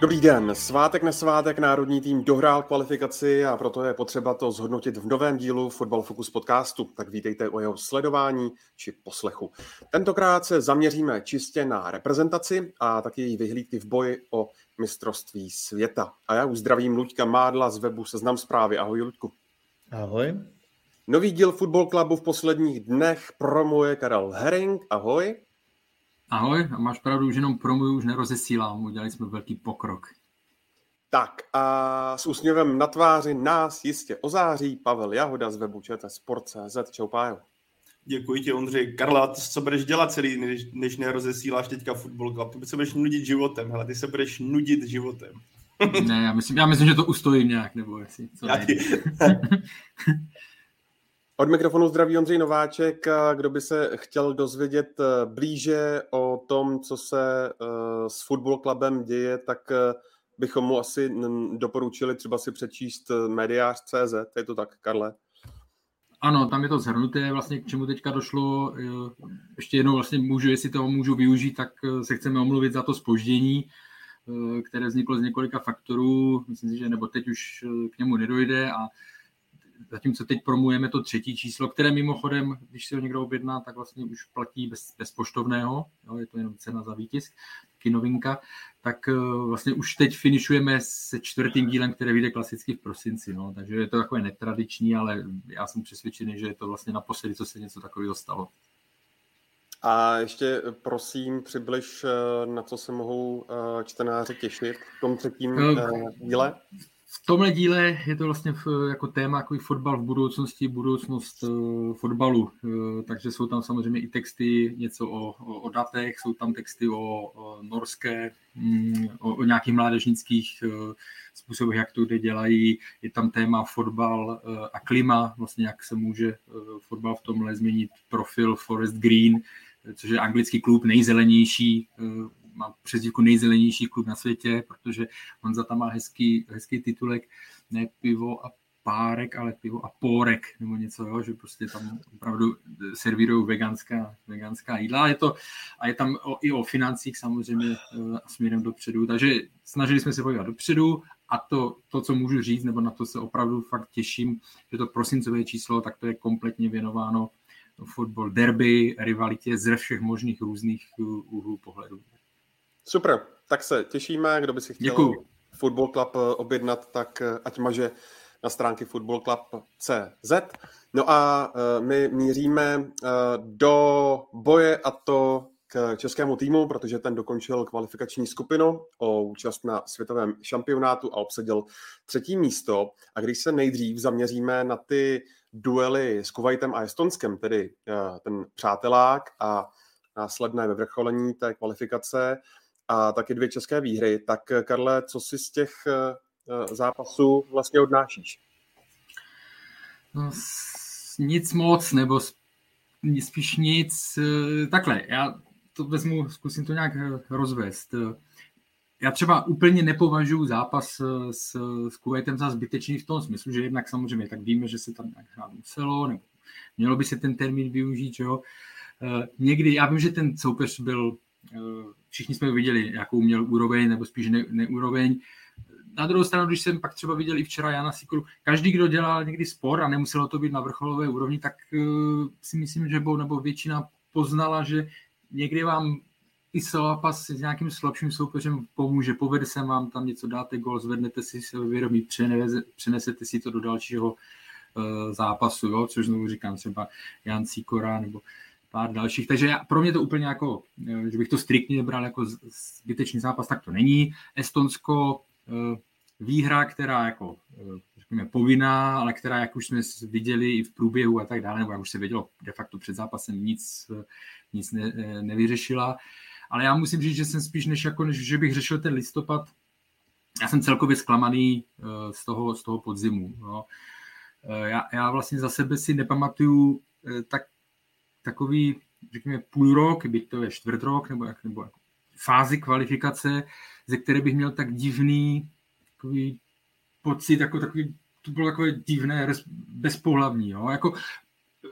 Dobrý den. Svátek na svátek národní tým dohrál kvalifikaci a proto je potřeba to zhodnotit v novém dílu Football Focus podcastu. Tak vítejte o jeho sledování či poslechu. Tentokrát se zaměříme čistě na reprezentaci a taky její vyhlídky v boji o mistrovství světa. A já už zdravím Luďka Mádla z webu Seznam zprávy. Ahoj Luďku. Ahoj. Nový díl Football Clubu v posledních dnech promuje Karel Herring. Ahoj. Ahoj, a máš pravdu, že jenom promuju už nerozesílám, udělali jsme velký pokrok. Tak a s úsměvem na tváři nás jistě ozáří Pavel Jahoda z webu ČT Sport.cz. Čau Pájo. Děkuji ti, Ondřej. Karla, co budeš dělat celý, než, než nerozesíláš teďka Football Club? Ty se budeš nudit životem, hele, ty se budeš nudit životem. ne, já myslím, já myslím, že to ustojím nějak, nebo jestli. Co Já ti... Od mikrofonu zdraví Ondřej Nováček. Kdo by se chtěl dozvědět eh, blíže o tom, co se eh, s Football Clubem děje, tak eh, bychom mu asi doporučili třeba si přečíst mediář.cz. Je to tak, Karle? Ano, tam je to zhrnuté, vlastně k čemu teďka došlo. Ještě jednou vlastně můžu, jestli toho můžu využít, tak se chceme omluvit za to spoždění, které vzniklo z několika faktorů. Myslím si, že nebo teď už k němu nedojde a zatímco teď promujeme to třetí číslo, které mimochodem, když si ho někdo objedná, tak vlastně už platí bez, bez poštovného, jo, je to jenom cena za výtisk, taky novinka, tak eh, vlastně už teď finišujeme se čtvrtým dílem, který vyjde klasicky v prosinci, no, takže je to takové netradiční, ale já jsem přesvědčený, že je to vlastně naposledy, co se něco takového stalo. A ještě eh, prosím přibliž, eh, na co se mohou čtenáři těšit v tom třetím díle. V tomhle díle je to vlastně v, jako téma jako fotbal v budoucnosti, budoucnost uh, fotbalu. Uh, takže jsou tam samozřejmě i texty, něco o, o, o datech, jsou tam texty o, o norské, mm, o, o nějakých mládežnických uh, způsobech, jak to kde dělají. Je tam téma fotbal uh, a klima, vlastně jak se může uh, fotbal v tomhle změnit profil Forest Green, což je anglický klub nejzelenější, uh, má přezdívku nejzelenější klub na světě, protože Honza tam má hezký, hezký titulek, ne pivo a párek, ale pivo a pórek, nebo něco, jo, že prostě tam opravdu servírují veganská, veganská jídla. Je, to, a je tam o, i o financích samozřejmě eh, směrem dopředu. Takže snažili jsme se podívat dopředu a to, to, co můžu říct, nebo na to se opravdu fakt těším, že to prosincové číslo, tak to je kompletně věnováno fotbal derby, rivalitě ze všech možných různých eh, úhlů pohledu. Super, tak se těšíme. Kdo by si chtěl Děkuju. Football Club eh, objednat, tak eh, ať maže na stránky footballclub.cz. No a eh, my míříme do boje a to k českému týmu, protože ten dokončil kvalifikační skupinu o účast na světovém šampionátu a obsadil třetí místo. A když se nejdřív zaměříme na ty duely s Kuwaitem a Estonskem, tedy ten přátelák a následné vyvrcholení té kvalifikace, a taky dvě české výhry. Tak eh, Karle, co si z těch eh, zápasů vlastně odnášíš? No, nic moc, nebo spíš nic. eh, Takhle, já to vezmu, zkusím to nějak eh, rozvést. Eh, Já třeba úplně nepovažuji zápas eh, s, s Kuwaitem za zbytečný v tom smyslu, že jednak samozřejmě tak víme, že se tam nějak hrát muselo, nebo mělo by se ten termín využít, že jo. Eh, Někdy, já vím, že ten soupeř byl, eh, všichni jsme viděli, jakou měl úroveň, nebo spíš ne, neúroveň, na druhou stranu, když jsem pak třeba viděl i včera Jana Sikru, každý, kdo dělal někdy spor a nemuselo to být na vrcholové úrovni, tak uh, si myslím, že byl, nebo většina poznala, že někdy vám i zápas s nějakým slabším soupeřem pomůže. Povede se vám tam něco, dáte gol, zvednete si se vědomí, přenesete si to do dalšího uh, zápasu, jo? což znovu říkám třeba Jan Sikora nebo pár dalších. Takže pro mě to úplně jako, eh, že bych to striktně bral jako zbytečný zápas, tak to není. Estonsko, eh, výhra, která jako, eh, řekněme, povinná, ale která, jak už jsme viděli i v průběhu a tak dále, nebo jak už se vědělo de facto před zápasem, nic, nic ne, nevyřešila. Ale já musím říct, že jsem spíš než, jako, než že bych řešil ten listopad, já jsem celkově zklamaný z toho, z toho podzimu. No. Já, já vlastně za sebe si nepamatuju tak, takový, řekněme, půl rok, byť to je čtvrt rok, nebo, jak, nebo jako fázi kvalifikace, ze které bych měl tak divný takový pocit, jako takový, to bylo takové divné, bezpohlavní. Jo? Jako,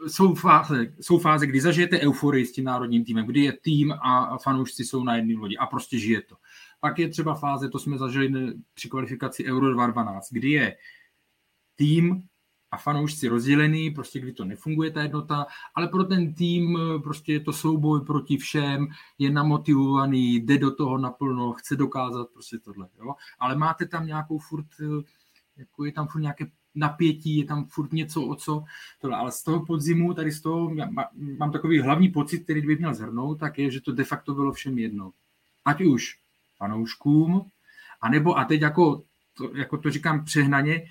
jsou fáze, jsou fáze, kdy zažijete euforii s tím národním týmem, kdy je tým a fanoušci jsou na jedné lodi a prostě žije to. Pak je třeba fáze, to jsme zažili při kvalifikaci Euro 2012, kdy je tým a fanoušci rozdělený, prostě kdy to nefunguje ta jednota, ale pro ten tým prostě je to souboj proti všem, je namotivovaný, jde do toho naplno, chce dokázat prostě tohle, jo? ale máte tam nějakou furt, jako je tam furt nějaké napětí, je tam furt něco, o co, tohle. ale z toho podzimu, tady z toho, mám takový hlavní pocit, který bych měl zhrnout, tak je, že to de facto bylo všem jedno. Ať už fanouškům, anebo, a teď jako to, jako to říkám přehnaně,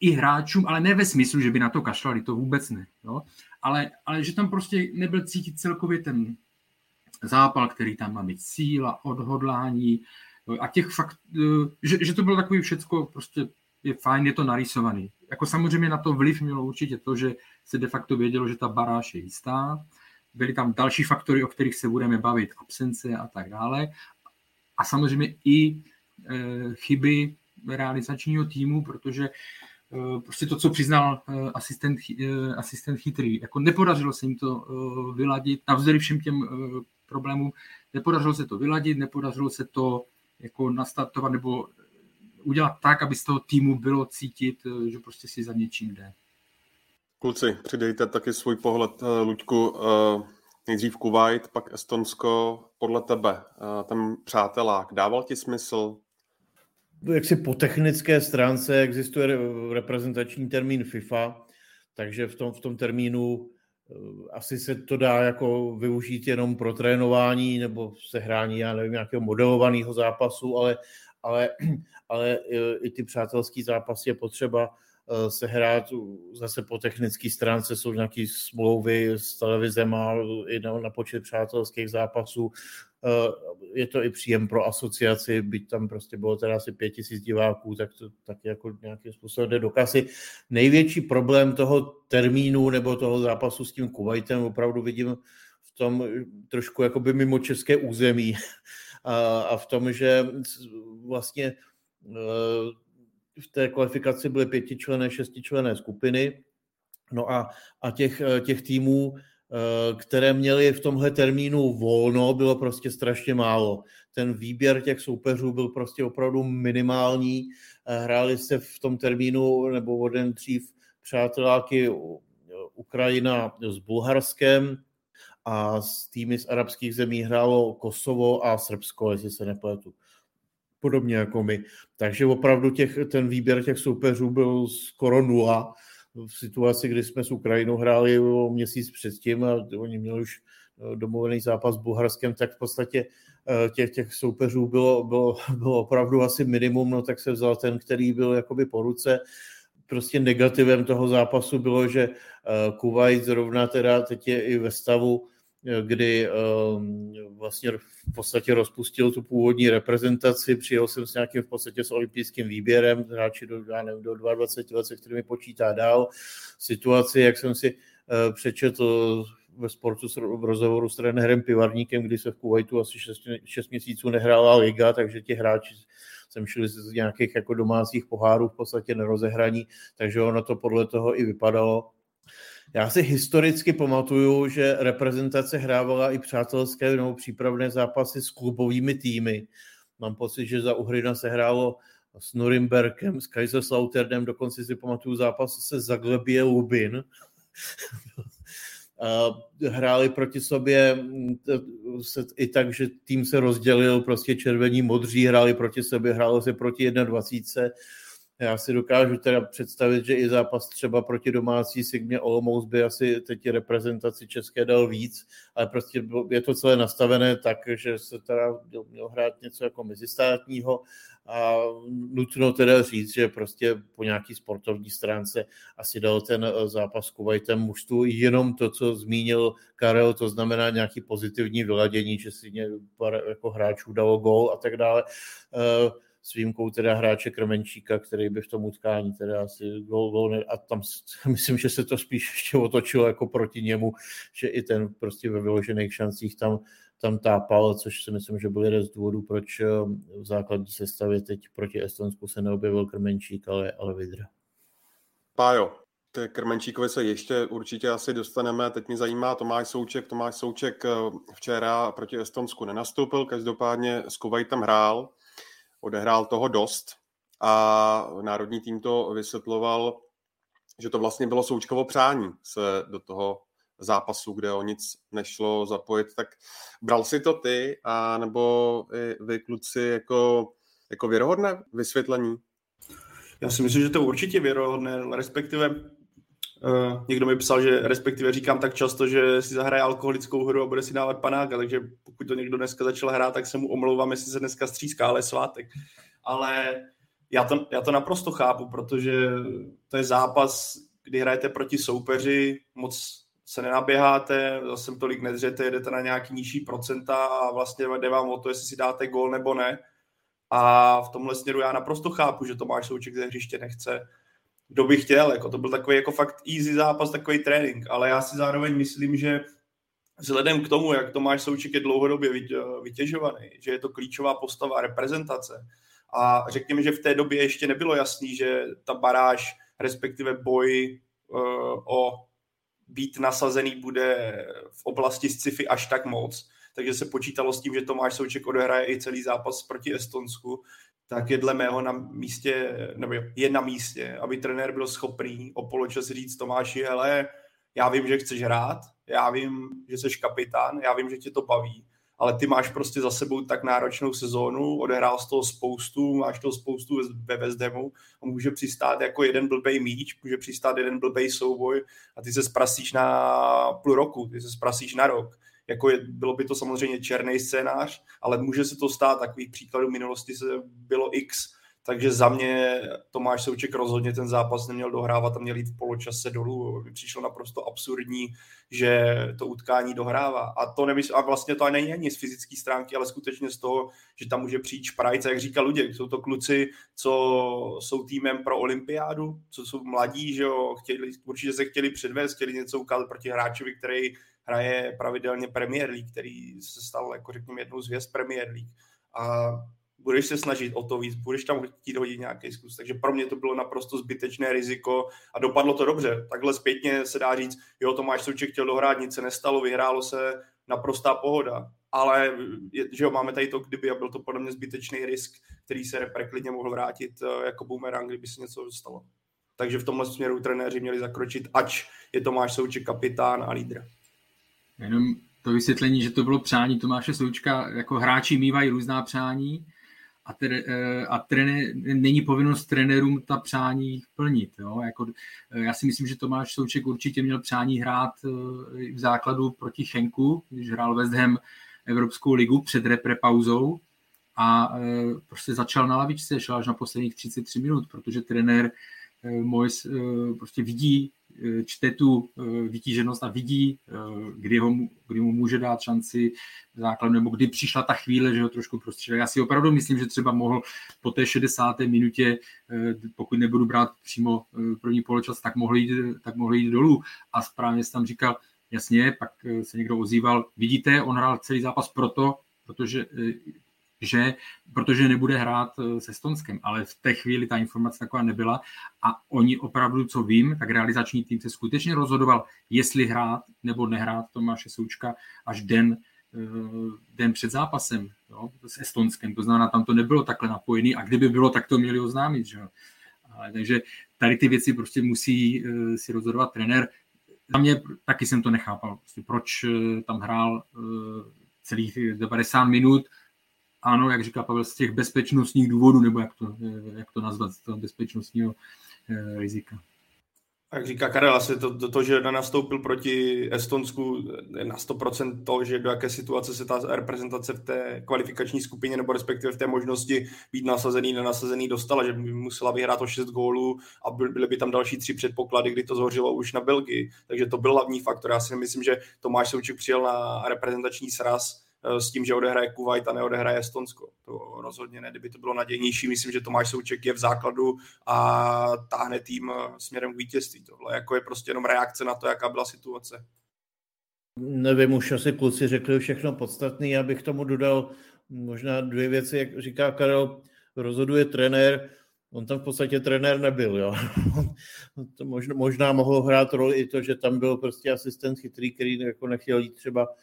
i hráčům, ale ne ve smyslu, že by na to kašlali, to vůbec ne. Jo? Ale, ale že tam prostě nebyl cítit celkově ten zápal, který tam má mít síla, odhodlání jo? a těch fakt, eh, že, že to bylo takový všecko prostě je fajn, je to narýsovaný. Jako samozřejmě na to vliv mělo určitě to, že se de facto vědělo, že ta baráž je jistá. Byly tam další faktory, o kterých se budeme bavit, absence a tak dále. A samozřejmě i e, chyby realizačního týmu, protože prostě to, co přiznal eh, asistent, eh, asistent chytrý. Jako nepodařilo se jim to vyladit, navzdory všem těm problémům, nepodařilo se to vyladit, nepodařilo se to jako nastartovat nebo udělat tak, aby z toho týmu bylo cítit, že prostě si za něčím jde. Kluci, přidejte taky svůj pohled, Luďku. Nejdřív Kuwait, pak Estonsko. Podle tebe ten přátelák dával ti smysl? Jak si po technické stránce existuje reprezentační termín FIFA, takže v tom, v tom termínu eh, asi se to dá jako využít jenom pro trénování nebo sehrání, já nevím, nějakého modelovaného zápasu, ale, ale, ale eh, i ty přátelský zápasy je potřeba eh, se hrát zase po technické stránce, jsou nějaké smlouvy s televizem i na, na počet přátelských zápasů. Eh, je to i příjem pro asociaci, byť tam prostě bylo teda asi pět tisíc diváků, tak to tak jako nějakým způsobem jde do kasy. Největší problém toho termínu nebo toho zápasu s tím Kuwaitem opravdu vidím v tom trošku jakoby mimo české území a, a v tom, že vlastně eh, v té kvalifikaci byly pětičlené, šestičlené skupiny, no a, a těch, těch týmů Eh, které měli v tomhle termínu volno, bylo prostě strašně málo. Ten výběr těch soupeřů byl prostě opravdu minimální. Eh, hráli se v tom termínu nebo o den dřív přáteláky Ukrajina s Bulharskem a s týmy z arabských zemí hrálo Kosovo a Srbsko, jestli se nepletu. Podobně jako my. Takže opravdu těch, ten výběr těch soupeřů byl skoro nula v situaci, kdy jsme s Ukrajinou hráli o měsíc předtím a oni měli už eh, domluvený zápas s Bulharskem, tak v podstatě eh, těch, těch soupeřů bylo, bylo, bylo opravdu asi minimum, no tak se vzal ten, který byl jakoby po ruce. Prostě negativem toho zápasu bylo, že eh, Kuwait zrovna teda teď je i ve stavu, kdy um, vlastně v podstatě rozpustil tu původní reprezentaci, přijel jsem s nějakým v podstatě s olympijským výběrem, hráči do, já nevím, do 22 let, se kterými počítá dál. Situaci, jak jsem si uh, přečetl ve sportu v rozhovoru s trenérem Pivarníkem, kdy se v Kuwaitu asi 6, 6 měsíců nehrála liga, takže ti hráči jsem šli z nějakých jako domácích pohárů v podstatě nerozehraní, takže ono to podle toho i vypadalo. Já si historicky pamatuju, že reprezentace hrávala i přátelské nebo přípravné zápasy s klubovými týmy. Mám pocit, že za Uhrina se hrálo s Norimberkem, s Kaiserslauternem, dokonce si pamatuju zápas se Zaglebie Lubin. hráli proti sobě i tak, že tým se rozdělil, prostě červení, modří hráli proti sobě, hrálo se proti 21 já si dokážu teda představit, že i zápas třeba proti domácí Sigmě Olomouc by asi teď reprezentaci České dal víc, ale prostě je to celé nastavené tak, že se teda měl hrát něco jako mezistátního a nutno teda říct, že prostě po nějaký sportovní stránce asi dal ten eh, zápas Kuwaitem mužstvu jenom to, co zmínil Karel, to znamená nějaký pozitivní vyladění, že si jako hráčů dalo gol a tak dále. Uh, s výjimkou teda hráče Krmenčíka, který by v tom utkání teda asi gol, gol a tam myslím, že se to spíš ještě otočilo jako proti němu, že i ten prostě ve vyložených šancích tam, tam tápal, což si myslím, že byl jeden z důvodů, proč v základní sestavě teď proti Estonsku se neobjevil Krmenčík, ale, ale Vidra. Pájo, ke Krmenčíkovi se ještě určitě asi dostaneme. Teď mě zajímá Tomáš Souček. Tomáš Souček eh, včera proti Estonsku nenastoupil, každopádně s Kuwaitem hrál, odehrál toho dost a národní tým to vysvětloval, že to vlastně bylo Součkovo přání se do toho zápasu, kde o nic nešlo zapojit, tak bral si to ty, a nebo i vy kluci jako, jako věrohodné vysvětlení? Já si myslím, že to určitě věrohodné, respektive Uh, někdo mi psal, že respektive říkám tak často, že si zahraje alkoholickou hru a bude si dávat panáka, takže pokud to někdo dneska začal hrát, tak se mu omlouvám, jestli se dneska stříská, ale svátek. Ale já to, já to naprosto chápu, protože to je zápas, kdy hrajete proti soupeři, moc se nenaběháte, zase tolik nedřete, jedete na nějaký nižší procenta a vlastně jde vám o to, jestli si dáte gol nebo ne. A v tomhle směru já naprosto chápu, že Tomáš Souček ze hřiště nechce kdo by chtěl, jako to byl takový jako fakt easy zápas, takový trénink, ale já si zároveň myslím, že vzhledem k tomu, jak Tomáš Souček je dlouhodobě vytěžovaný, že je to klíčová postava reprezentace a řekněme, že v té době ještě nebylo jasný, že ta baráž, respektive boj uh, o být nasazený bude v oblasti sci-fi až tak moc, takže se počítalo s tím, že Tomáš Souček odehraje i celý zápas proti Estonsku, tak je dle mého na místě, nebo je na místě, aby trenér byl schopný o poločas říct Tomáši, hele, já vím, že chceš hrát, já vím, že jsi kapitán, já vím, že tě to baví, ale ty máš prostě za sebou tak náročnou sezónu, odehrál z toho spoustu, máš toho spoustu ve West Hamu a může přistát jako jeden blbej míč, může přistát jeden blbej souboj a ty se zprasíš na půl roku, ty se zprasíš na rok jako je, bylo by to samozřejmě černý scénář, ale může se to stát, takových příkladů minulosti se bylo x, takže za mě Tomáš Souček rozhodně ten zápas neměl dohrávat a měl jít v poločase dolů. Mi přišlo naprosto absurdní, že to utkání dohrává. A to nemysl, a vlastně to není ani z fyzické stránky, ale skutečně z toho, že tam může přijít šprajc. jak říkal Luděk, jsou to kluci, co jsou týmem pro olympiádu, co jsou mladí, že jo, chtěli, určitě se chtěli předvést, chtěli něco ukázat proti hráčovi, který hraje pravidelně Premier League, který se stal, jako řekněme, jednou z hvězd Premier League. A budeš se snažit o to víc, budeš tam chtít hodit nějaký zkus. Takže pro mě to bylo naprosto zbytečné riziko a dopadlo to dobře. Takhle zpětně se dá říct, jo, Tomáš Souček chtěl dohrát, nic se nestalo, vyhrálo se, naprostá pohoda. Ale že jo, máme tady to kdyby a byl to podle mě zbytečný risk, který se repre klidně mohl vrátit eh, jako boomerang, kdyby se něco stalo. Takže v tomhle směru trenéři měli zakročit, ač je Tomáš Souček kapitán a lídr. Jenom to vysvětlení, že to bylo přání Tomáše Součka, jako hráči mývají různá přání a, tre, eh, a trené, není povinnost trenérům ta přání plnit. Jo? Jako, eh, já si myslím, že Tomáš Souček určitě měl přání hrát eh, v základu proti Chenku, když hrál West Ham Evropskou ligu před repre pauzou a prostě začal na lavičce, šel až na posledních 33 minut, protože trenér Mois prostě vidí Eh, čte tu eh, vytíženost a vidí, eh, kdy, ho, kdy mu může dát šanci základu, nebo kdy přišla ta chvíle, že ho trošku prostřílel. Já si opravdu myslím, že třeba mohl po té 60. minutě, pokud nebudu brát přímo první poločas, tak mohl jít, tak mohl jít dolů. A správně jsem tam říkal, jasně, pak se někdo ozýval, vidíte, on hrál celý zápas proto, protože že protože nebude hrát eh, se Stonskem, ale v té chvíli ta informace taková nebyla a oni opravdu, co vím, tak realizační tým se skutečně rozhodoval, jestli hrát nebo nehrát Tomáše Součka až den, eh, den před zápasem jo, s Estonskem. To znamená, tam to nebylo takhle napojený a kdyby bylo, tak to měli oznámit. Že? Ale, takže tady ty věci prostě musí uh, si rozhodovat trenér. Za mě taky jsem to nechápal, prostě proč tam hrál celých 90 minut, ano, jak říká Pavel, z těch bezpečnostních důvodů, nebo jak to, jak to nazvat, z toho bezpečnostního eh, rizika. Jak říká Karel, asi to, to, to, že nastoupil proti Estonsku na 100% to, že do jaké situace se ta reprezentace v té kvalifikační skupině nebo respektive v té možnosti být nasazený, nenasazený dostala, že by musela vyhrát o 6 gólů a byly by tam další tři předpoklady, kdy to zhořilo už na Belgii. Takže to byl hlavní faktor. Já si myslím, že Tomáš Souček přijel na reprezentační sraz s tím, že odehraje Kuwait a neodehraje Estonsko. To rozhodně ne, kdyby to bylo nadějnější. Myslím, že Tomáš Souček je v základu a táhne tým směrem k vítězství. Tohle jako je prostě jenom reakce na to, jaká byla situace. Nevím, už asi kluci řekli všechno podstatné. Já bych tomu dodal možná dvě věci, jak říká Karel, rozhoduje trenér, on tam v podstatě trenér nebyl, jo. to možná, možná mohlo hrát roli i to, že tam byl prostě asistent chytrý, který jako nechtěl jít třeba eh,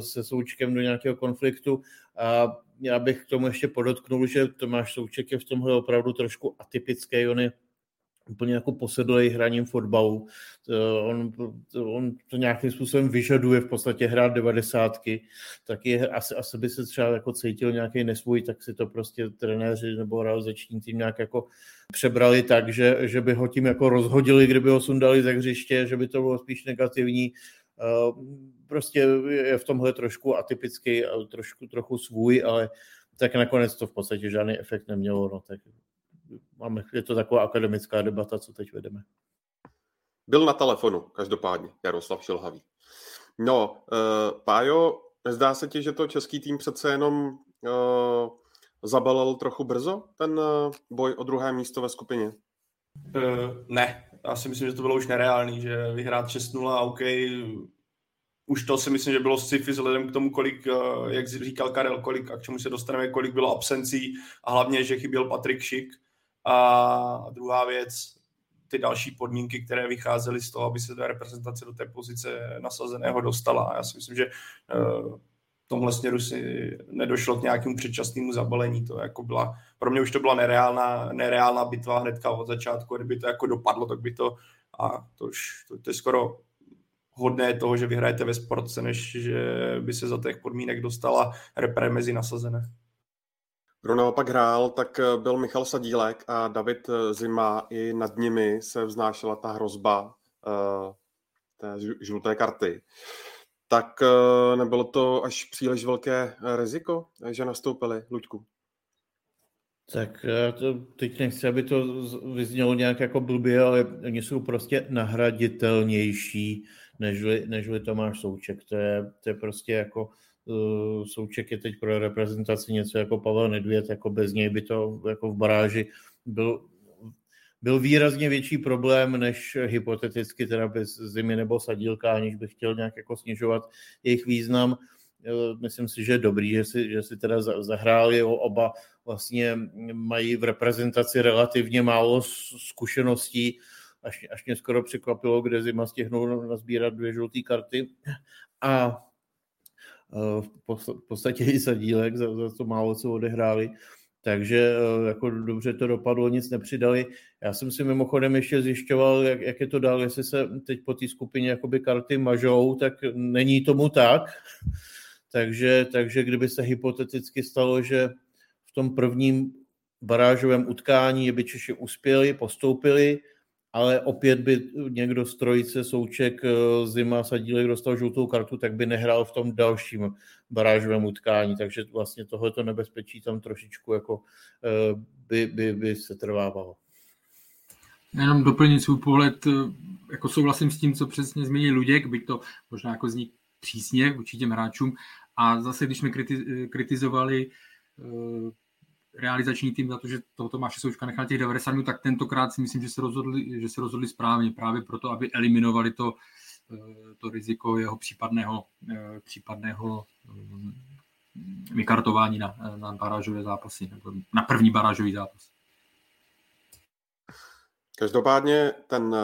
se Součkem do nějakého konfliktu a já bych k tomu ještě podotknul, že Tomáš Souček je v tomhle opravdu trošku atypický, on je úplně jako posedlej hraním fotbalu. On, on to nějakým způsobem vyžaduje v podstatě hrát devadesátky, tak je, asi, asi by se třeba jako cítil nějaký nesvůj, tak si to prostě trenéři nebo realizační tým nějak jako přebrali tak, že, že by ho tím jako rozhodili, kdyby ho sundali ze hřiště, že by to bylo spíš negativní. Prostě je v tomhle trošku atypický, trošku, trochu svůj, ale tak nakonec to v podstatě žádný efekt nemělo. No, tak máme, je to taková akademická debata, co teď vedeme. Byl na telefonu, každopádně, Jaroslav Šilhavý. No, uh, Pájo, zdá se ti, že to český tým přece jenom uh, zabalil trochu brzo, ten uh, boj o druhé místo ve skupině? Uh, ne, já si myslím, že to bylo už nereálný, že vyhrát 6-0, OK, už to si myslím, že bylo sci-fi vzhledem k tomu, kolik, jak říkal Karel, kolik a k čemu se dostaneme, kolik bylo absencí a hlavně, že chyběl Patrik Šik, a druhá věc, ty další podmínky, které vycházely z toho, aby se ta reprezentace do té pozice nasazeného dostala. Já si myslím, že tomhle směru si nedošlo k nějakému předčasnému zabalení. To jako byla, pro mě už to byla nereálná, nereálná bitva hnedka od začátku. Kdyby to jako dopadlo, tak by to, a to už to, to je skoro hodné toho, že vyhrajete ve sportce, než že by se za těch podmínek dostala repre mezi nasazené. Kdo naopak hrál, tak eh, byl Michal Sadílek a David eh, Zima. I nad nimi se vznášela ta hrozba uh, té žluté karty. Tak uh, nebylo to až příliš velké riziko, že nastoupili, Luďku? Tak to teď nechci, aby to vyznělo nějak jako blbě, ale oni jsou prostě nahraditelnější, nežli, nežli Tomáš Souček. To je, to je prostě jako Eh, Souček je teď pro reprezentaci něco jako Pavel Nedvěd, jako bez něj by to jako v baráži byl, byl výrazně větší problém, než hypoteticky teda bez Zimy nebo Sadílka, aniž bych chtěl nějak jako snižovat jejich význam. Eh, myslím si, že je dobrý, že si, že si teda zahráli, oba vlastně mají v reprezentaci relativně málo zkušeností, až, až mě skoro překvapilo, kde Zima stihnul nazbírat dvě žluté karty. A v podstatě i zadílek za, za to málo, co odehráli. Takže eh, jako dobře to dopadlo, nic nepřidali. Já jsem si mimochodem ještě zjišťoval, jak, jak je to dál, jestli se teď po té skupině jakoby karty mažou, tak není tomu tak. Takže, takže kdyby se hypoteticky stalo, že v tom prvním barážovém utkání by Češi uspěli, postoupili, ale opět by někdo z trojice Souček, eh, Zima, Sadílek dostal žlutou kartu, tak by nehrál v tom dalším barážovém utkání, takže vlastně tohleto nebezpečí tam trošičku jako eh, by, by, by se trvávalo. Jenom doplnit svůj pohled, eh, jako souhlasím s tím, co přesně zmínil Luděk, byť to možná jako zní přísně vůči těm hráčům. A zase, když jsme kritizovali realizační tým za to, že toho Tomáše Součka nechal těch 90 minut, tak tentokrát si myslím, že se rozhodli, že se rozhodli správně právě proto, aby eliminovali to, eh, to riziko jeho případného, eh, případného eh, vykartování na, na barážové zápasy, nebo na první barážový zápas. Každopádně ten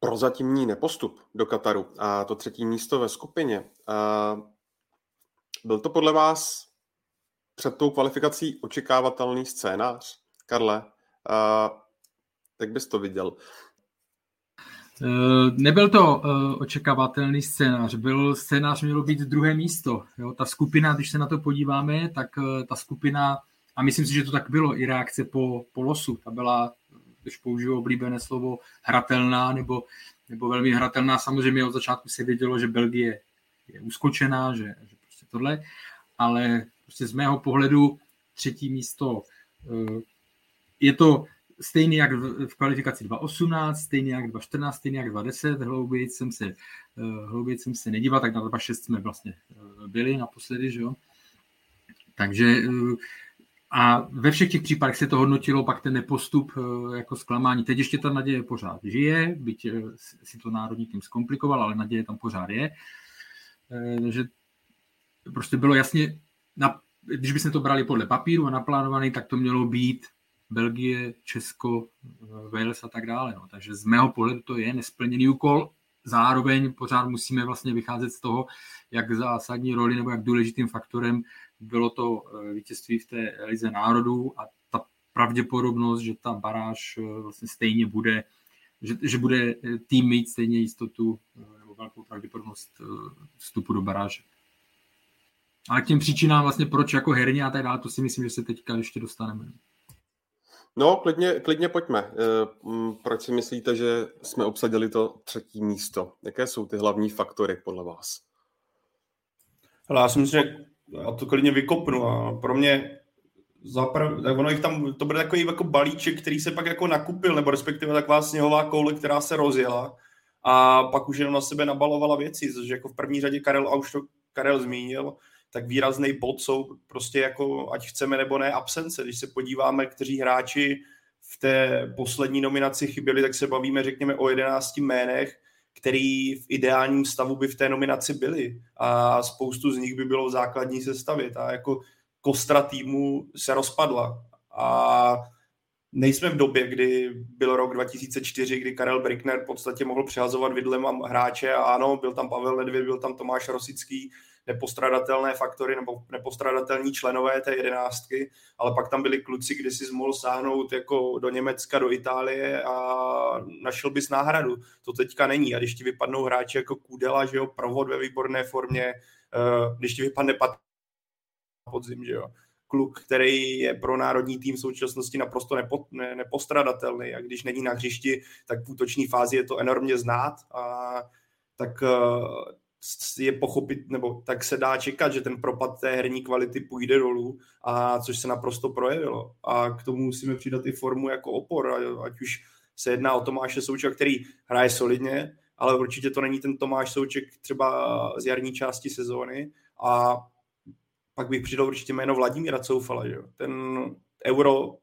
prozatímní nepostup do Kataru a to třetí místo ve skupině, byl to podle vás před tou kvalifikací očekávatelný scénář? Karle, uh, jak bys to viděl? Eh, nebyl to uh, očekávatelný scénář, byl scénář mělo být druhé místo. Jo? Ta skupina, když se na to podíváme, tak uh, ta skupina, a myslím si, že to tak bylo, i reakce po, po losu, ta byla, když použiju oblíbené slovo, hratelná nebo, nebo velmi hratelná. Samozřejmě od začátku se vědělo, že Belgie je uskočená, že, že prostě tohle, ale prostě z mého pohledu třetí místo. Eh, je to stejný jak v kvalifikaci 2.18, stejný jak 2.14, stejný jak 2.10, hlouběji jsem se, hlouběji jsem se nedíval, tak na 2.6 jsme vlastně byli naposledy, že jo. Takže a ve všech těch případech se to hodnotilo pak ten nepostup jako zklamání. Teď ještě ta naděje pořád žije, byť si to národní tým zkomplikoval, ale naděje tam pořád je. Že prostě bylo jasně, na, když bychom to brali podle papíru a naplánovaný, tak to mělo být Belgie, Česko, Wales a tak dále. No. Takže z mého pohledu to je nesplněný úkol. Zároveň pořád musíme vlastně vycházet z toho, jak zásadní roli nebo jak důležitým faktorem bylo to eh, vítězství v té lize národů a ta pravděpodobnost, že ta baráž eh, vlastně stejně bude, že, že bude eh, tým mít stejně jistotu nebo velkou pravděpodobnost vstupu do baráže. Ale k těm příčinám vlastně proč jako herně a tak dále, to si myslím, že se teďka ještě dostaneme. No, klidně, klidně pojďme. Proč si myslíte, že jsme obsadili to třetí místo? Jaké jsou ty hlavní faktory podle vás? Ale já si myslím, že já to klidně vykopnu a pro mě zaprv, tak ono jich tam, to bude takový jako balíček, který se pak jako nakupil, nebo respektive taková sněhová koule, která se rozjela a pak už jenom na sebe nabalovala věci, což jako v první řadě Karel, a už to Karel zmínil, tak výrazný bod jsou prostě jako, ať chceme nebo ne, absence. Když se podíváme, kteří hráči v té poslední nominaci chyběli, tak se bavíme, řekněme, o 11 jménech, který v ideálním stavu by v té nominaci byli a spoustu z nich by bylo v základní sestavě. Ta jako kostra týmu se rozpadla a nejsme v době, kdy byl rok 2004, kdy Karel Brickner v podstatě mohl přehazovat vidlem hráče a ano, byl tam Pavel Nedvěd, byl tam Tomáš Rosický, nepostradatelné faktory nebo nepostradatelní členové té jedenáctky, ale pak tam byli kluci, kdy si mohl sáhnout jako do Německa, do Itálie a našel bys náhradu. To teďka není. A když ti vypadnou hráči jako Kudela, že jo, provod ve výborné formě, eh, když ti vypadne pat podzim, že jo, kluk, který je pro národní tým v současnosti naprosto nepo, ne, nepostradatelný a když není na hřišti, tak v útoční fázi je to enormně znát a tak eh, je pochopit, nebo tak se dá čekat, že ten propad té herní kvality půjde dolů, a což se naprosto projevilo. A k tomu musíme přidat i formu jako opor, ať už se jedná o Tomáše Součka, který hraje solidně, ale určitě to není ten Tomáš Souček třeba z jarní části sezóny a pak bych přidal určitě jméno Vladimíra Coufala, že ten euro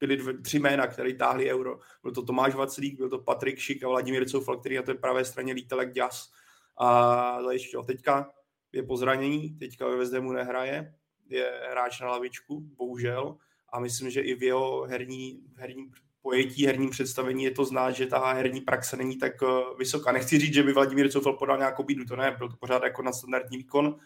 byly dvě, tři jména, které táhli euro. Byl to Tomáš Vaclík, byl to Patrik Šik a Vladimír Coufal, který na té pravé straně lítal jak děs a zajišťoval. Teďka je po zranění, teďka ve Vezdemu nehraje, je hráč na lavičku, bohužel, a myslím, že i v jeho herní, herním pojetí, herním představení je to znát, že ta herní praxe není tak eh, vysoká. Nechci říct, že by Vladimír Coufel podal nějakou bídu, to ne, byl to pořád jako nadstandardní výkon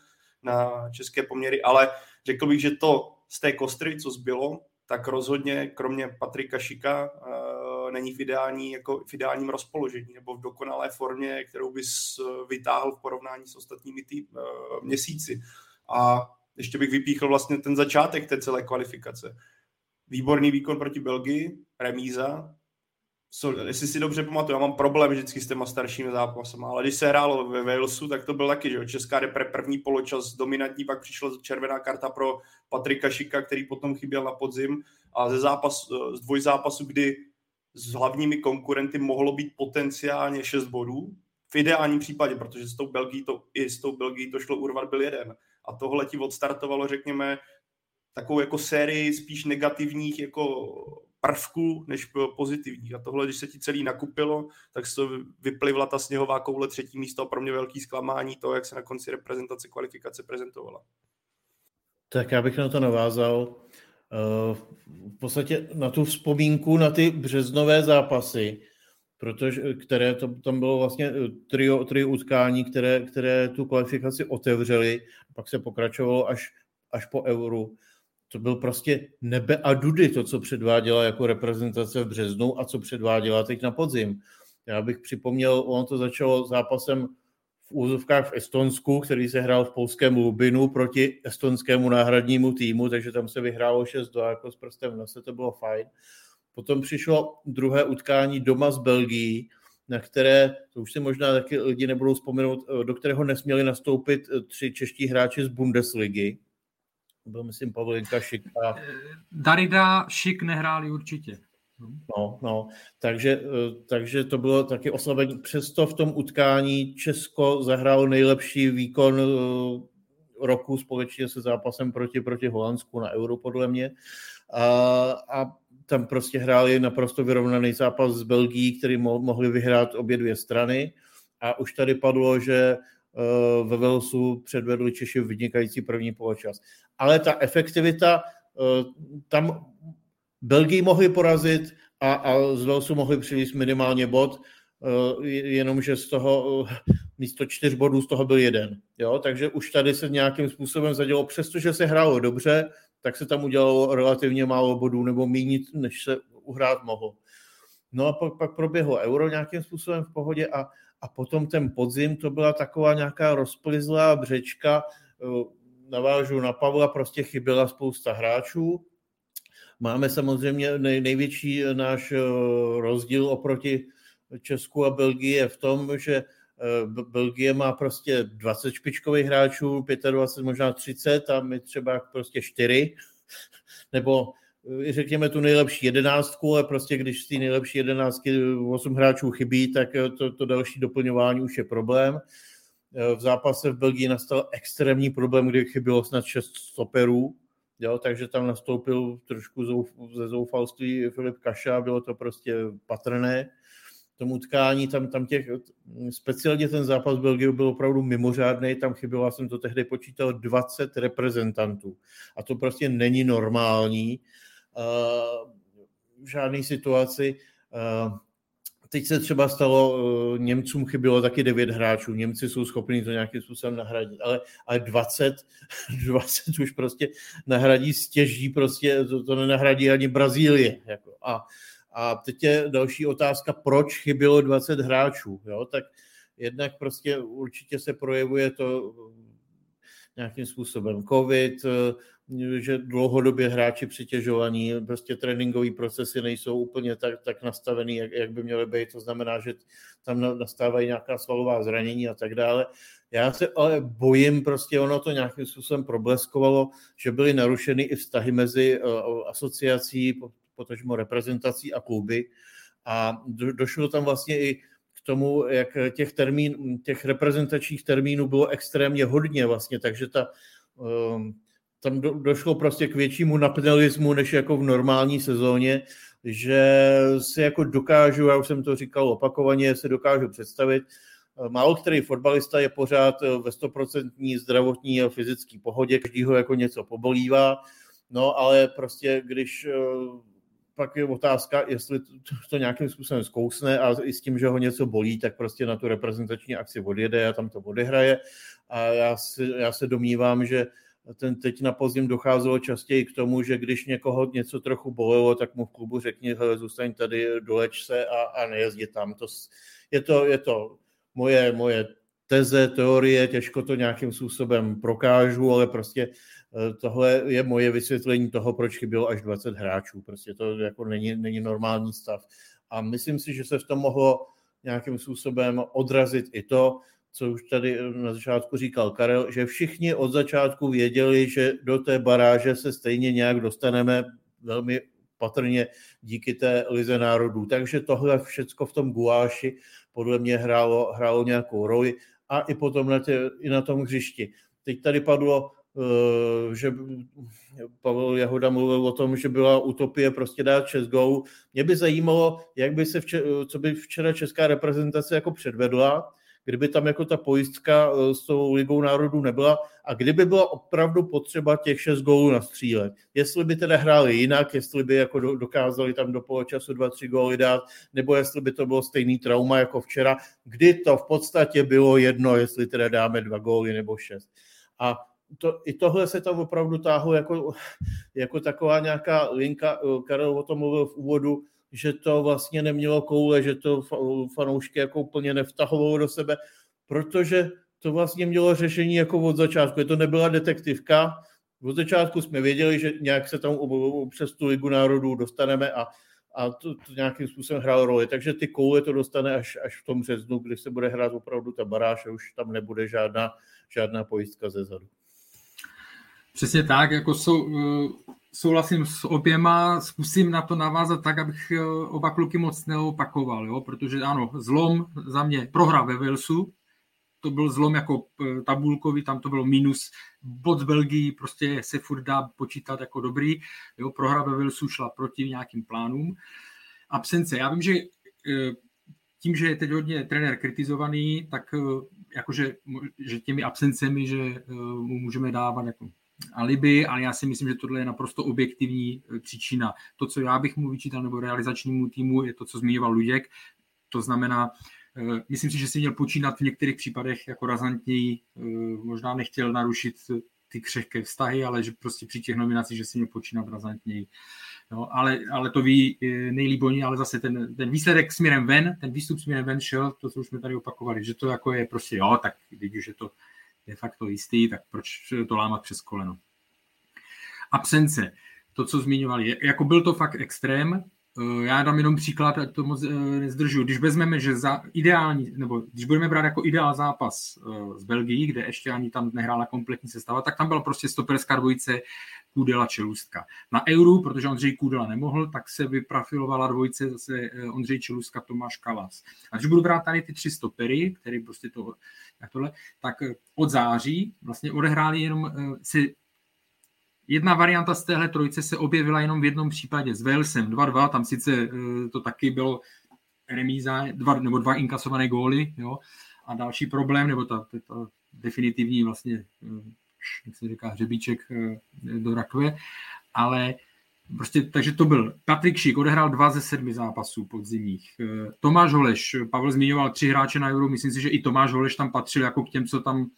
na české poměry, ale řekl bych, že to z té kostry, co zbylo, tak rozhodně kromě Patrika Šika uh, není v, ideální, jako v ideálním rozpoložení nebo v dokonalé formě, kterou bys eh, vytáhl v porovnání s ostatními tý, uh, měsíci. A ještě bych vypíchl vlastně ten začátek té celé kvalifikace. Výborný výkon proti Belgii, remíza, so, jestli si dobře pamatuju, já mám problém vždycky s těma staršími zápasy, ale když se hrálo ve Walesu, tak to byl taky, že Česká repre první poločas dominantní, pak přišla červená karta pro Patrika Šika, který potom chyběl na podzim a ze zápas, z dvojzápasu, kdy s hlavními konkurenty mohlo být potenciálně 6 bodů, v ideálním případě, protože s tou Belgií to, i s tou Belgií to šlo urvat byl jeden. A tohle ti odstartovalo, řekněme, takovou jako sérii spíš negativních jako prvků než pozitivních. A tohle, když se ti celý nakupilo, tak se vyplivla ta sněhová koule třetí místo a pro mě velký zklamání to, jak se na konci reprezentace kvalifikace prezentovala. Tak já bych na to navázal. Eh, v podstatě na tu vzpomínku na ty březnové zápasy, protože, které to, tam bylo vlastně eh, trio, trio utkání, které, které tu kvalifikaci otevřely, pak se pokračovalo až, až po euru to byl prostě nebe a dudy, to, co předváděla jako reprezentace v březnu a co předváděla teď na podzim. Já bych připomněl, ono to začalo zápasem v úzovkách v Estonsku, který se hrál v polském Lubinu proti estonskému náhradnímu týmu, takže tam se vyhrálo 6 do jako s prstem v nose, to bylo fajn. Potom přišlo druhé utkání doma z Belgii, na které, to už si možná taky lidi nebudou vzpomenout, do kterého nesměli nastoupit tři čeští hráči z Bundesligy, byl, myslím, Pavlinka Šik. A... Darida Šik nehráli určitě. No, no, takže, takže to bylo taky oslabení. Přesto v tom utkání Česko zahrálo nejlepší výkon roku společně se zápasem proti, proti Holandsku na Euro, podle mě. A, a tam prostě hráli naprosto vyrovnaný zápas s Belgií, který mo- mohli vyhrát obě dvě strany. A už tady padlo, že uh, ve Velsu předvedli Češi vynikající první poločas. Ale ta efektivita, tam Belgii mohli porazit a, a z Velsu mohli přivést minimálně bod, uh, jenomže z toho místo čtyř bodů z toho byl jeden. Jo? Takže už tady se nějakým způsobem zadělo, přestože se hrálo dobře, tak se tam udělalo relativně málo bodů nebo méně, než se uhrát mohlo. No a pak, pak proběhlo euro nějakým způsobem v pohodě a, a potom ten podzim, to byla taková nějaká rozplizlá břečka, eh, navážu na Pavla, prostě chyběla spousta hráčů. Máme samozřejmě nej, největší náš eh, rozdíl oproti Česku a Belgii v tom, že Eh, Belgie má prostě 20 špičkových hráčů, 25, možná 30 a my třeba prostě 4, nebo eh, řekněme tu nejlepší jedenáctku, ale prostě když z té nejlepší jedenáctky 8 hráčů chybí, tak eh, to, to další doplňování už je problém. V zápase v Belgii nastal extrémní problém, kdy chybilo snad 6 stoperů, jo, takže tam nastoupil trošku ze zoufalství Filip Kaša, bylo to prostě patrné tomu utkání, tam, tam těch, speciálně ten zápas Belgie byl opravdu mimořádný, tam chybělo, já jsem to tehdy počítal, 20 reprezentantů. A to prostě není normální uh, v žádné situaci. Uh, teď se třeba stalo, uh, Němcům chybělo taky 9 hráčů, Němci jsou schopni to nějakým způsobem nahradit, ale, ale 20, 20 už prostě nahradí stěží, prostě to, to nenahradí ani Brazílie. Jako. A a teď je další otázka, proč chybělo 20 hráčů. Jo? Tak jednak prostě určitě se projevuje to nějakým způsobem covid, že dlouhodobě hráči přitěžovaní, prostě tréninkové procesy nejsou úplně tak, tak nastavený, jak, jak by měly být. To znamená, že tam nastávají nějaká svalová zranění a tak dále. Já se ale bojím, prostě ono to nějakým způsobem probleskovalo, že byly narušeny i vztahy mezi eh, asociací, potažmo reprezentací a kluby. A do, došlo tam vlastně i k tomu, jak těch, termín, těch reprezentačních termínů bylo extrémně hodně vlastně, takže ta, um, tam do, došlo prostě k většímu napnelismu, než jako v normální sezóně, že si jako dokážu, já už jsem to říkal opakovaně, se dokážu představit, Málo který fotbalista je pořád ve stoprocentní zdravotní a fyzické pohodě, každýho jako něco pobolívá, no ale prostě když pak je otázka, jestli to, to nějakým způsobem zkousne a i s tím, že ho něco bolí, tak prostě na tu reprezentační akci odjede a tam to odehraje. A já, si, já se domnívám, že ten teď na podzim docházelo častěji k tomu, že když někoho něco trochu bolelo, tak mu v klubu řekni, hele, zůstaň tady, doleč se a, a nejezdí tam. To, je, to, je to moje, moje teze, teorie, těžko to nějakým způsobem prokážu, ale prostě Eh, tohle je moje vysvětlení toho, proč chybělo až 20 hráčů. Prostě to jako není, není normální stav. A myslím si, že se v tom mohlo nějakým způsobem odrazit i to, co už tady na začátku říkal Karel, že všichni od začátku věděli, že do té baráže se stejně nějak dostaneme velmi patrně díky té lize národů. Takže tohle všecko v tom guáši podle mě hrálo, hrálo nějakou roli a i potom na, tě, i na tom hřišti. Teď tady padlo Eh, že Pavel Jahoda mluvil o tom, že byla utopie prostě dát 6 gólů. Mě by zajímalo, jak by se včera, co by včera česká reprezentace jako předvedla, kdyby tam jako ta pojistka eh, s tou ligou národů nebyla a kdyby byla opravdu potřeba těch 6 gólů nastřílet. Jestli by teda hráli jinak, jestli by jako dokázali tam do poločasu 2-3 góly dát, nebo jestli by to bylo stejný trauma jako včera, kdy to v podstatě bylo jedno, jestli teda dáme dva góly nebo šest. A to, i tohle se tam opravdu táhlo jako, jako taková nějaká linka. Karel o tom mluvil v úvodu, že to vlastně nemělo koule, že to fanoušky jako úplně nevtahovalo do sebe, protože to vlastně mělo řešení jako od začátku. To nebyla detektivka, od začátku jsme věděli, že nějak se tam přes tu Ligu národů dostaneme a, a to, to nějakým způsobem hrálo roli. Takže ty koule to dostane až, až v tom březnu, kdy se bude hrát opravdu ta baráž a už tam nebude žádná, žádná pojistka ze zadu. Přesně tak, jako jsou, eh, souhlasím s oběma, zkusím na to navázat tak, abych eh, oba kluky moc neopakoval, jo? protože ano, zlom za mě prohra ve Walesu, to byl zlom jako eh, tabulkový, tam to bylo minus bod Belgii, prostě se furt dá počítat jako dobrý, jo? prohra ve Walesu šla proti nějakým plánům. Absence, já vím, že eh, tím, že je teď hodně trenér kritizovaný, tak jakože že těmi absencemi, že mu můžeme dávat jako alibi, ale já si myslím, že tohle je naprosto objektivní e, příčina. To, co já bych mu vyčítal, nebo realizačnímu týmu, je to, co zmiňoval Luděk. To znamená, e, myslím si, že si měl počínat v některých případech jako razantněji, e, možná nechtěl narušit ty křehké vztahy, ale že prostě při těch nominacích, že si měl počínat razantněji. No, ale, ale to ví nejlíp oni, ale zase ten, ten výsledek směrem ven, ten výstup směrem ven šel, to, co už jsme tady opakovali, že to jako je prostě, jo, tak už je to de facto jistý, tak proč to lámat přes koleno? Absence, to, co zmiňovali, jako byl to fakt extrém, já dám jenom příklad, ať to moc eh, nezdržu. Když vezmeme, že za ideální, nebo když budeme brát jako ideál zápas eh, z Belgii, kde ještě ani tam nehrála kompletní sestava, tak tam byla prostě stoperská dvojice Kůdela Čelůstka. Na Euru, protože Ondřej Kůdela nemohl, tak se vyprafilovala dvojice zase Ondřej Čelůstka, Tomáš Kalas. A když budu brát tady ty tři stopery, který prostě to tak tohle, tak eh, od září vlastně odehráli jenom eh, si Jedna varianta z téhle trojice se objevila jenom v jednom případě s Walesem 2-2, tam sice eh, to taky bylo remíza, dva, nebo dva inkasované góly, jo, a další problém, nebo ta, ta, ta definitivní vlastně, jak se říká, hřebíček do rakve, ale Prostě, takže to byl Patrik Šik, odehrál dva ze sedmi zápasů podzimních. Eh, Tomáš Holeš, Pavel zmiňoval tři hráče na Euro, myslím si, že i Tomáš Holeš tam patřil jako k těm, co tam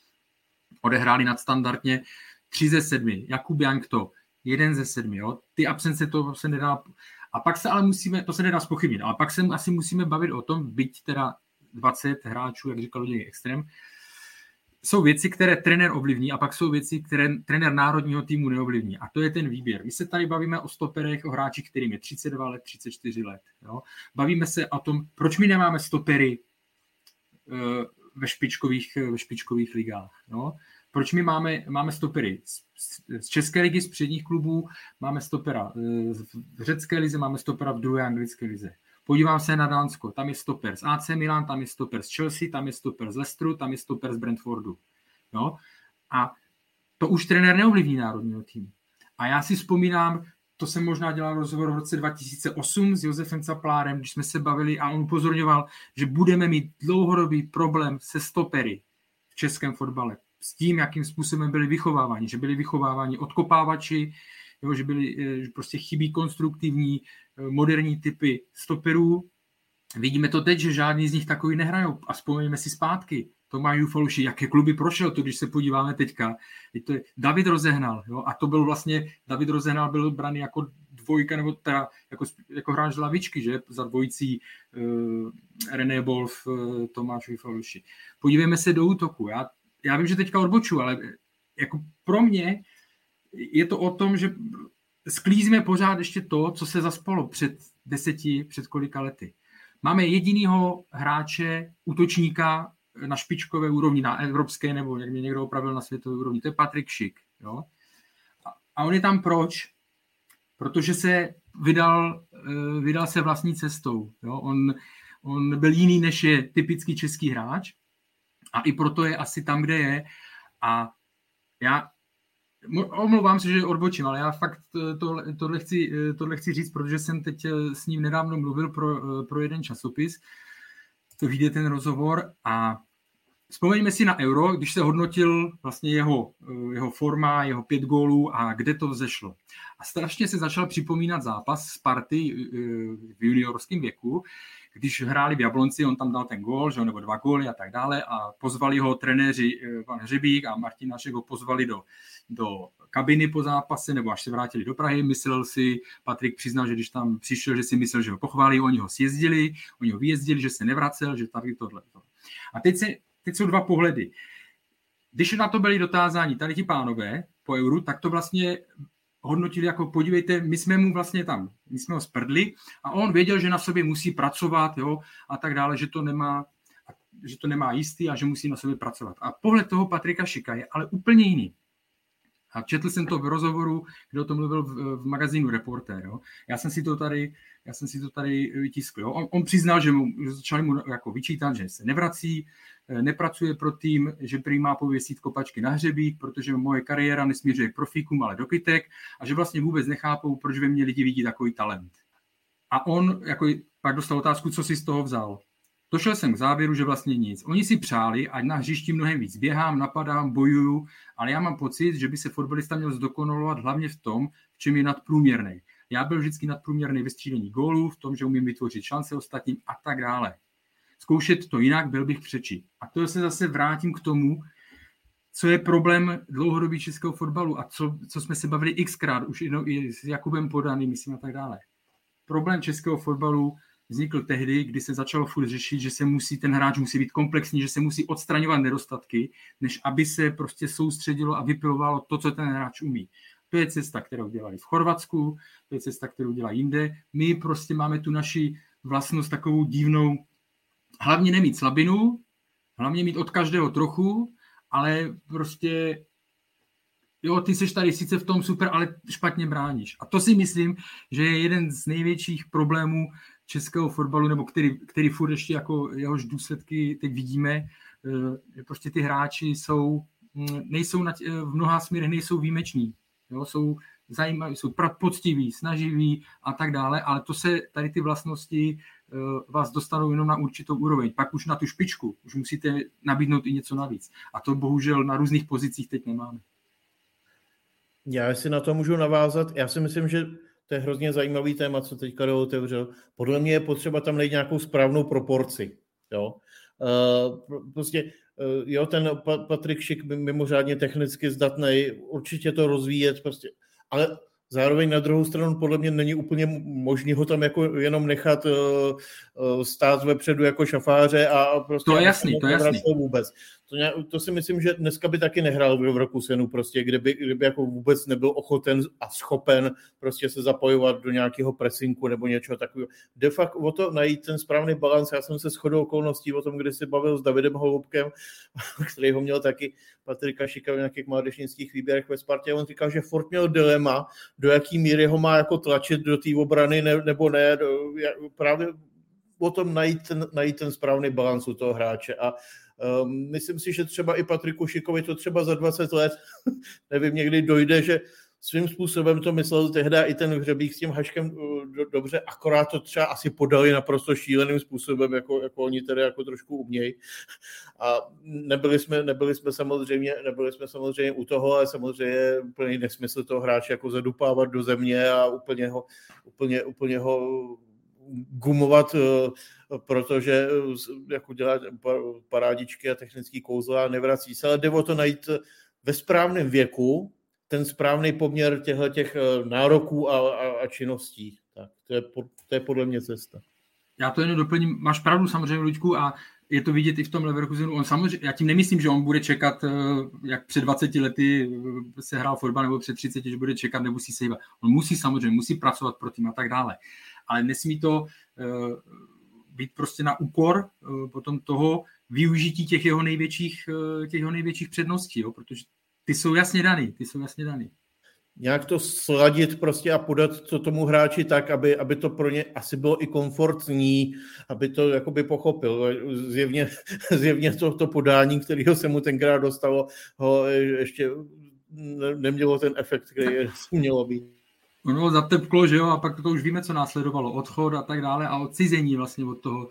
odehráli nadstandardně. Tři ze sedmi. Jakub Jankto, jeden ze sedmi. Jo? Ty absence to se nedá... A pak se ale musíme, to se nedá spochybnit, ale pak se asi musíme bavit o tom, byť teda 20 hráčů, jak říkal Luděk Extrém, jsou věci, které trenér ovlivní a pak jsou věci, které trenér národního týmu neovlivní. A to je ten výběr. My se tady bavíme o stoperech, o hráčích, kterým je 32 let, 34 let. Jo? Bavíme se o tom, proč my nemáme stopery uh, ve špičkových, ve špičkových ligách. Jo? Proč my máme, máme stopery z, z České ligy, z předních klubů, máme stopera uh, v řecké lize, máme stopera v druhé anglické lize. Podívám se na Dánsko, tam je stoper z AC Milan, tam je stoper z Chelsea, tam je stoper z Leicesteru, tam je stoper z Brentfordu. Jo? A to už trenér neovlivní národního týmu. A já si vzpomínám, to jsem možná dělal rozhovor v roce 2008 s Josefem Caplárem, když jsme se bavili a on upozorňoval, že budeme mít dlouhodobý problém se stopery v českém fotbale. S tím, jakým způsobem byli vychováváni. Že byli vychováváni odkopávači, jo, že byli, eh, že prostě chybí konstruktivní, eh, moderní typy stoperů. Vidíme to teď, že žádný z nich takový nehrajou. A vzpomeňme si zpátky. Tomáš Jufaluši, jaké kluby prošel, to když se podíváme teďka. To je David Rozehnal, jo, a to byl vlastně, David Rozehnal byl braný jako dvojka, nebo teda jako, jako hráč lavičky, že, za dvojicí uh, René Wolf, uh, Tomáš Jufaluši. Podívejme se do útoku. Já, já vím, že teďka odboču, ale jako pro mě je to o tom, že sklízíme pořád ještě to, co se zaspalo před deseti, před kolika lety. Máme jedinýho hráče, útočníka na špičkové úrovni, na evropské, nebo jak mě někdo opravil na světové úrovni, to je Patrik Šik. Jo? A on je tam proč? Protože se vydal, eh, vydal se vlastní cestou. Jo? On, on byl jiný, než je typický český hráč a i proto je asi tam, kde je. A já Omlouvám se, že odbočím, ale já fakt tohle, tohle, chci, tohle chci říct, protože jsem teď eh, s ním nedávno mluvil pro, eh, pro jeden časopis. To vyjde ten rozhovor a vzpomeňme si na Euro, když se hodnotil vlastně jeho, eh, jeho forma, jeho pět gólů a kde to vzešlo. A strašně se začal připomínat zápas Sparty v juniorském věku, když hráli v Jablonci, on tam dal ten gól, že, nebo dva góly a tak dále a pozvali ho trenéři pan Hřebík a Martin Našek ho pozvali do, do kabiny po zápase, nebo až se vrátili do Prahy, myslel si, Patrik přiznal, že když tam přišel, že si myslel, že ho pochválí, oni ho sjezdili, oni ho vyjezdili, že se nevracel, že tady tohle. To. A teď, se, teď jsou dva pohledy. Když na to byli dotázáni tady ti pánové po euru, tak to vlastně hodnotili jako podívejte, my jsme mu vlastně tam, my jsme ho sprdli a on věděl, že na sobě musí pracovat jo, a tak dále, že to nemá že to nemá jistý a že musí na sobě pracovat. A pohled toho Patrika Šika je ale úplně jiný. A četl jsem to v rozhovoru, kde o tom mluvil v, v magazínu Reporter. Jo. Já jsem si to tady, já jsem si to tady vytiskl. Jo. On, on přiznal, že, mu, že začali mu jako vyčítat, že se nevrací, eh, nepracuje pro tým, že prý má pověsit kopačky na hřebík, protože moje kariéra nesměřuje k profíkům, ale do kytek a že vlastně vůbec nechápou, proč ve mně lidi vidí takový talent. A on jako pak dostal otázku, co si z toho vzal. Došel jsem k závěru, že vlastně nic. Oni si přáli, ať na hřišti mnohem víc běhám, napadám, bojuju, ale já mám pocit, že by se fotbalista měl zdokonalovat hlavně v tom, v čem je nadprůměrný. Já byl vždycky nadprůměrný ve střílení gólů, v tom, že umím vytvořit šance ostatním a tak dále. Zkoušet to jinak, byl bych přeči. A to se zase vrátím k tomu, co je problém dlouhodobí českého fotbalu a co, co jsme se bavili xkrát, už jednou i s Jakubem Podaným, myslím a tak dále. Problém českého fotbalu vznikl tehdy, kdy se začalo furt řešit, že se musí, ten hráč musí být komplexní, že se musí odstraňovat nedostatky, než aby se prostě soustředilo a vypilovalo to, co ten hráč umí. To je cesta, kterou dělali v Chorvatsku, to je cesta, kterou dělá jinde. My prostě máme tu naši vlastnost takovou divnou, hlavně nemít slabinu, hlavně mít od každého trochu, ale prostě jo, ty jsi tady sice v tom super, ale špatně bráníš. A to si myslím, že je jeden z největších problémů českého fotbalu, nebo který, který furt ještě jako jehož důsledky teď vidíme, eh, prostě ty hráči jsou, mm, nejsou na, v mnoha směrech nejsou výjimeční. Jo, jsou zajímaví, jsou poctiví, snaživí a tak dále, ale to se, tady ty vlastnosti eh, vás dostanou jenom na určitou úroveň. Pak už na tu špičku, už musíte nabídnout i něco navíc. A to bohužel na různých pozicích teď nemáme. Já si na to můžu navázat. Já si myslím, že to je hrozně zajímavý téma, co teďka do otevřel. Podle mě je potřeba tam najít nějakou správnou proporci. Jo? Uh, prostě uh, jo, ten Patrik Šik mimořádně technicky zdatný, určitě to rozvíjet, prostě, ale Zároveň na druhou stranu podle mě není úplně možné ho tam jako jenom nechat uh, stát vepředu jako šafáře a prostě... To je jasný, to je jasný. Vůbec. To, to si myslím, že dneska by taky nehrál v roku senu, prostě, kdyby, kdyby jako vůbec nebyl ochoten a schopen prostě se zapojovat do nějakého presinku nebo něčeho takového. De facto o to najít ten správný balans. Já jsem se shodou okolností o tom, kdy si bavil s Davidem Holubkem, který ho měl taky Patrika Šika v nějakých mládežnických výběrech ve Spartě. On říkal, že Ford měl dilema, do jaký míry ho má jako tlačit do té obrany ne, nebo ne. Do, právě o tom najít ten, najít ten správný balans u toho hráče. A Um, myslím si, že třeba i Patriku Šikovi to třeba za 20 let, nevím, někdy dojde, že svým způsobem to myslel tehdy i ten hřebík s tím haškem do, dobře, akorát to třeba asi podali naprosto šíleným způsobem, jako, jako oni tedy jako trošku umějí. A nebyli jsme, nebyli jsme samozřejmě, nebyli jsme samozřejmě u toho, ale samozřejmě úplný nesmysl toho hráče jako zadupávat do země a úplně ho, úplně, úplně ho gumovat, eh, protože eh, jako dělá parádičky a technický kouzla a nevrací se, ale jde o to najít ve správném věku ten správný poměr těchto těch eh, nároků a, a, a činností. Tak to je, to je podle mě cesta. Já to jenom doplním. Máš pravdu samozřejmě, Luďku, a je to vidět i v tom Leverkusenu. On samozřejmě, já tím nemyslím, že on bude čekat, jak před 20 lety se hrál fotbal, nebo před 30, že bude čekat, nemusí se hýbat. On musí samozřejmě, musí pracovat pro tým a tak dále ale nesmí to eh, být prostě na úkor eh, potom toho využití těch jeho největších, eh, těch jeho největších předností, jo, protože ty jsou jasně daný, ty jsou jasně daný. Nějak to sladit prostě a podat to tomu hráči tak, aby, aby to pro ně asi bylo i komfortní, aby to jakoby pochopil. Zjevně, zjevně to, to podání, kterého se mu tenkrát dostalo, ho ještě nemělo ten efekt, který mělo být. Ono zatepklo, že jo, a pak to už víme, co následovalo, odchod a tak dále a odcizení vlastně od toho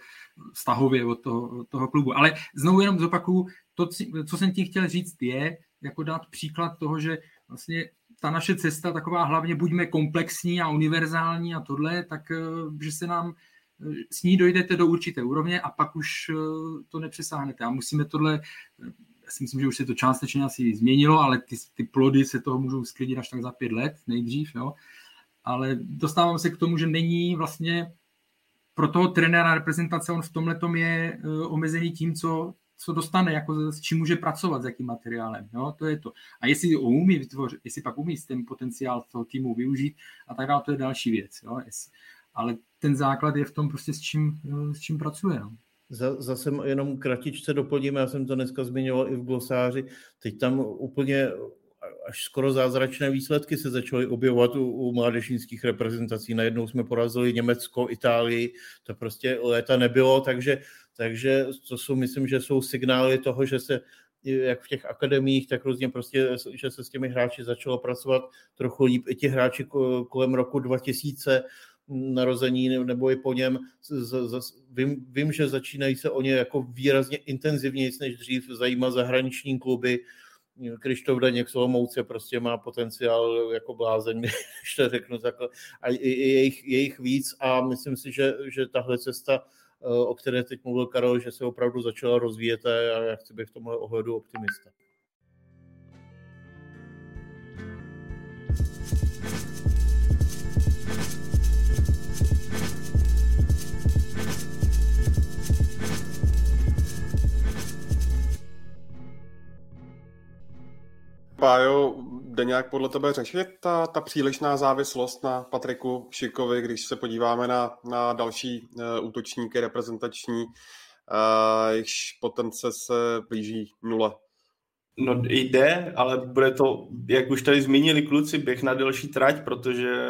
stahově, od toho, od toho klubu. Ale znovu jenom zopakuju, to, co jsem ti chtěl říct, je jako dát příklad toho, že vlastně ta naše cesta taková hlavně buďme komplexní a univerzální a tohle, tak eh, že se nám eh, s ní dojdete do určité úrovně a pak už eh, to nepřesáhnete. A musíme tohle, já si myslím, že už se to částečně asi změnilo, ale ty, ty plody se toho můžou sklidit až tak za pět let nejdřív, jo ale dostávám se k tomu, že není vlastně pro toho trenéra reprezentace, on v tomhle tom je e, omezený tím, co, co dostane, jako s čím může pracovat, s jakým materiálem. Jo? To je to. A jestli ho umí vytvořit, jestli pak umí ten potenciál toho týmu využít a tak dále, to je další věc. Jo? Ale ten základ je v tom prostě s čím, e, s čím pracuje. No. Zase jenom kratičce doplním, já jsem to dneska zmiňoval i v glosáři, teď tam úplně až skoro zázračné výsledky se začaly objevovat u, u mládežnických reprezentací. Najednou jsme porazili Německo, Itálii, to prostě léta nebylo, takže, takže to jsou, myslím, že jsou signály toho, že se jak v těch akademiích, tak různě prostě, že se s těmi hráči začalo pracovat trochu líp. I ti hráči kolem roku 2000 narození nebo i po něm. Z, z, vím, vím, že začínají se o ně jako výrazně intenzivněji než dřív zajímat zahraniční kluby. Krištof Daněk Solomouce prostě má potenciál jako blázen, když to řeknu takhle. A je jich, je jich víc a myslím si, že, že tahle cesta, eh, o které teď mluvil Karel, že se opravdu začala rozvíjet a já chci být v tomhle ohledu optimista. Pájo, jde nějak podle tebe řešit ta, ta přílišná závislost na Patriku Šikovi, když se podíváme na, na další uh, útočníky reprezentační, uh, jejichž potence se blíží nule? No jde, ale bude to, jak už tady zmínili kluci, běh na delší trať, protože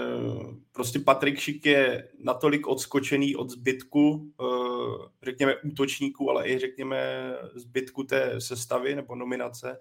prostě Patrik Šik je natolik odskočený od zbytku, eh, řekněme útočníků, ale i řekněme zbytku té sestavy nebo nominace,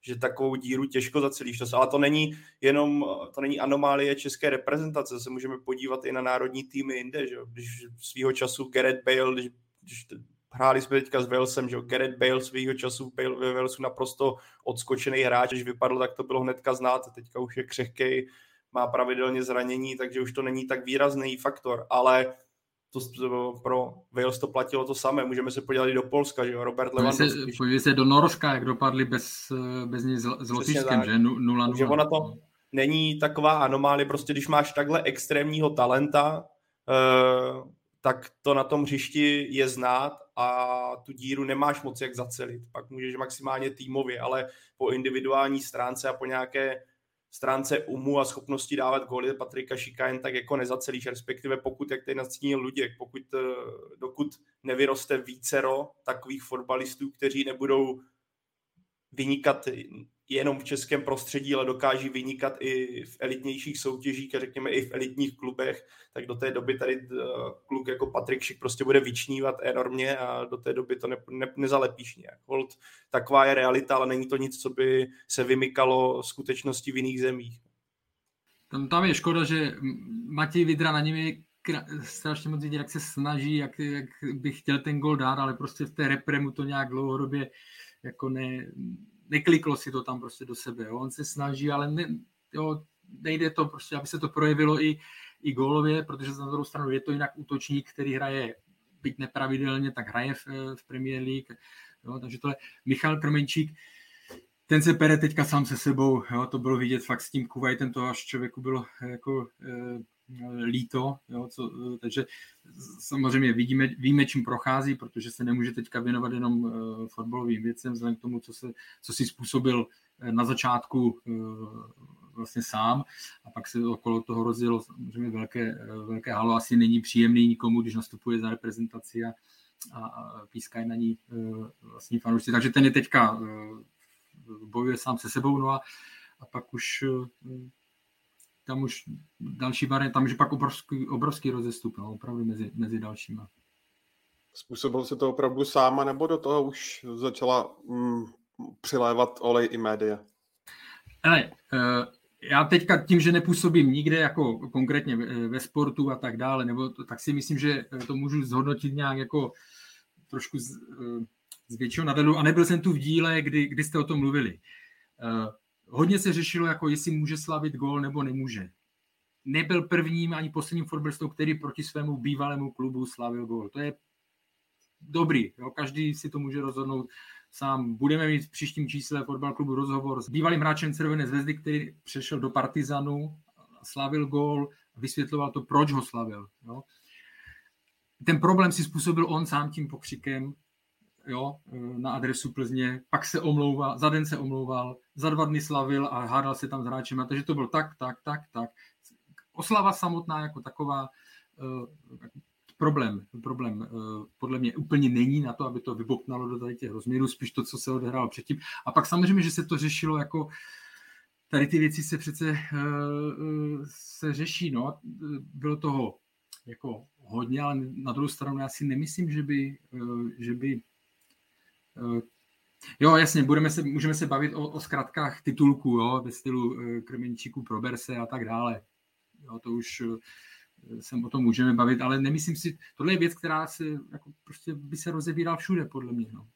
že takovou díru těžko zacelíš. To, ale to není jenom, to není anomálie české reprezentace, se můžeme podívat i na národní týmy jinde, že když svýho času Gareth Bale, když, když hráli jsme teďka s Walesem, že Gareth Bale svýho času Bale ve Walesu naprosto odskočený hráč, když vypadl, tak to bylo hnedka znát, teďka už je křehkej, má pravidelně zranění, takže už to není tak výrazný faktor, ale to pro Wales to platilo to samé. Můžeme se podívat i do Polska, že jo, Robert Lewandowski. Podívej se do Norska, jak dopadli bez, bez něj s Lotyšskem, že 0-0. Že ona to není taková anomálie, prostě když máš takhle extrémního talenta, uh, tak to na tom hřišti je znát a tu díru nemáš moc jak zacelit. Pak můžeš maximálně týmově, ale po individuální stránce a po nějaké stránce umu a schopnosti dávat góly Patrika Šika jen tak jako nezacelíš, respektive pokud, jak tady nastínil Luděk, pokud, eh, dokud nevyroste vícero takových fotbalistů, kteří nebudou vynikat jenom v českém prostředí, ale dokáží vynikat i v elitnějších soutěžích a řekněme i v elitních klubech, tak do té doby tady eh, kluk jako Patrik Šik prostě bude vyčnívat enormně a do té doby to ne, ne, nezalepíš nějak. Hold, taková je realita, ale není to nic, co by se vymykalo skutečnosti v jiných zemích. Tam, tam je škoda, že Matěj Vidra na něm je strašně moc vidět, jak se snaží, jak, jak bych chtěl ten gol dát, ale prostě v té repre mu to nějak dlouhodobě jako ne, nekliklo si to tam prostě do sebe. Jo. On se snaží, ale ne, jo, nejde to prostě, aby se to projevilo i, i gólově, protože na druhou stranu je to jinak útočník, který hraje byť nepravidelně, tak hraje v, v Premier League. Jo, takže tohle Michal Krmenčík, ten se pere teďka sám se sebou, jo, to bylo vidět fakt s tím Kuwaitem, to až člověku bylo jako e, líto, jo, co, takže samozřejmě vidíme, víme, čím prochází, protože se nemůže teďka věnovat jenom uh, fotbalovým věcem, vzhledem k tomu, co, se, co si způsobil eh, na začátku vlastně sám a pak se okolo toho rozjelo samozřejmě velké, velké halo. Asi není příjemný nikomu, když nastupuje za reprezentaci a, a, pískají na ní vlastně fanoušci. Takže ten je teďka bojuje sám se sebou, no a, a pak už tam už další variant, tam už pak obrovský, obrovský rozestup, no, opravdu mezi, mezi dalšíma. Způsobil se to opravdu sám, nebo do toho už začala mm, přilévat olej i média? Ale, uh, já teďka tím, že nepůsobím nikde jako konkrétně ve sportu a tak dále, nebo to, tak si myslím, že to můžu zhodnotit nějak jako trošku z, eh, z většího nadhledu. A nebyl jsem tu v díle, kdy, kdy jste o tom mluvili. Hodně se řešilo, jako jestli může slavit gol nebo nemůže. Nebyl prvním ani posledním fotbalistou, který proti svému bývalému klubu slavil gol. To je dobrý, jo? každý si to může rozhodnout sám. Budeme mít v příštím čísle fotbal klubu rozhovor s bývalým hráčem Červené zvezdy, který přešel do Partizanu, slavil gol, vysvětloval to, proč ho slavil. Jo? Ten problém si způsobil on sám tím pokřikem, jo, na adresu Plzně, pak se omlouval, za den se omlouval, za dva dny slavil a hádal se tam s hráčem, takže to byl tak, tak, tak, tak. Oslava samotná jako taková uh, problém, problém uh, podle mě úplně není na to, aby to vybopnalo do tady těch rozměrů, spíš to, co se odehrálo předtím. A pak samozřejmě, že se to řešilo jako tady ty věci se přece se řeší. No. Bylo toho jako hodně, ale na druhou stranu já si nemyslím, že by, že by Jo, jasně, budeme se, můžeme se bavit o, o zkratkách titulku, jo, ve stylu Krmenčíku, Proberse a tak dále. Jo, to už se o tom můžeme bavit, ale nemyslím si, tohle je věc, která se jako prostě by se rozebírala všude, podle mě. No.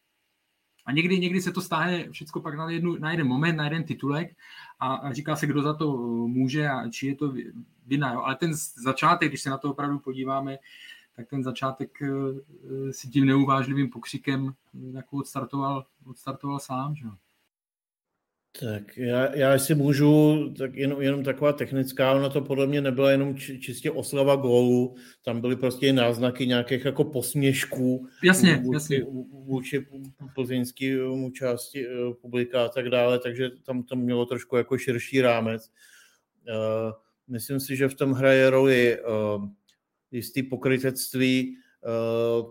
A někdy, někdy se to stáhne všechno pak na, jednu, na jeden moment, na jeden titulek a, a říká se, kdo za to může a či je to vina. Jo. Ale ten začátek, když se na to opravdu podíváme, tak ten začátek eh, si tím neuvážlivým pokřikem jako odstartoval, odstartoval sám. Že? Tak já, já si můžu, tak jenom, jenom taková technická, ona to podle mě nebyla jenom či, čistě oslava gólu, tam byly prostě náznaky nějakých jako posměšků jasně, vůči, jasně. vůči plzeňskému části uh, publika a tak dále, takže tam to mělo trošku jako širší rámec. Uh, myslím si, že v tom hraje roli uh, jistý pokrytectví, uh,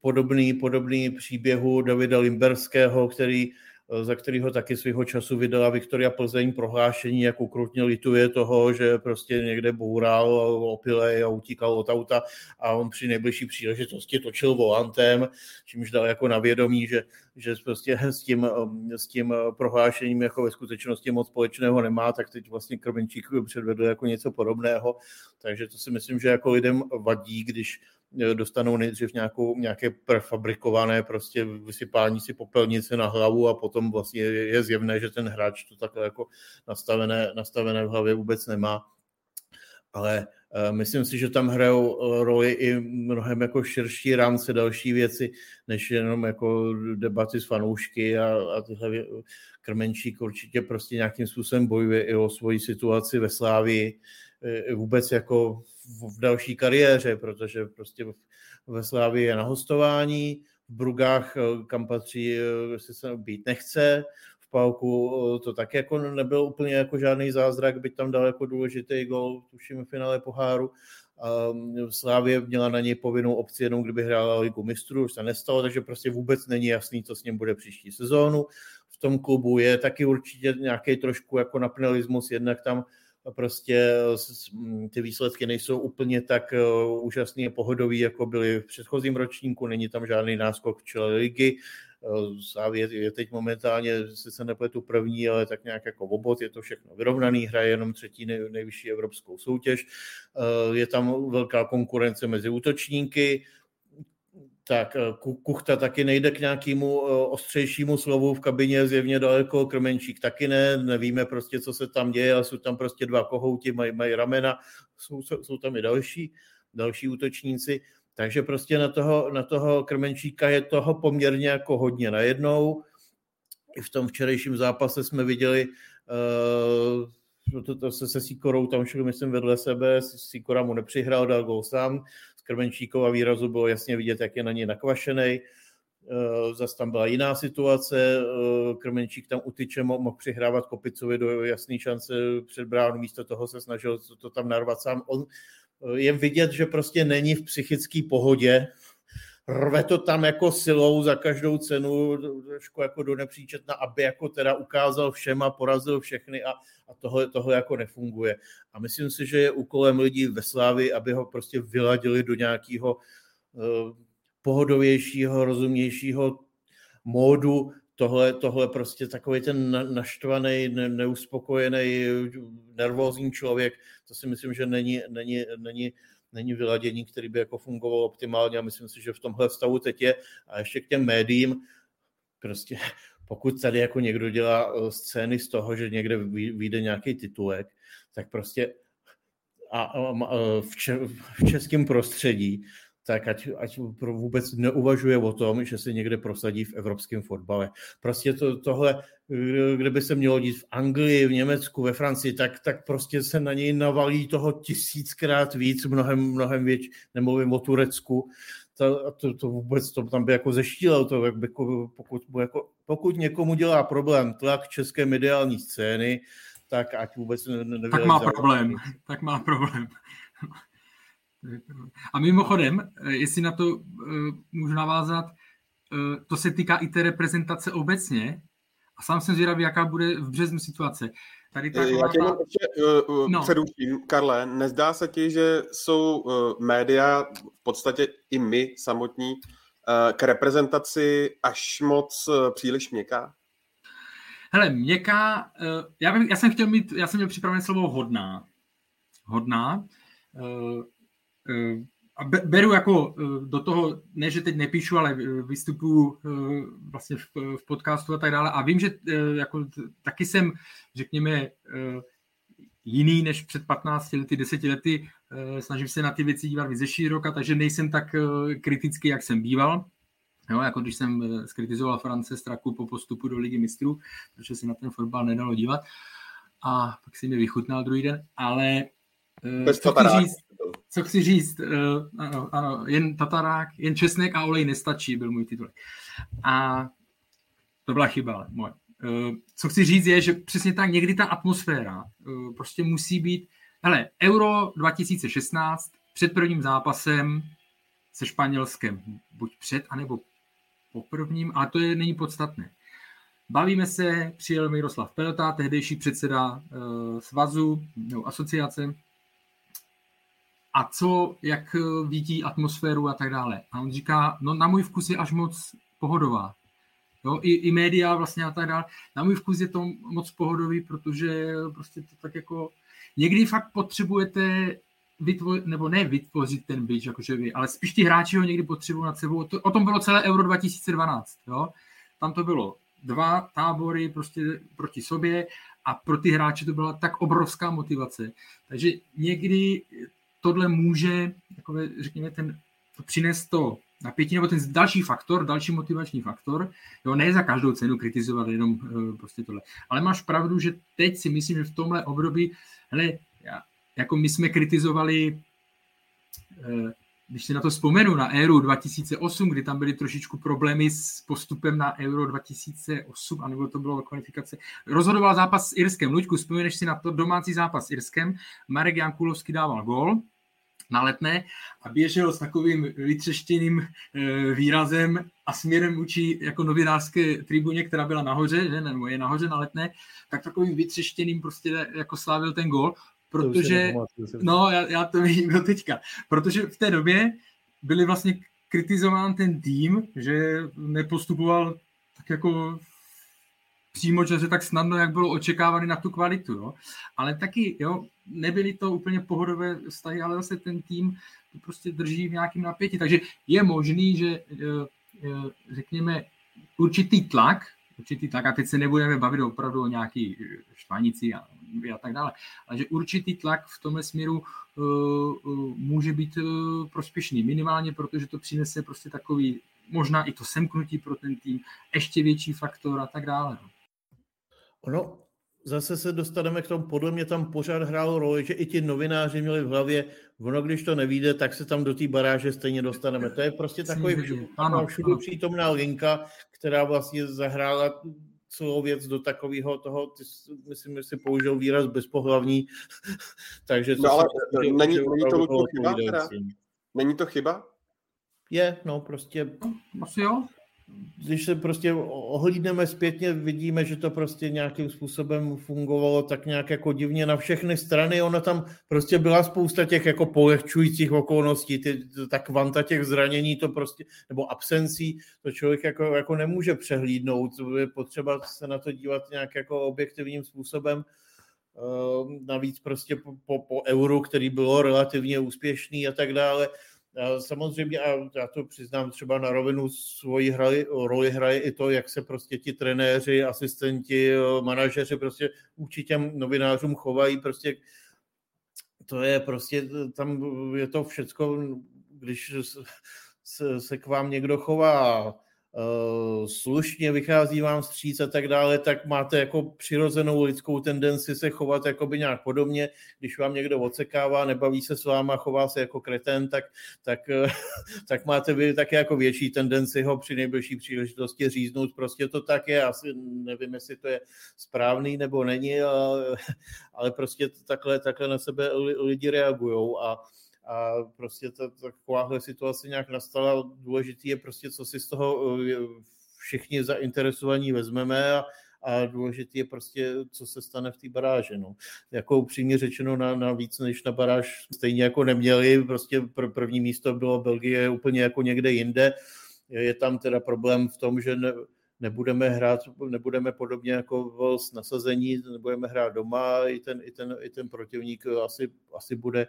podobný, podobný příběhu Davida Limberského, který Eh, za kterého taky svého času vydala Viktoria Plzeň prohlášení, jak ukrutně lituje toho, že prostě někde boural opilej a utíkal od auta a on při nejbližší příležitosti točil volantem, čímž dal jako na vědomí, že, že prostě s tím, eh, s tím prohlášením jako ve skutečnosti moc společného nemá, tak teď vlastně Krmenčík předvedl jako něco podobného. Takže to si myslím, že jako lidem vadí, když Eh, dostanou nejdřív nějakou, nějaké prefabrikované prostě vysypání si popelnice na hlavu a potom vlastně je zjevné, že ten hráč to takhle jako nastavené, nastavené v hlavě vůbec nemá. Ale uh, myslím si, že tam hrajou eh, roli i mnohem jako širší rámce další věci, než jenom jako debaty s fanoušky a, a tyhle Krmenčík určitě prostě nějakým způsobem bojuje i o svoji situaci ve Slávii, vůbec jako v další kariéře, protože prostě ve Slávii je na hostování, v Brugách, eh, kam patří, eh, se být nechce, v Pauku eh, to tak jako nebyl úplně jako žádný zázrak, byť tam dal jako důležitý gol, tuším v finále poháru. V Slávě měla na něj povinnou opci jenom, kdyby hrála ligu mistrů, už se nestalo, takže prostě vůbec není jasný, co s ním bude příští sezónu. V tom klubu je taky určitě nějaký trošku jako napnelismus, jednak tam prostě mm, ty výsledky nejsou úplně tak eh, úžasný a pohodový, jako byly v předchozím ročníku, není tam žádný náskok čele ligy, eh, je teď momentálně, sice nepletu první, ale tak nějak jako obod, je to všechno vyrovnaný, hraje jenom třetí nejvyšší evropskou soutěž. Eh, je tam velká konkurence mezi útočníky, tak eh, Kuchta taky nejde k nějakému eh, ostřejšímu slovu v kabině, zjevně daleko, Krmenčík taky ne, nevíme prostě, co se tam děje, ale jsou tam prostě dva kohouti, mají, mají ramena, jsou, jsou tam i další, další útočníci, takže prostě na toho, na toho Krmenčíka je toho poměrně jako hodně najednou. I v tom včerejším zápase jsme viděli, uh, to, to se se Sikorou tam šli, myslím, vedle sebe, Sikora mu nepřihrál, dal gol sám, Krmenčíkova výrazu bylo jasně vidět, jak je na něj nakvašený. Eh, zase tam byla jiná situace, eh, Krmenčík tam utyče, mohl přihrávat Kopicovi do jasné šance před bránu, místo toho se snažil to, to tam narvat sám. On, eh, je vidět, že prostě není v psychické pohodě, rve to tam jako silou za každou cenu, trošku jako do nepříčetna, aby jako teda ukázal všem a porazil všechny a, a tohle, tohle jako nefunguje. A myslím si, že je úkolem lidí ve Slávi, aby ho prostě vyladili do nějakého uh, pohodovějšího, rozumnějšího módu, tohle, tohle prostě takový ten naštvaný, ne, neuspokojený, nervózní člověk, to si myslím, že není, není, není není vyladění, který by jako fungovalo optimálně a myslím si, že v tomhle stavu teď je. A ještě k těm médiím, prostě pokud tady jako někdo dělá eh, scény z toho, že někde vyjde nějaký titulek, tak prostě a, v českém prostředí tak ať, ať vůbec neuvažuje o tom, že se někde prosadí v evropském fotbale. Prostě to, tohle, kdyby se mělo dít v Anglii, v Německu, ve Francii, tak, tak prostě se na něj navalí toho tisíckrát víc, mnohem, mnohem větší, nemluvím o Turecku, to, to, to vůbec to tam by jako zeštílel, to, jak by, pokud, jako, pokud někomu dělá problém tlak české mediální scény, tak ať vůbec ne, Tak má problém, tak má problém. A mimochodem, eh, jestli na to uh, můžu navázat, uh, to se týká i té reprezentace obecně A sám jsem zvědavý, jaká bude v březnu situace. Tady ta Já tě jenom ještě uh, no. předuším, Karle, nezdá se ti, že jsou uh, média, v podstatě i my samotní, uh, k reprezentaci až moc uh, příliš měkká? Hele, měkká, uh, já, bych, já jsem chtěl mít, já jsem měl připravené slovo hodná. Hodná. Uh, a beru jako do toho, ne, že teď nepíšu, ale vystupuju vlastně v, podcastu a tak dále. A vím, že jako taky jsem, řekněme, jiný než před 15 lety, 10 lety, snažím se na ty věci dívat ze široka, takže nejsem tak kritický, jak jsem býval. Jo, jako když jsem skritizoval France Straku po postupu do ligy mistrů, protože se na ten fotbal nedalo dívat. A pak si mi vychutnal druhý den, ale Bez co chci říct, co chci říct, uh, ano, ano, jen tatarák, jen česnek a olej nestačí, byl můj titul. A to byla chyba, ale moje. Uh, co chci říct je, že přesně tak někdy ta atmosféra uh, prostě musí být, hele, Euro 2016 před prvním zápasem se Španělskem, buď před, anebo po prvním, ale to je není podstatné. Bavíme se, přijel Miroslav Pelta, tehdejší předseda uh, svazu nebo asociace, a co, jak eh, vidí atmosféru a tak dále. A on říká, no na můj vkus je až moc pohodová. Jo, i, i média vlastně a tak dále. Na můj vkus je to moc pohodový, protože prostě to tak jako někdy fakt potřebujete vytvořit, nebo ne vytvořit ten byč, jakože vy, ale spíš ty hráči ho někdy potřebují nad sebou. To, o tom bylo celé Euro 2012. Jo? Tam to bylo dva tábory prostě proti sobě a pro ty hráče to byla tak obrovská motivace. Takže někdy tohle může, takové, řekněme, ten, to přinést to napětí, nebo ten další faktor, další motivační faktor, jo, ne za každou cenu kritizovat jenom uh, prostě tohle. Ale máš pravdu, že teď si myslím, že v tomhle období, hele, já, jako my jsme kritizovali, uh, když si na to vzpomenu, na Euro 2008, kdy tam byly trošičku problémy s postupem na Euro 2008, anebo to bylo kvalifikace. Rozhodoval zápas s Irskem. Luďku, vzpomeneš si na to domácí zápas s Irskem. Marek Jankulovský dával gol, na letné a běžel s takovým vytřeštěným eh, výrazem a směrem učí jako novinářské tribuně, která byla nahoře, že, nebo je nahoře na letné, tak takovým vytřeštěným prostě jako slávil ten gol, protože, no já, já to vidím do teďka, protože v té době byli vlastně kritizován ten tým, že nepostupoval tak jako přímo že tak snadno, jak bylo očekávané na tu kvalitu. Jo. Ale taky jo, nebyly to úplně pohodové vztahy, ale zase ten tým to prostě drží v nějakém napětí. Takže je možný, že eh, eh, řekněme určitý tlak, určitý tlak, a teď se nebudeme bavit opravdu o nějaký štvanici a, a tak dále, ale že určitý tlak v tomhle směru může být prospěšný, minimálně protože to přinese prostě takový, možná i to semknutí pro ten tým, ještě větší faktor a tak dále. No. Ono, zase se dostaneme k tomu, podle mě tam pořád hrálo roli, že i ti novináři měli v hlavě, ono když to nevíde, tak se tam do té baráže stejně dostaneme. To je prostě takový ano, všude přítomná linka, která vlastně zahrála celou věc do takového toho, ty, myslím, že si použil výraz bezpohlavní, takže to no, ale není, není, to chyba, Není to chyba? Je, no prostě. Asi jo když se prostě ohlídneme zpětně, vidíme, že to prostě nějakým způsobem fungovalo tak nějak jako divně na všechny strany. Ona tam prostě byla spousta těch jako polehčujících okolností, ty, ta kvanta těch zranění, to prostě, nebo absencí, to člověk jako, jako nemůže přehlídnout. Je potřeba se na to dívat nějak jako objektivním způsobem. Ehm, navíc prostě po, po, po euru, který bylo relativně úspěšný a tak dále, Samozřejmě, a já to přiznám třeba na rovinu svoji hraji, roli hraje i to, jak se prostě ti trenéři, asistenti, manažeři prostě vůči těm novinářům chovají, prostě to je prostě, tam je to všecko, když se, se k vám někdo chová slušně vychází vám stříc a tak dále, tak máte jako přirozenou lidskou tendenci se chovat jakoby nějak podobně. Když vám někdo odsekává, nebaví se s váma, chová se jako kreten, tak, tak, eh, tak máte vy také jako větší tendenci ho při nejbližší příležitosti říznout. Prostě to tak je, asi nevím, jestli to je správný nebo není, ale, ale prostě takhle, takhle na sebe lidi reagují a a prostě ta, takováhle situace nějak nastala. Důležitý je prostě, co si z toho eh, všichni zainteresovaní vezmeme a, a důležitý je prostě, co se stane v té baráži. No. Jako upřímně řečeno na, na víc než na baráž stejně jako neměli, prostě pr- první místo bylo Belgie úplně jako někde jinde. Je tam teda problém v tom, že ne, nebudeme hrát, nebudeme podobně jako s nasazení, nebudeme hrát doma, i ten, i ten, i ten protivník asi, asi bude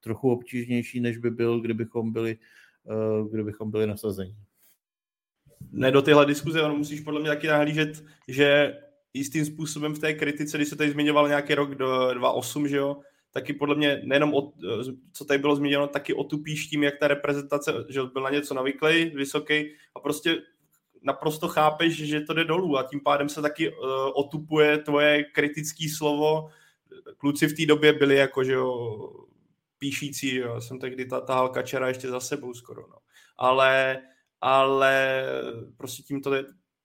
trochu obtížnější, než by byl, kdybychom byli, eh, kdybychom byli nasazení. Ne, do téhle diskuze ono musíš podle mě taky nahlížet, že jistým způsobem v té kritice, když se tady zmiňoval nějaký rok do 2.8, že jo, taky podle mě nejenom, o, co tady bylo zmíněno, taky otupíš tím, jak ta reprezentace, že byl na něco navyklý, vysoký a prostě naprosto chápeš, že to jde dolů a tím pádem se taky uh, otupuje tvoje kritické slovo. Kluci v té době byli jako, že jo, píšící, jo. Jsem tehdy tahal kačera ještě za sebou skoro, no. Ale, ale prostě tím to je,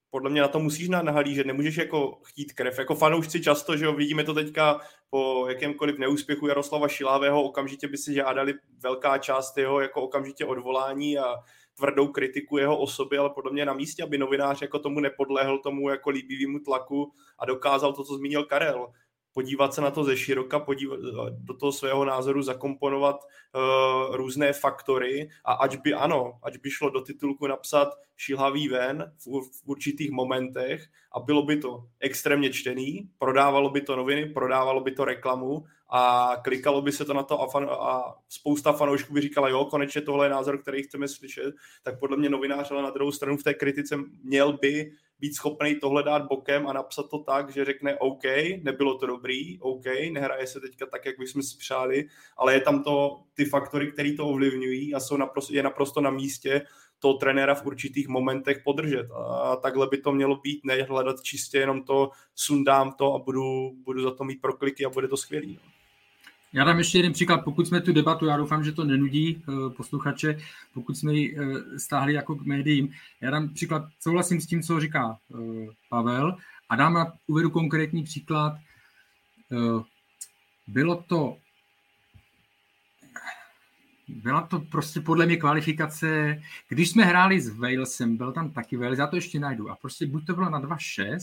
podle mě na to musíš nahlížet, nemůžeš jako chtít krev. Jako fanoušci často, že jo, vidíme to teďka po jakémkoliv neúspěchu Jaroslava Šilávého, okamžitě by si žádali velká část jeho jako okamžitě odvolání a tvrdou kritiku jeho osoby, ale podle mě na místě, aby novinář jako tomu nepodlehl tomu jako líbivému tlaku a dokázal to, co zmínil Karel, podívat se na to ze široka, podívat, do toho svého názoru zakomponovat uh, různé faktory. A ať by ano, ať by šlo do titulku napsat šilhavý ven v, v určitých momentech a bylo by to extrémně čtený, prodávalo by to noviny, prodávalo by to reklamu a klikalo by se to na to a, fan, a spousta fanoušků by říkala, jo, konečně tohle je názor, který chceme slyšet, tak podle mě novinář, ale na druhou stranu v té kritice měl by být schopný tohle dát bokem a napsat to tak, že řekne OK, nebylo to dobrý, OK, nehraje se teďka tak, jak bychom si přáli, ale je tam to ty faktory, které to ovlivňují a jsou naprosto, je naprosto na místě toho trenéra v určitých momentech podržet. A takhle by to mělo být, ne hledat čistě jenom to, sundám to a budu, budu za to mít prokliky a bude to skvělý. No. Já dám ještě jeden příklad, pokud jsme tu debatu, já doufám, že to nenudí uh, posluchače, pokud jsme ji uh, stáhli jako k médiím. Já dám příklad, souhlasím s tím, co říká uh, Pavel a dám na, uvedu konkrétní příklad. Bylo to byla to prostě podle mě kvalifikace, když jsme hráli s Walesem, byl tam taky Wales, já to ještě najdu, a prostě buď to bylo na 2-6,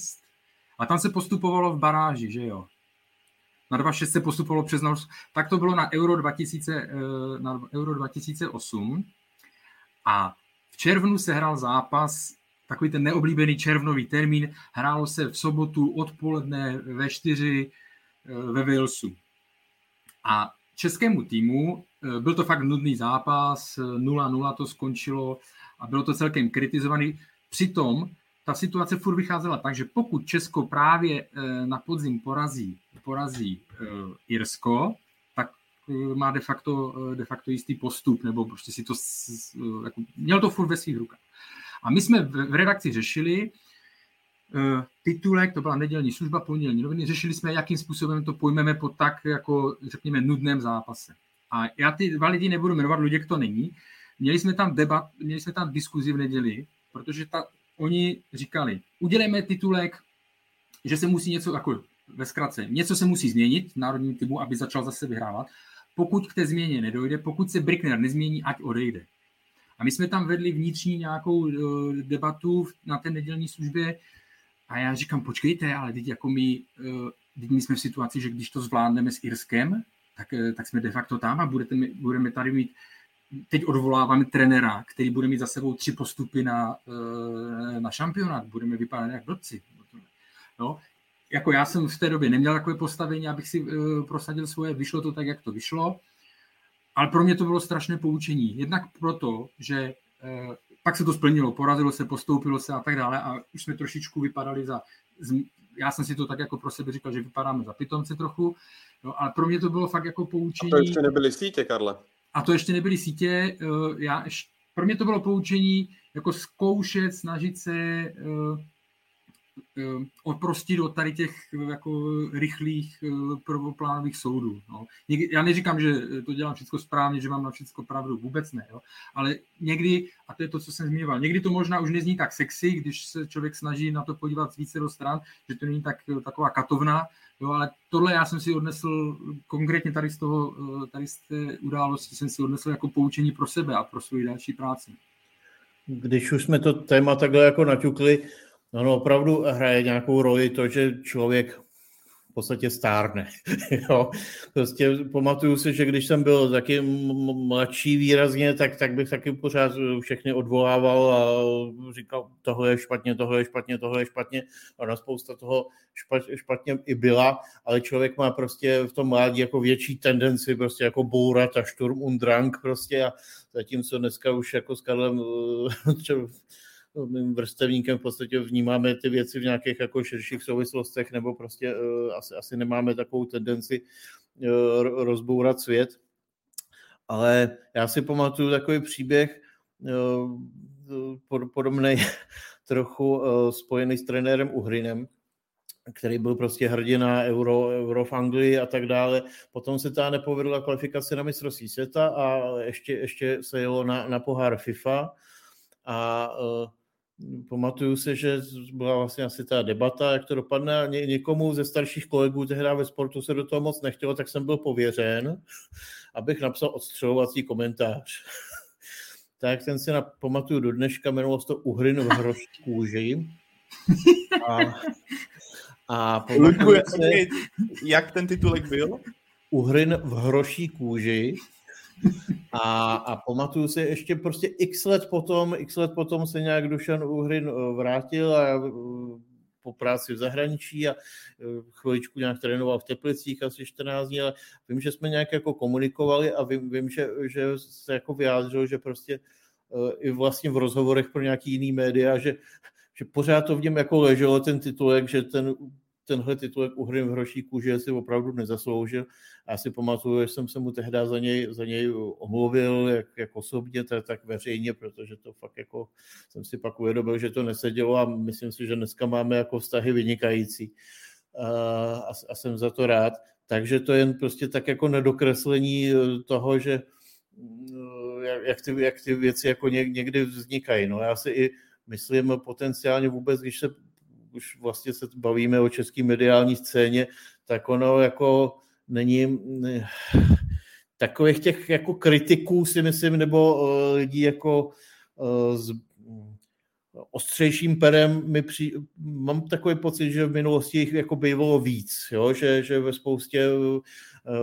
a tam se postupovalo v baráži, že jo na 2.6 se postupovalo přes Norsko, tak to bylo na Euro, 2000, eh, na Euro 2008 a v červnu se hrál zápas, takový ten neoblíbený červnový termín, hrálo se v sobotu odpoledne ve 4 eh, ve Walesu. A českému týmu eh, byl to fakt nudný zápas, 0-0 to skončilo a bylo to celkem kritizovaný. Přitom ta situace furt vycházela tak, že pokud Česko právě na podzim porazí porazí uh, Irsko, tak uh, má de facto, de facto jistý postup, nebo prostě si to, jako, měl to furt ve svých rukách. A my jsme v, redakci řešili titulek, to byla nedělní služba, pondělní noviny, řešili jsme, jakým způsobem to pojmeme po tak, jako řekněme, nudném zápase. A já ty dva lidi nebudu jmenovat, Luděk to není. Měli jsme tam debat, měli jsme tam diskuzi v neděli, protože ta, oni říkali, udělejme titulek, že se musí něco jako ve zkratce, něco se musí změnit v národním týmu, aby začal zase vyhrávat. Pokud k té změně nedojde, pokud se Brickner nezmění, ať odejde. A my jsme tam vedli vnitřní nějakou uh, debatu na té nedělní službě a já říkám, počkejte, ale teď jako my, uh, teď my jsme v situaci, že když to zvládneme s Irskem, tak, uh, tak jsme de facto tam a budete, budeme tady mít teď odvoláváme trenera, který bude mít za sebou tři postupy na, na šampionát. Budeme vypadat jak blbci. No, jako já jsem v té době neměl takové postavení, abych si uh, prosadil svoje, vyšlo to tak, jak to vyšlo, ale pro mě to bylo strašné poučení. Jednak proto, že uh, pak se to splnilo, porazilo se, postoupilo se a tak dále a už jsme trošičku vypadali za, já jsem si to tak jako pro sebe říkal, že vypadáme za pitomce trochu, no, ale pro mě to bylo fakt jako poučení. A to ještě nebyly sítě, Karle. A to ještě nebyly sítě, uh, já, pro mě to bylo poučení jako zkoušet, snažit se Eh, oprostit od tady těch eh, jako rychlých eh, prvoplánových soudů. No. Já neříkám, že to dělám všechno správně, že mám na všechno pravdu, vůbec ne, jo. ale někdy, a to je to, co jsem zmiňoval, někdy to možná už nezní tak sexy, když se člověk snaží na to podívat z více do stran, že to není tak, taková katovna, jo, ale tohle já jsem si odnesl konkrétně tady z toho, tady z té události jsem si odnesl jako poučení pro sebe a pro svoji další práci. Když už jsme to téma takhle jako naťukli, No, no, opravdu hraje nějakou roli to, že člověk podstatě stárne. jo. Prostě pamatuju si, že když jsem byl taky mladší výrazně, tak, tak bych taky pořád všechny odvolával a říkal, tohle je špatně, tohle je špatně, tohle je špatně. A na spousta toho špatně i byla, ale člověk má prostě v tom mládí jako větší tendenci prostě jako bourat a šturm und drang prostě a zatímco dneska už jako s Karlem vrstevníkem v podstatě vnímáme ty věci v nějakých jako širších souvislostech nebo prostě uh, asi, asi nemáme takovou tendenci uh, rozbourat svět. Ale já si pamatuju takový příběh uh, podobný trochu spojený s trenérem Uhrinem, který byl prostě hrdina Euro, Euro v Anglii a tak dále. Potom se ta nepovedla kvalifikace na mistrovství světa a ještě, ještě se jelo na, na pohár FIFA a uh, Pamatuju se, že byla vlastně asi ta debata, jak to dopadne a ně, někomu ze starších kolegů tehdy ve sportu se do toho moc nechtělo, tak jsem byl pověřen, abych napsal odstřelovací komentář. tak ten si na, pamatuju do dneška, jmenovalo se to Uhrin v hroší kůži. A, a Luďku, se, jak ten titulek byl? Uhrin v hroší kůži a, a pamatuju si ještě prostě x let potom, x let potom se nějak Dušan Uhrin eh, vrátil a eh, po práci v zahraničí a eh, chviličku nějak trénoval v Teplicích asi 14 dní, ale vím, že jsme nějak jako komunikovali a vím, vím že, že se jako vyjádřil, že prostě i vlastně v rozhovorech pro nějaký jiný média, že, že pořád to v něm jako leželo ten titulek, že ten tenhle titulek uhrým v hroší kůži si opravdu nezasloužil. Já si pamatuju, že jsem se mu tehdy za něj, za něj omluvil, jak, jak osobně, tak, tak veřejně, protože to fakt jako jsem si pak uvědomil, že to nesedělo a myslím si, že dneska máme jako vztahy vynikající. A, a jsem za to rád. Takže to je jen prostě tak jako nedokreslení toho, že jak ty, jak ty věci jako někdy vznikají. No já si i myslím potenciálně vůbec, když se už vlastně se bavíme o české mediální scéně, tak ono jako není ne, takových těch jako kritiků si myslím, nebo uh, lidí jako uh, s ostřejším perem mi při, mám takový pocit, že v minulosti jich jako bývalo víc, jo? Že, že ve spoustě uh,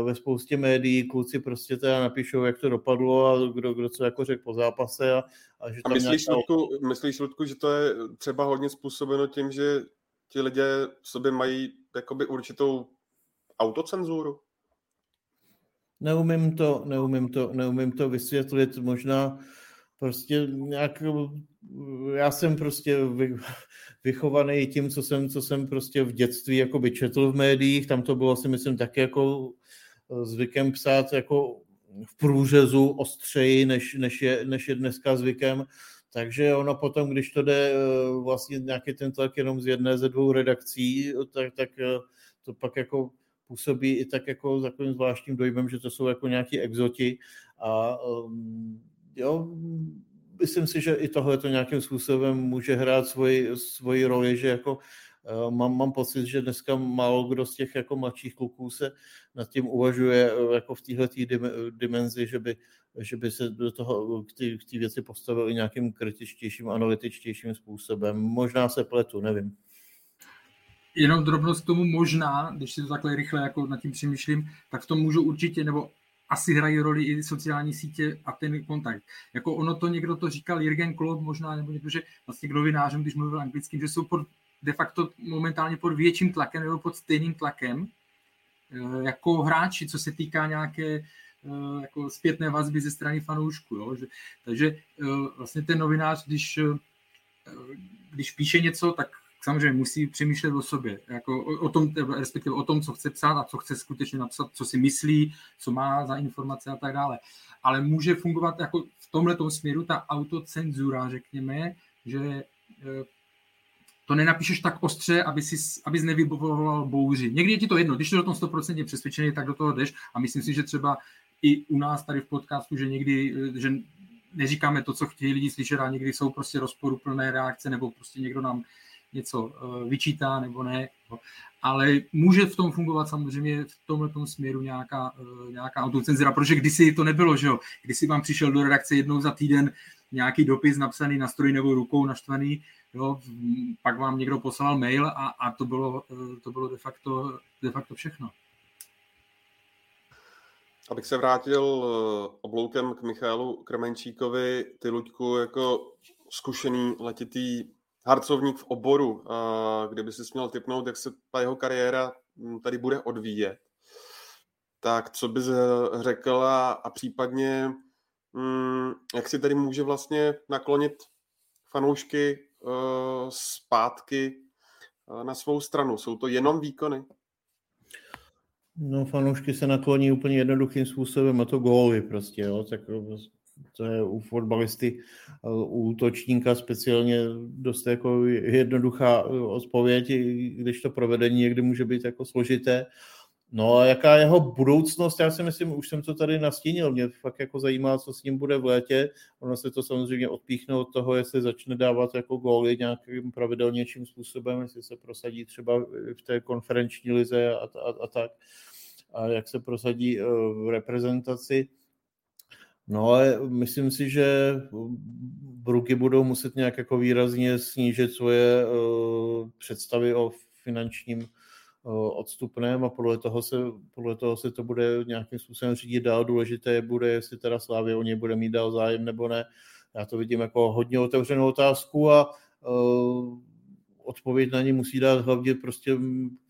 ve spoustě médií kluci prostě teda napíšou, jak to dopadlo a kdo, kdo co jako řekl po zápase. A, a, že a myslíš, nějaká... Ludku, myslíš, Ludku, že to je třeba hodně způsobeno tím, že ti lidé v sobě mají jakoby určitou autocenzuru? Neumím to, neumím to, neumím to vysvětlit, možná prostě nějak, já jsem prostě vy, vychovaný tím, co jsem, co jsem prostě v dětství jakoby četl v médiích, tam to bylo si myslím taky jako zvykem psát jako v průřezu ostřeji, než, než, je, než je dneska zvykem. Takže ono potom, když to jde eh, vlastně nějaký ten tlak jenom z jedné ze dvou redakcí, tak, tak eh, to pak jako působí i tak jako takovým zvláštním dojmem, že to jsou jako nějaký exoti a jo, myslím si, že i tohle to nějakým způsobem může hrát svoji, svoji roli, že jako mám, mám pocit, že dneska málo kdo z těch jako mladších kluků se nad tím uvažuje jako v téhle dimenzi, že by že by se do toho k té věci postavili nějakým kritičtějším, analytičtějším způsobem. Možná se pletu, nevím. Jenom drobnost tomu možná, když si to takhle rychle jako nad tím přemýšlím, tak v tom můžu určitě, nebo asi hrají roli i sociální sítě a ten kontakt. Jako ono to někdo to říkal, Jürgen Klopp možná, nebo někdo, že vlastně k novinářům, když mluvil anglickým, že jsou pod, de facto momentálně pod větším tlakem nebo pod stejným tlakem eh, jako hráči, co se týká nějaké Eh, jako zpětné vazby ze strany fanoušku. Jo? Že, takže eh, vlastně ten novinář, když, když píše něco, tak samozřejmě musí přemýšlet o sobě, jako o, o tom, respektive o tom, co chce psát a co chce skutečně napsat, co si myslí, co má za informace a tak dále. Ale může fungovat jako v tomhle směru ta autocenzura, řekněme, že to nenapíšeš tak ostře, aby si, abys nevybovoval bouři. Někdy je ti to jedno, když jsi o tom 100% přesvědčený, tak do toho jdeš a myslím si, že třeba i u nás tady v podcastu, že někdy, že neříkáme to, co chtějí lidi slyšet a někdy jsou prostě rozporuplné reakce nebo prostě někdo nám něco eh, vyčítá nebo ne. Ale může v tom fungovat samozřejmě v tomhle směru nějaká, eh, nějaká autocenzura, protože kdysi to nebylo, že jo? Kdysi vám přišel do redakce jednou za týden nějaký dopis napsaný na stroj nebo rukou naštvaný, jo, pak vám někdo poslal mail a, a to bylo, to bylo de, facto, de facto všechno. Abych se vrátil eh, obloukem k Michalu Krmenčíkovi, ty Luďku jako zkušený letitý harcovník v oboru, kdyby si měl typnout, jak se ta jeho kariéra hm, tady bude odvíjet, tak co bys eh, řekl a, a případně hm, jak si tady může vlastně naklonit fanoušky uh, zpátky uh, na svou stranu? Jsou to jenom výkony? No, fanoušky se nakloní úplně jednoduchým způsobem a to góly prostě, jo, tak to je u fotbalisty, u útočníka speciálně dost jako jednoduchá odpověď, když to provedení někdy může být jako složité. No a jaká jeho budoucnost, já si myslím, už jsem to tady nastínil, mě fakt jako zajímá, co s ním bude v létě. Ono se to samozřejmě odpíchne od toho, jestli začne dávat jako góly nějakým pravidelnějším způsobem, jestli se prosadí třeba v té konferenční lize a, a, a tak. A jak se prosadí eh, v reprezentaci. No ale myslím si, že Bruky budou muset nějak jako výrazně snížit svoje uh, představy o finančním odstupném a podle toho, se, podle toho se to bude nějakým způsobem řídit dál. Důležité bude, jestli teda Slávě o něj bude mít dál zájem nebo ne. Já to vidím jako hodně otevřenou otázku a uh, odpověď na ní musí dát hlavně prostě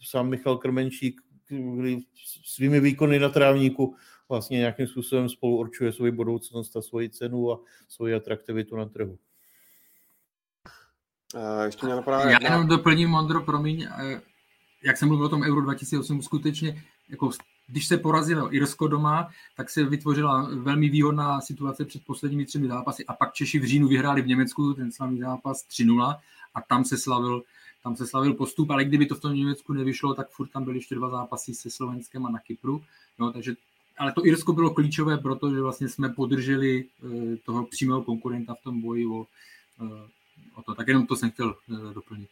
sám Michal Krmenčík, který svými výkony na trávníku vlastně nějakým způsobem spolu určuje svoji budoucnost a svoji cenu a svoji atraktivitu na trhu. Uh, ještě mě napadá... Já jenom doplním, Mondro, promiň, jak jsem mluvil o tom Euro 2008, skutečně, jako když se porazilo Irsko doma, tak se vytvořila velmi výhodná situace před posledními třemi zápasy a pak Češi v říjnu vyhráli v Německu ten slavný zápas 3-0 a tam se slavil tam se slavil postup, ale kdyby to v tom Německu nevyšlo, tak furt tam byly ještě dva zápasy se Slovenskem a na Kypru. No, takže, ale to Irsko bylo klíčové, protože vlastně jsme podrželi eh, toho přímého konkurenta v tom boji o, eh, o to. Tak jenom to jsem chtěl eh, doplnit.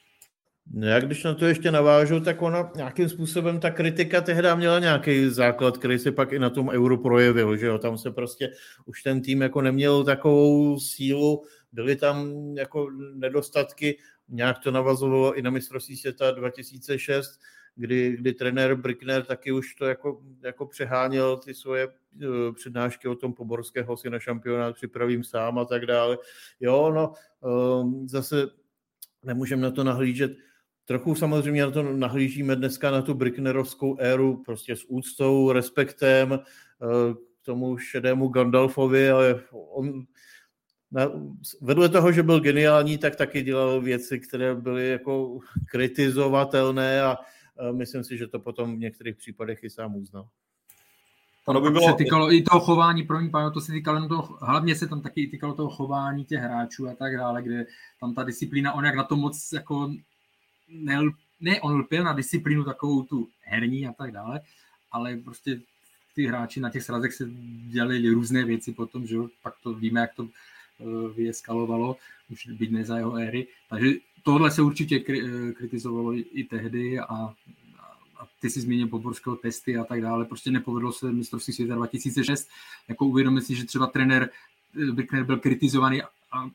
No já když na to ještě navážu, tak ona nějakým způsobem ta kritika tehdy měla nějaký základ, který se pak i na tom euro projevil, že jo, tam se prostě už ten tým jako neměl takovou sílu, byly tam jako nedostatky, nějak to navazovalo i na mistrovství světa 2006, kdy, kdy trenér Brickner taky už to jako, jako přeháněl ty svoje uh, přednášky o tom Poborského si na šampionát připravím sám a tak dále. Jo, no, uh, zase nemůžeme na to nahlížet Trochu samozřejmě na to nahlížíme dneska na tu Bricknerovskou éru prostě s úctou, respektem eh, k tomu šedému Gandalfovi, ale on na, vedle toho, že byl geniální, tak taky dělal věci, které byly jako kritizovatelné a, a myslím si, že to potom v některých případech i sám uznal. Ono by bylo... se týkalo i toho chování, pro mě, to se týkalo toho, hlavně se tam taky týkalo toho chování těch hráčů a tak dále, kde tam ta disciplína, on jak na to moc jako ne, ne on lpil na disciplínu takovou tu herní a tak dále, ale prostě ty hráči na těch srazech se dělali různé věci potom, že pak to víme, jak to uh, vyeskalovalo, už byť ne za jeho éry. Takže tohle se určitě kri- kritizovalo i, tehdy a, a ty si zmínil podborského testy a tak dále. Prostě nepovedlo se mistrovství světa 2006. Jako uvědomit si, že třeba trenér Brickner byl kritizovaný a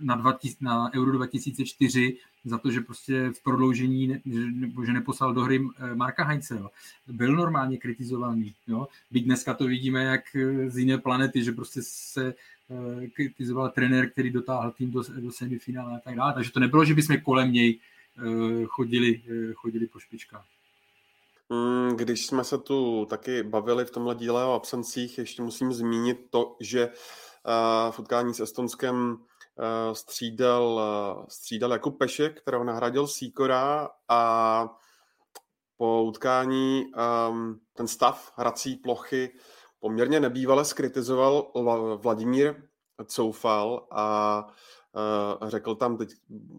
na, 20, na Euro 2004 za to, že prostě v prodloužení ne, nebo že neposlal do hry eh, Marka Heinze. Byl normálně kritizovaný. Jo. Byť dneska to vidíme jak eh, z jiné planety, že prostě se uh, kritizoval trenér, který dotáhl tým do, do semifinále a tak dále. Takže to nebylo, že bychom kolem něj chodili, chodili po špičkách. Mm, když jsme se tu taky bavili v tomhle díle o absencích, ještě musím zmínit to, že v utkání s Estonskem Eh, střídal, eh, střídal Jakub Pešek, kterého nahradil Síkora a po utkání um, ten stav hrací plochy poměrně nebývale skritizoval Vladimír Coufal a uh, řekl tam, teď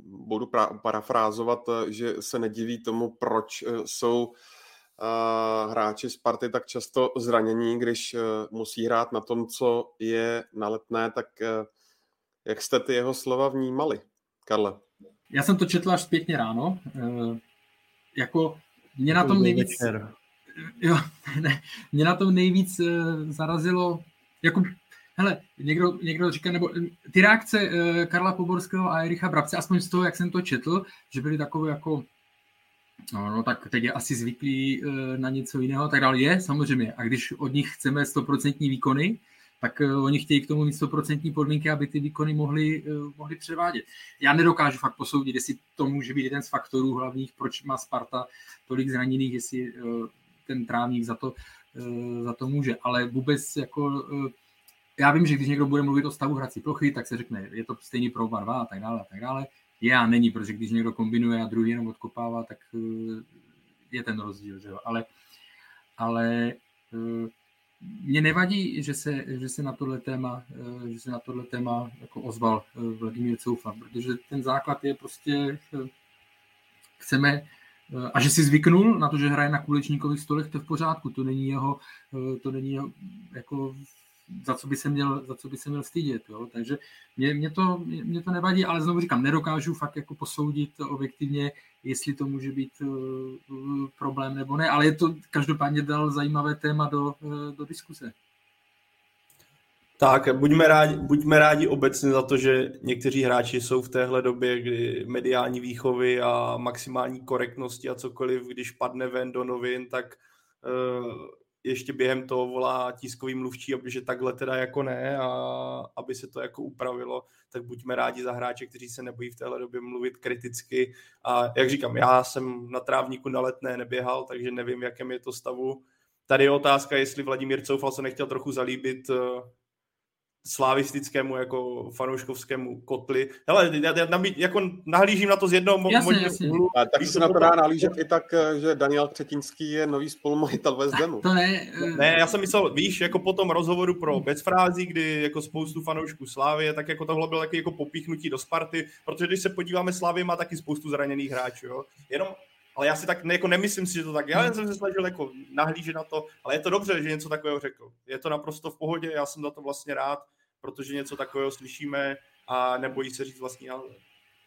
budu parafrázovat, že se nediví tomu, proč jsou uh, hráči Sparty tak často zranění, když musí hrát na tom, co je naletné, tak uh, jak jste ty jeho slova vnímali, Karle? Já jsem to četl až zpětně ráno. E, jako mě na tom nejvíc... Jo, ne, mě na tom nejvíc e, zarazilo, jako Hele, někdo, někdo říká, nebo ty reakce uh, Karla Poborského a Ericha Brabce, aspoň z toho, jak jsem to četl, že byly takové jako No, no tak teď je asi zvyklý uh, na něco jiného, tak dále je, samozřejmě. A když od nich chceme 100% výkony, tak uh, oni chtějí k tomu mít 100% podmínky, aby ty výkony mohli, uh, mohli převádět. Já nedokážu fakt posoudit, jestli to může být jeden z faktorů hlavních, proč má Sparta tolik zraněných, jestli uh, ten trávník za to, za to může. Ale vůbec jako... Já vím, že když někdo bude mluvit o stavu hrací plochy, tak se řekne, je to stejný pro oba dva a tak dále a tak dále je a není, protože když někdo kombinuje a druhý jenom odkopává, tak eh, je ten rozdíl, že jo? Ale, ale eh, mě nevadí, že se, že se na tohle téma, eh, že se na tohle téma jako ozval Vladimír Coufa, protože ten základ je prostě, chceme, a že si zvyknul na to, že hraje na kulečníkových stolech, to je v pořádku, to není jeho, to není jeho jako za co by se měl, za co by se měl stydět. Jo? Takže mě, mě, to, mě to nevadí, ale znovu říkám, nedokážu fakt jako posoudit objektivně, jestli to může být uh, problém nebo ne, ale je to každopádně dal zajímavé téma do, uh, do diskuse. Tak, buďme rádi, buďme rádi obecně za to, že někteří hráči jsou v téhle době, kdy mediální výchovy a maximální korektnosti a cokoliv, když padne ven do novin, tak uh, ještě během toho volá tiskový mluvčí, že takhle teda jako ne a aby se to jako upravilo, tak buďme rádi za hráče, kteří se nebojí v téhle době mluvit kriticky a jak říkám, já jsem na trávníku na letné neběhal, takže nevím, jakém je to stavu. Tady je otázka, jestli Vladimír Coufal se nechtěl trochu zalíbit eh, slavistickému jako fanouškovskému kotli. Hele, já, já nabí, jako nahlížím na to z jednoho jasně, jasně. úhlu. A tak se na to dá nahlížet i tak, že Daniel Třetínský je nový spolumajitel West Hamu. To ne, ne, já jsem myslel, víš, jako po tom rozhovoru pro Bezfrází, kdy jako spoustu fanoušků Slávy, tak jako tohle bylo taky jako popíchnutí do Sparty, protože když se podíváme, Slávy má taky spoustu zraněných hráčů, jo. Jenom ale já si tak ne, jako nemyslím si, že to tak. Já jen jsem se snažil jako nahlížet na to, ale je to dobře, že něco takového řekl. Je to naprosto v pohodě, já jsem za to vlastně rád protože něco takového slyšíme a nebojí se říct vlastní názor.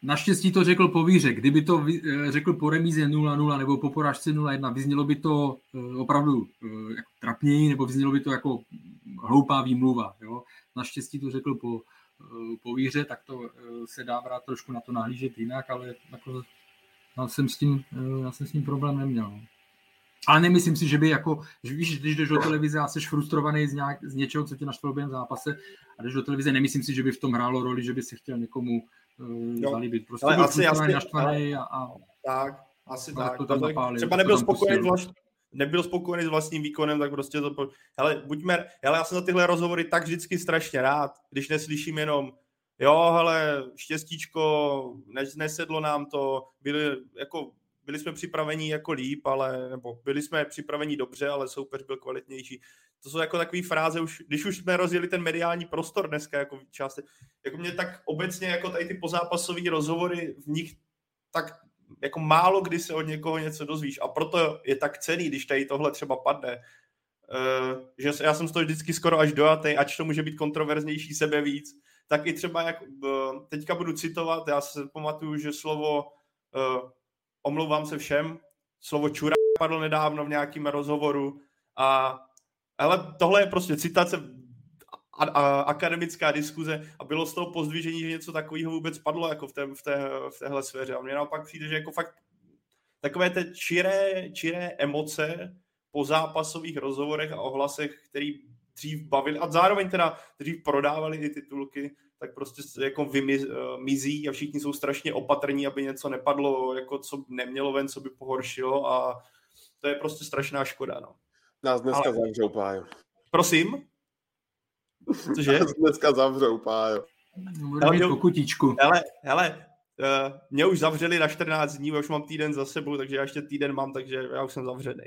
Naštěstí to řekl po výře. Kdyby to eh, řekl po remíze 0-0 nebo po porážce 0-1, vyznělo by to eh, opravdu eh, jako trapněji, nebo vyznělo by to jako hloupá výmluva. Jo? Naštěstí to řekl po, po výře, tak to se dá brát trošku na to nahlížet jinak, ale jako, já, jsem s tím, já jsem s tím problém neměl. No. Ale nemyslím si, že by jako, že víš, když jdeš do televize a jsi frustrovaný z, nějak, z něčeho, co tě naštvalo během zápase a jdeš do televize, nemyslím si, že by v tom hrálo roli, že by se chtěl někomu uh, zalíbit. Prostě ale byl asi, asi, naštvaný a, a, tak, asi tak. To tam napálil, třeba nebyl spokojený, vlast, nebyl spokojený s vlastním výkonem, tak prostě to... Hele, buďme, hele, já jsem za tyhle rozhovory tak vždycky strašně rád, když neslyším jenom jo, hele, štěstíčko, nesedlo nám to, byli, jako byli jsme připraveni jako líp, ale, nebo byli jsme připraveni dobře, ale soupeř byl kvalitnější. To jsou jako takové fráze, už, když už jsme rozjeli ten mediální prostor dneska, jako část, jako mě tak obecně, jako tady ty pozápasové rozhovory, v nich tak jako málo kdy se od někoho něco dozvíš. A proto je tak cený, když tady tohle třeba padne, uh, že já jsem z toho vždycky skoro až dojatý, ač to může být kontroverznější sebe víc, tak i třeba jak, uh, teďka budu citovat, já se pamatuju, že slovo uh, omlouvám se všem, slovo čura padlo nedávno v nějakém rozhovoru a ale tohle je prostě citace a, a, akademická diskuze a bylo z toho pozdvižení, že něco takového vůbec padlo jako v, té, v, té, v téhle sféře. A mně naopak přijde, že jako fakt takové ty čiré, čiré emoce po zápasových rozhovorech a ohlasech, který dřív bavili a zároveň teda dřív prodávali ty titulky, tak prostě jako vymizí a všichni jsou strašně opatrní, aby něco nepadlo, jako co nemělo ven, co by pohoršilo a to je prostě strašná škoda. No. Nás dneska Ale... zavřou, Pájo. Prosím? Cože? Nás dneska zavřou, Pájo. Hele, pokutičku. Hele, hele, uh, mě už zavřeli na 14 dní, už mám týden za sebou, takže já ještě týden mám, takže já už jsem zavřený.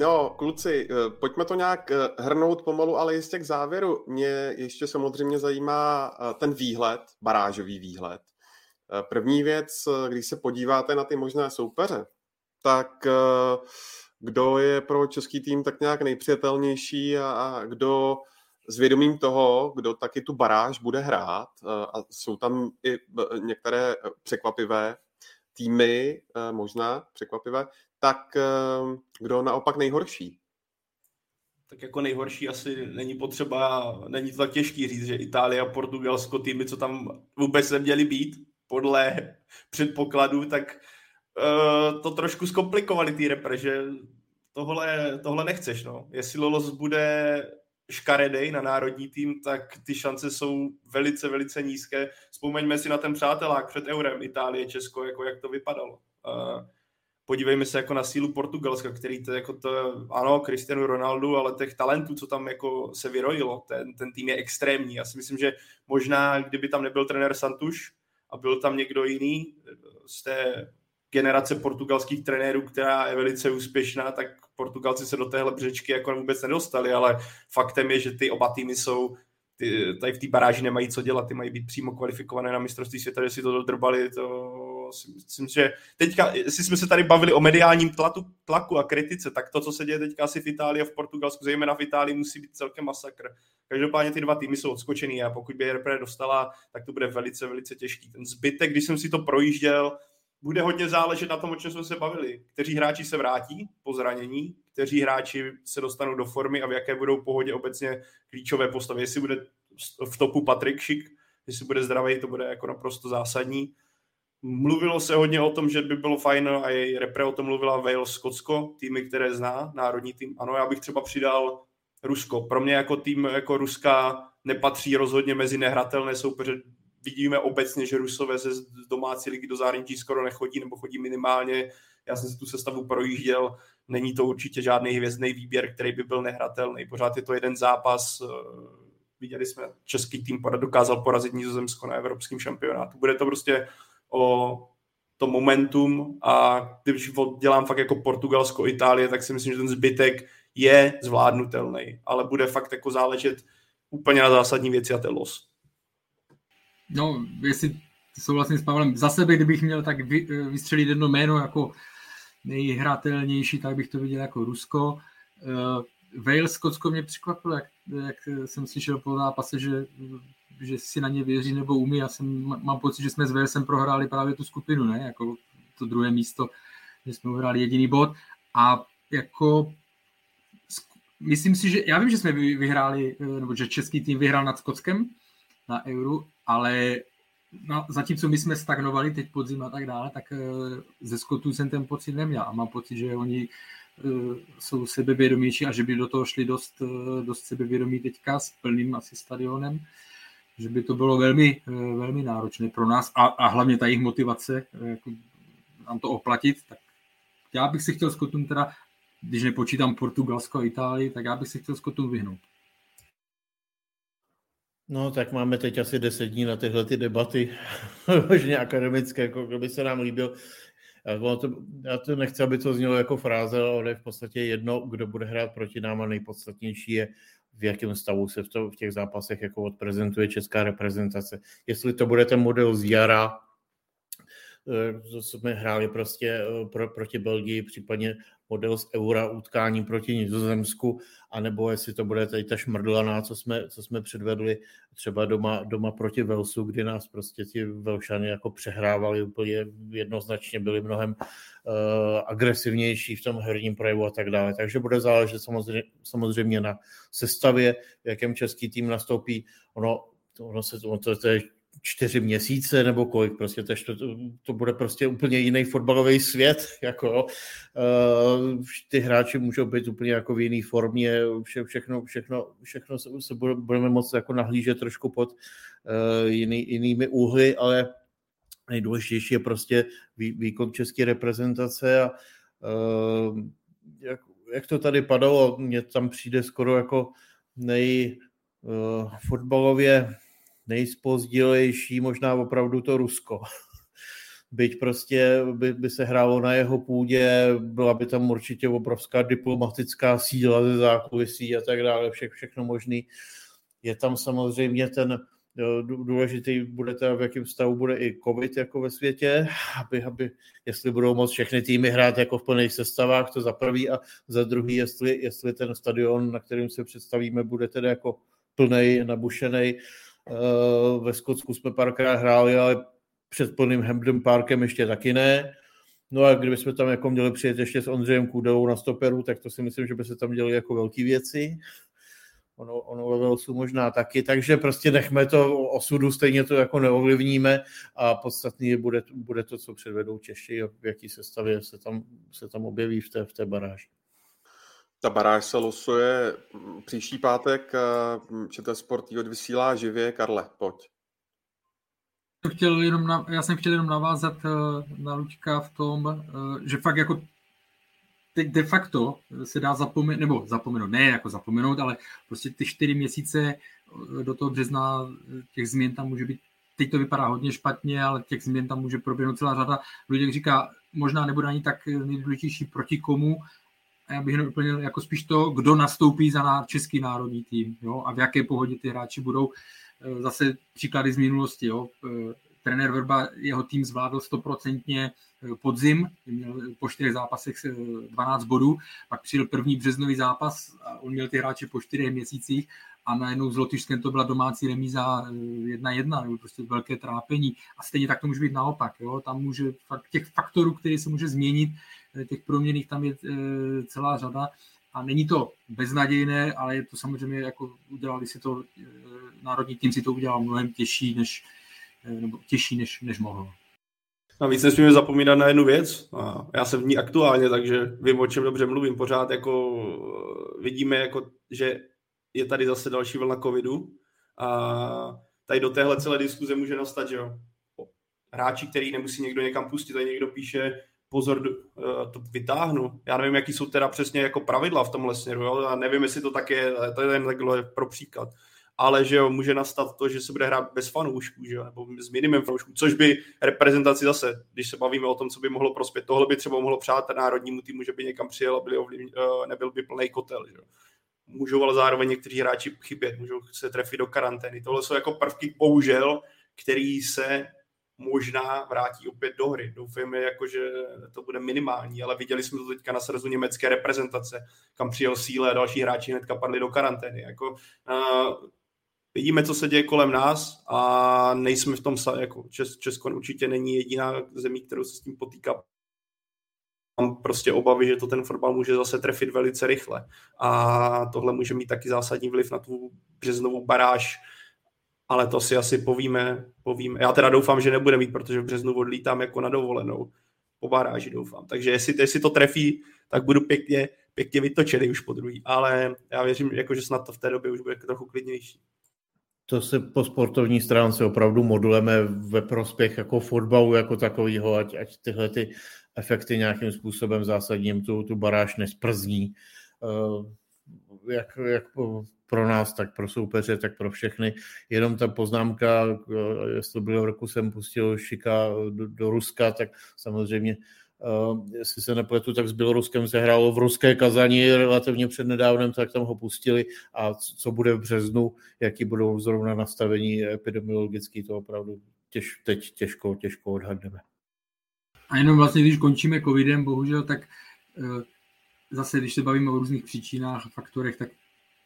No, kluci, eh, pojďme to nějak eh, hrnout pomalu, ale jistě k závěru. Mě ještě samozřejmě zajímá eh, ten výhled, barážový výhled. První věc, když se podíváte na ty možné soupeře, tak kdo je pro český tým tak nějak nejpřijatelnější a, a kdo s vědomím toho, kdo taky tu baráž bude hrát a jsou tam i některé překvapivé týmy, možná překvapivé, tak kdo naopak nejhorší? tak jako nejhorší asi není potřeba, není to tak těžký říct, že Itálie a Portugalsko, týmy, co tam vůbec neměly být, podle předpokladu, tak uh, to trošku zkomplikovali ty repre, že tohle, tohle nechceš, no. Jestli Lolos bude škaredej na národní tým, tak ty šance jsou velice, velice nízké. Vzpomeňme si na ten přátelák před Eurem Itálie, Česko, jako jak to vypadalo. Uh, podívejme se jako na sílu Portugalska, který to jako to, ano, Cristiano Ronaldo, ale těch talentů, co tam jako se vyrojilo, ten, ten tým je extrémní. Já si myslím, že možná, kdyby tam nebyl trenér Santuš a byl tam někdo jiný z té generace portugalských trenérů, která je velice úspěšná, tak Portugalci se do téhle břečky jako vůbec nedostali, ale faktem je, že ty oba týmy jsou ty, tady v té baráži nemají co dělat, ty mají být přímo kvalifikované na mistrovství světa, že si to dodrbali, to myslím, že teďka, jestli jsme se tady bavili o mediálním tlaku, tlaku a kritice, tak to, co se děje teďka asi v Itálii a v Portugalsku, zejména v Itálii, musí být celkem masakr. Každopádně ty dva týmy jsou odskočený a pokud by RPR dostala, tak to bude velice, velice těžký. Ten zbytek, když jsem si to projížděl, bude hodně záležet na tom, o čem jsme se bavili. Kteří hráči se vrátí po zranění, kteří hráči se dostanou do formy a v jaké budou pohodě obecně klíčové postavy. Jestli bude v topu Patrik Šik, jestli bude zdravý, to bude jako naprosto zásadní. Mluvilo se hodně o tom, že by bylo fajn, a i repre o tom mluvila Wales, Skotsko, týmy, které zná, národní tým. Ano, já bych třeba přidal Rusko. Pro mě jako tým jako Ruska nepatří rozhodně mezi nehratelné soupeře. Vidíme obecně, že Rusové ze domácí ligy do zahraničí skoro nechodí, nebo chodí minimálně. Já jsem si tu sestavu projížděl, není to určitě žádný hvězdný výběr, který by byl nehratelný. Pořád je to jeden zápas, viděli jsme, český tým dokázal porazit Nizozemsko na evropském šampionátu. Bude to prostě o to momentum a když dělám fakt jako Portugalsko, Itálie, tak si myslím, že ten zbytek je zvládnutelný, ale bude fakt jako záležet úplně na zásadní věci a to je los. No, jestli souhlasím s Pavlem, za sebe, kdybych měl tak vy, vystřelit jedno jméno jako nejhratelnější, tak bych to viděl jako Rusko. Uh, Wales, Skotsko mě překvapilo, jak, jak jsem slyšel po zápase, že že si na ně věří nebo umí. Já jsem, mám pocit, že jsme s VSM prohráli právě tu skupinu, ne? Jako to druhé místo, že jsme uhrali jediný bod. A jako myslím si, že já vím, že jsme vyhráli, nebo že český tým vyhrál nad Skotskem na Euro, ale no, zatímco my jsme stagnovali teď podzim a tak dále, tak eh, ze Skotů jsem ten pocit neměl a mám pocit, že oni eh, jsou sebevědomější a že by do toho šli dost, eh, dost sebevědomí teďka s plným asi stadionem že by to bylo velmi, eh, velmi náročné pro nás a, a hlavně ta jejich motivace, eh, jako nám to oplatit, tak já bych si chtěl Skotům teda, když nepočítám Portugalsko a Itálii, tak já bych si chtěl Skotům vyhnout. No, tak máme teď asi deset dní na tyhle ty debaty, možná akademické, jako kdyby se nám líbil. Já to, já to nechci, aby to znělo jako fráze, ale je v podstatě jedno, kdo bude hrát proti nám a nejpodstatnější je, v jakém stavu se v, to, v těch zápasech jako odprezentuje česká reprezentace. Jestli to bude ten model z jara, eh, co jsme hráli prostě eh, pro, proti Belgii, případně model z eura utkání proti Nizozemsku, anebo jestli to bude tady ta šmrdlaná, co jsme, co jsme předvedli třeba doma, doma proti Velsu, kdy nás prostě ti Velšany jako přehrávali úplně jednoznačně, byli mnohem uh, agresivnější v tom herním projevu a tak dále. Takže bude záležet samozřejmě, samozřejmě na sestavě, v jakém český tým nastoupí. Ono, ono se to, to, to je čtyři měsíce nebo kolik, prostě to, to, to bude prostě úplně jiný fotbalový svět, jako uh, ty hráči můžou být úplně jako v jiné formě, vše, všechno, všechno, všechno se, se budeme moct jako nahlížet trošku pod uh, jiný, jinými úhly, ale nejdůležitější je prostě vý, výkon české reprezentace a uh, jak, jak to tady padalo, mně tam přijde skoro jako nej uh, fotbalově nejspozdilejší možná opravdu to Rusko. Byť prostě by, by se hrálo na jeho půdě, byla by tam určitě obrovská diplomatická síla ze zákulisí a tak dále, vše, všechno možný. Je tam samozřejmě ten Důležitý bude teda, v jakém stavu bude i covid jako ve světě, aby, aby jestli budou moct všechny týmy hrát jako v plných sestavách, to za prvý a za druhý, jestli, jestli ten stadion, na kterým se představíme, bude tedy jako plnej, nabušený. Ve Skotsku jsme párkrát hráli, ale před plným Hampden Parkem ještě taky ne. No a kdybychom tam jako měli přijet ještě s Ondřejem Kudou na stoperu, tak to si myslím, že by se tam děli jako velké věci. Ono, ono ve Velsu možná taky, takže prostě nechme to osudu, stejně to jako neovlivníme a podstatný bude, bude to, co předvedou Češi v jaký sestavě se tam, se tam objeví v té, v té baráži. Ta baráž se losuje příští pátek, ČT Sport odvysílá živě. Karle, pojď chtěl jenom na, já jsem chtěl jenom navázat eh, na Luďka v tom, eh, že fakt jako teď de facto se dá zapomenout, nebo zapomenout, ne jako zapomenout, ale prostě ty čtyři měsíce eh, do toho března těch změn tam může být, teď to vypadá hodně špatně, ale těch změn tam může proběhnout celá řada. Lidé říká, možná nebude ani tak nejdůležitější proti komu, a já bych jenom doplnil jako spíš to, kdo nastoupí za český národní tým jo, a v jaké pohodě ty hráči budou. Eh, zase příklady z minulosti. Jo. Eh, trenér Verba jeho tým zvládl stoprocentně eh, podzim, měl po čtyřech zápasech 12 bodů, pak přijel první březnový zápas a on měl ty hráče po čtyřech měsících a najednou s Lotyšskem to byla domácí remíza 1-1, nebo prostě velké trápení. A stejně tak to může být naopak. Jo? Tam může fakt těch faktorů, které se může změnit, těch proměných tam je celá řada a není to beznadějné, ale je to samozřejmě, jako udělali si to, eh, národní tým si to udělal mnohem těžší, než, eh, nebo těžší, než, než mohl. A víc nesmíme zapomínat na jednu věc. A já jsem v ní aktuálně, takže vím, o čem dobře mluvím. Pořád jako eh, vidíme, jako, že je tady zase další vlna covidu a tady do téhle celé diskuze může nastat, že jo, hráči, který nemusí někdo někam pustit, tady někdo píše, pozor, eh, to vytáhnu. Já nevím, jaký jsou teda přesně jako pravidla v tomhle směru, jo? Já nevím, jestli to tak je, to je jen takhle pro příklad. Ale že jo, může nastat to, že se bude hrát bez fanoušků, že jo? nebo s minimem fanoušků, což by reprezentaci zase, když se bavíme o tom, co by mohlo prospět, tohle by třeba mohlo přát národnímu týmu, že by někam přijel a byli ovlivň, eh, nebyl by plný kotel. Že jo? Můžou ale zároveň někteří hráči chybět, můžou se trefit do karantény. Tohle jsou jako prvky, bohužel, který se možná vrátí opět do hry. Doufujeme, jako, že to bude minimální, ale viděli jsme to teďka na srazu německé reprezentace, kam přijel síle a další hráči hnedka padli do karantény. Jako, uh, vidíme, co se děje kolem nás a nejsme v tom, jako Čes, Česko určitě není jediná zemí, kterou se s tím potýká. Mám prostě obavy, že to ten fotbal může zase trefit velice rychle a tohle může mít taky zásadní vliv na tu březnovou baráž, ale to si asi povíme, povíme. Já teda doufám, že nebude mít, protože v březnu odlítám jako na dovolenou. Po baráži doufám. Takže jestli, jestli to trefí, tak budu pěkně, pěkně vytočený už po druhý. Ale já věřím, jako, že snad to v té době už bude trochu klidnější. To se po sportovní stránce opravdu modulujeme ve prospěch jako fotbalu jako takového, ať, ať tyhle ty efekty nějakým způsobem zásadním tu, tu baráž nesprzní. Uh, jak, jak pro nás, tak pro soupeře, tak pro všechny. Jenom ta poznámka, eh, jestli bylo roku jsem pustil Šika do, do Ruska, tak samozřejmě Uh, jestli se nepletu, tak s Běloruskem se hrálo v ruské Kazani relativně přednedávnem, tak tam ho pustili a co bude v březnu, jaký budou zrovna nastavení epidemiologický, to opravdu těž, teď těžko, těžko odhadneme. A jenom vlastně, když končíme covidem, bohužel, tak uh, zase, když se bavíme o různých příčinách a faktorech, tak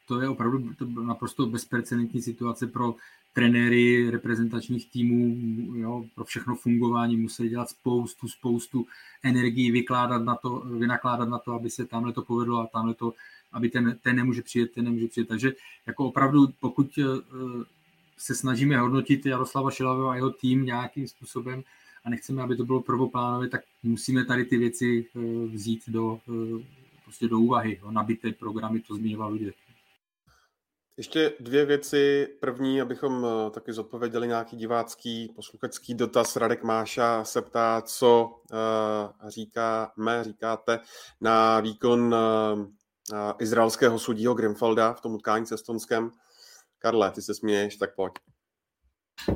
to je opravdu to naprosto bezprecedentní situace pro trenéry reprezentačních týmů, jo, pro všechno fungování museli dělat spoustu, spoustu energií, vykládat na to, vynakládat na to, aby se tamhle to povedlo a tamhle to, aby ten, ten nemůže přijet, ten nemůže přijet. Takže jako opravdu, pokud eh, se snažíme hodnotit Jaroslava Šilavého a jeho tým nějakým způsobem a nechceme, aby to bylo prvoplánové, tak musíme tady ty věci eh, vzít do, eh, prostě do úvahy. Jo. Nabité programy, to zmiňoval lidé. Ještě dvě věci. První, abychom eh, taky zodpověděli nějaký divácký, posluchačský dotaz. Radek Máša se ptá, co uh, říkáme, říkáte na výkon uh, izraelského sudího Grimfelda v tom utkání se Estonskem. Karle, ty se směješ, tak pojď.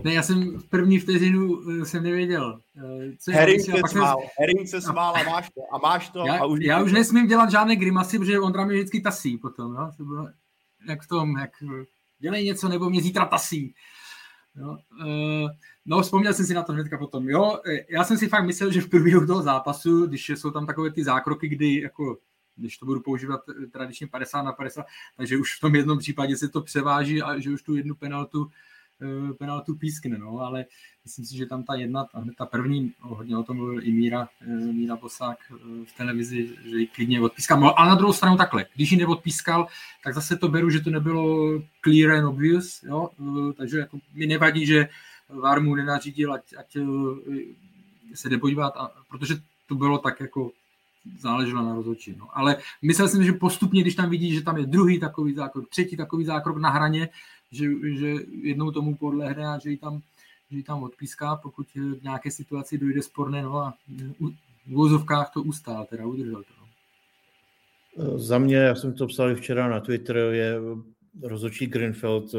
Ne, já jsem v první vteřinu jsem nevěděl. Co Herring se smál, jsem... Herring se smál a máš to. A máš to já, a už já už nesmím dělat žádné grimasy, protože Ondra mě vždycky tasí potom. Jo? Jak v tom, jak dělej něco, nebo mě zítra tasí. Jo, uh, no, vzpomněl jsem si na to hnedka potom. Jo, já jsem si fakt myslel, že v průběhu toho zápasu, když jsou tam takové ty zákroky, kdy jako když to budu používat tradičně 50 na 50, takže už v tom jednom případě se to převáží a že už tu jednu penaltu Eh, penaltu pískne, no, ale myslím si, že tam ta jedna, ta první, hodně o tom mluvil i Míra, eh, Míra Bosák eh, v televizi, že ji klidně odpískal. Ale na druhou stranu takhle, když ji neodpískal, tak zase to beru, že to nebylo clear and obvious, jo, takže jako mi nevadí, že VAR mu nenařídil, ať, ať se jde podívat, a, protože to bylo tak jako záleželo na rozhodčí. No. Ale myslel jsem, že postupně, když tam vidí, že tam je druhý takový zákrok, třetí takový zákrok na hraně, že, že jednou tomu podlehne a že ji tam, že ji tam odpíská, pokud v nějaké situaci dojde sporné, no a v vozovkách to ustál, teda udržel to. No. Za mě, já jsem to psal včera na Twitter, je rozhodčí Greenfield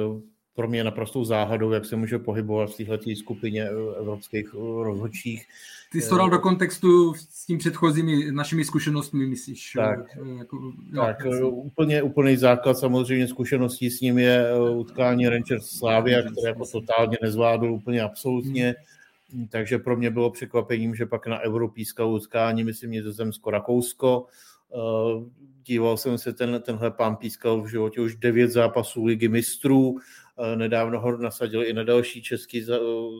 pro mě naprostou záhadou, jak se může pohybovat v této skupině evropských rozhodčích. Ty jsi to dal do kontextu s tím předchozími našimi zkušenostmi, myslíš? Tak, eh, jako, tak jasný. úplně úplný základ samozřejmě zkušeností s ním je eh, utkání Rangers Slavia, které jako totálně nezvládl úplně absolutně. Hmm. Takže pro mě bylo překvapením, že pak na Euro pískal utkání, myslím, Nizozemsko-Rakousko. Eh, díval jsem se, ten, tenhle pán pískal v životě už devět zápasů ligy mistrů, Nedávno ho nasadil i na další český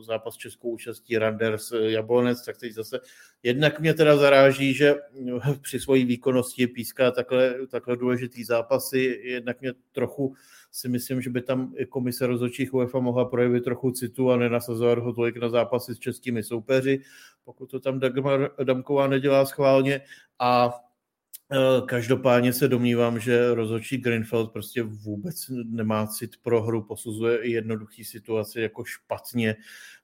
zápas českou účastí Randers Jablonec, tak teď zase jednak mě teda zaráží, že při své výkonnosti píská takhle, takhle důležitý zápasy, jednak mě trochu si myslím, že by tam komise rozhodčích UEFA mohla projevit trochu citu a nenasazovat ho tolik na zápasy s českými soupeři, pokud to tam Dagmar Damková nedělá schválně. A Eh, každopádně se domnívám, že rozhodčí Greenfield prostě vůbec nemá cit pro hru, posuzuje i jednoduchý situaci jako špatně.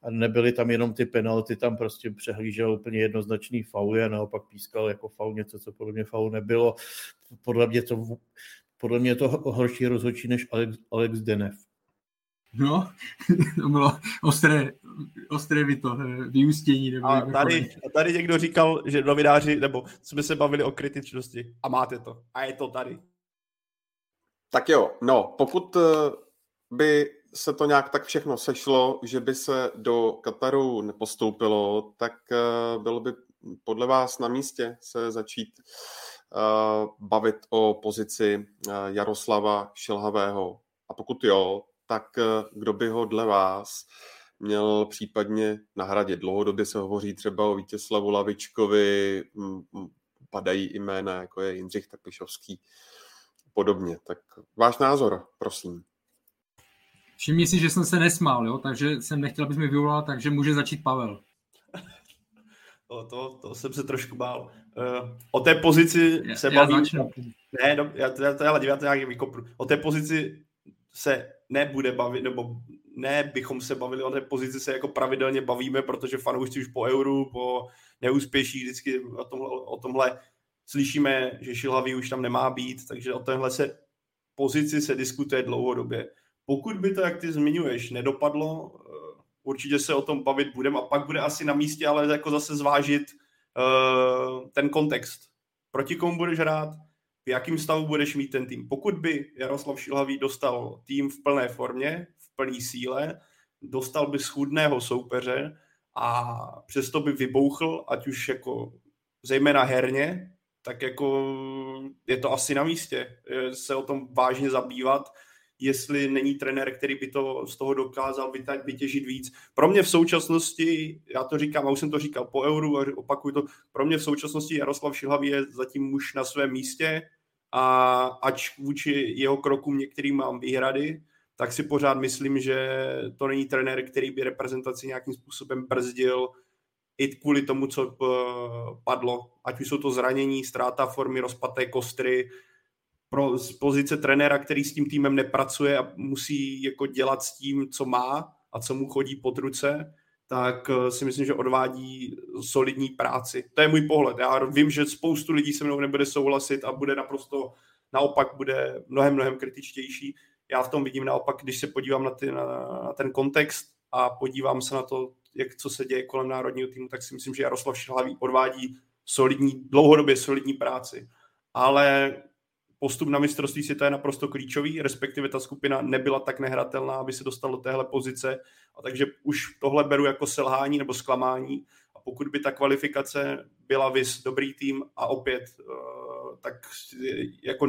A nebyly tam jenom ty penalty, tam prostě přehlížel úplně jednoznačný faul a naopak pískal jako faul něco, co podle mě faul nebylo. Podle mě to, podle mě to horší rozhodčí než Alex, Alex Denev. No, to bylo ostré, ostré by to, eh, vyústění. Nebo a tady, a tady někdo říkal, že novináři, nebo jsme se bavili o kritičnosti a máte to. A je to tady. Tak jo, no, pokud eh, by se to nějak tak všechno sešlo, že by se do Kataru nepostoupilo, tak eh, bylo by podle vás na místě se začít bavit o pozici Jaroslava Šilhavého. A pokud jo, tak eh, kdo by ho dle vás měl případně nahradit? Dlouhodobě se hovoří třeba o Vítězslavu Lavičkovi, padají jména, jako je Jindřich Trpišovský podobně. Tak váš názor, prosím. Všimni si, že jsem se nesmál, jo? takže jsem nechtěl, abys mi vyvolal, takže může začít Pavel. To, to, to jsem se trošku bál. Uh, o té pozici já, se baví... Začnu. Ne, no, já, já, já, já to nějak vykopnu. O té pozici se nebude bavit, nebo ne bychom se bavili o té pozici, se jako pravidelně bavíme, protože fanoušci už po euru, po neúspěších vždycky o tomhle, o tomhle slyšíme, že Šilhavý už tam nemá být, takže o téhle se pozici se diskutuje dlouhodobě. Pokud by to, jak ty zmiňuješ, nedopadlo, eh, určitě se o tom bavit budeme a pak bude asi na místě, ale jako zase zvážit uh, ten kontext. Proti komu budeš hrát, v jakým stavu budeš mít ten tým. Pokud by Jaroslav Šilhavý dostal tým v plné formě, v plné síle, dostal by schudného soupeře a přesto by vybouchl, ať už jako zejména herně, tak jako je to asi na místě se o tom vážně zabývat, jestli není trenér, který by to z toho dokázal vytěžit víc. Pro mě v současnosti, já to říkám, a už jsem to říkal po euru, a opakuju to, pro mě v současnosti Jaroslav Šilhavý je zatím muž na svém místě, a ač vůči jeho krokům některým mám výhrady, tak si pořád myslím, že to není trenér, který by reprezentaci nějakým způsobem brzdil i kvůli tomu, co eh, padlo. Ať už jsou to zranění, ztráta formy, rozpaté kostry, pro, z pozice trenéra, který s tím týmem nepracuje a musí jako dělat s tím, co má a co mu chodí pod ruce, tak eh, si myslím, že odvádí solidní práci. To je můj pohled. Já vím, že spoustu lidí se mnou nebude souhlasit a bude naprosto naopak bude mnohem, mnohem kritičtější. Já v tom vidím naopak, když se podívám na, ty, na, na ten kontext a podívám se na to, jak co se děje kolem národního týmu, tak si myslím, že Jaroslav Šilhavý odvádí solidní, dlouhodobě solidní práci. Ale postup na mistrovství světa je naprosto klíčový, respektive ta skupina nebyla tak nehratelná, aby se dostal do téhle pozice. A takže už tohle beru jako selhání nebo zklamání. A pokud by ta kvalifikace byla vys dobrý tým a opět, uh, tak jako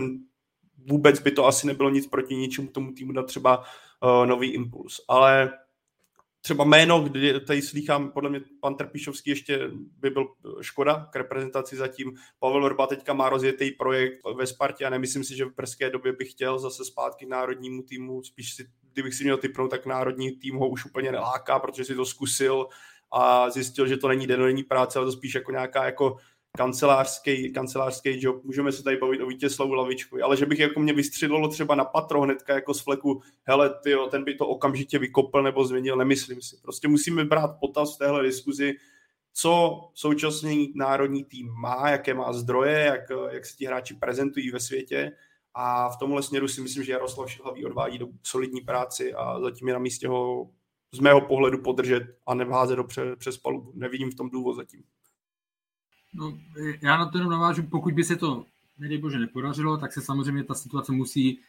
vůbec by to asi nebylo nic proti ničemu tomu týmu dát třeba uh, nový impuls. Ale třeba jméno, kdy tady slýchám, podle mě pan Trpišovský ještě by byl škoda k reprezentaci zatím. Pavel Vrba teďka má rozjetý projekt ve Spartě a nemyslím si, že v brzké době bych chtěl zase zpátky k národnímu týmu. Spíš si, kdybych si měl typnout, tak národní tým ho už úplně neláká, protože si to zkusil a zjistil, že to není denodenní práce, ale to spíš jako nějaká jako kancelářský, kancelářský job, můžeme se tady bavit o Vítězslavu Lavičkovi, ale že bych jako mě vystřelilo třeba na patro hnedka jako z fleku, hele, tyjo, ten by to okamžitě vykopl nebo změnil, nemyslím si. Prostě musíme brát potaz v téhle diskuzi, co současný národní tým má, jaké má zdroje, jak, jak se ti hráči prezentují ve světě a v tomhle směru si myslím, že Jaroslav Šilhavý odvádí do solidní práci a zatím je na místě ho z mého pohledu podržet a nevházet do pře, přes palubu. Nevidím v tom důvod zatím. No, já na to jenom navážu, pokud by se to, nedej bože, nepodařilo, tak se samozřejmě ta situace musí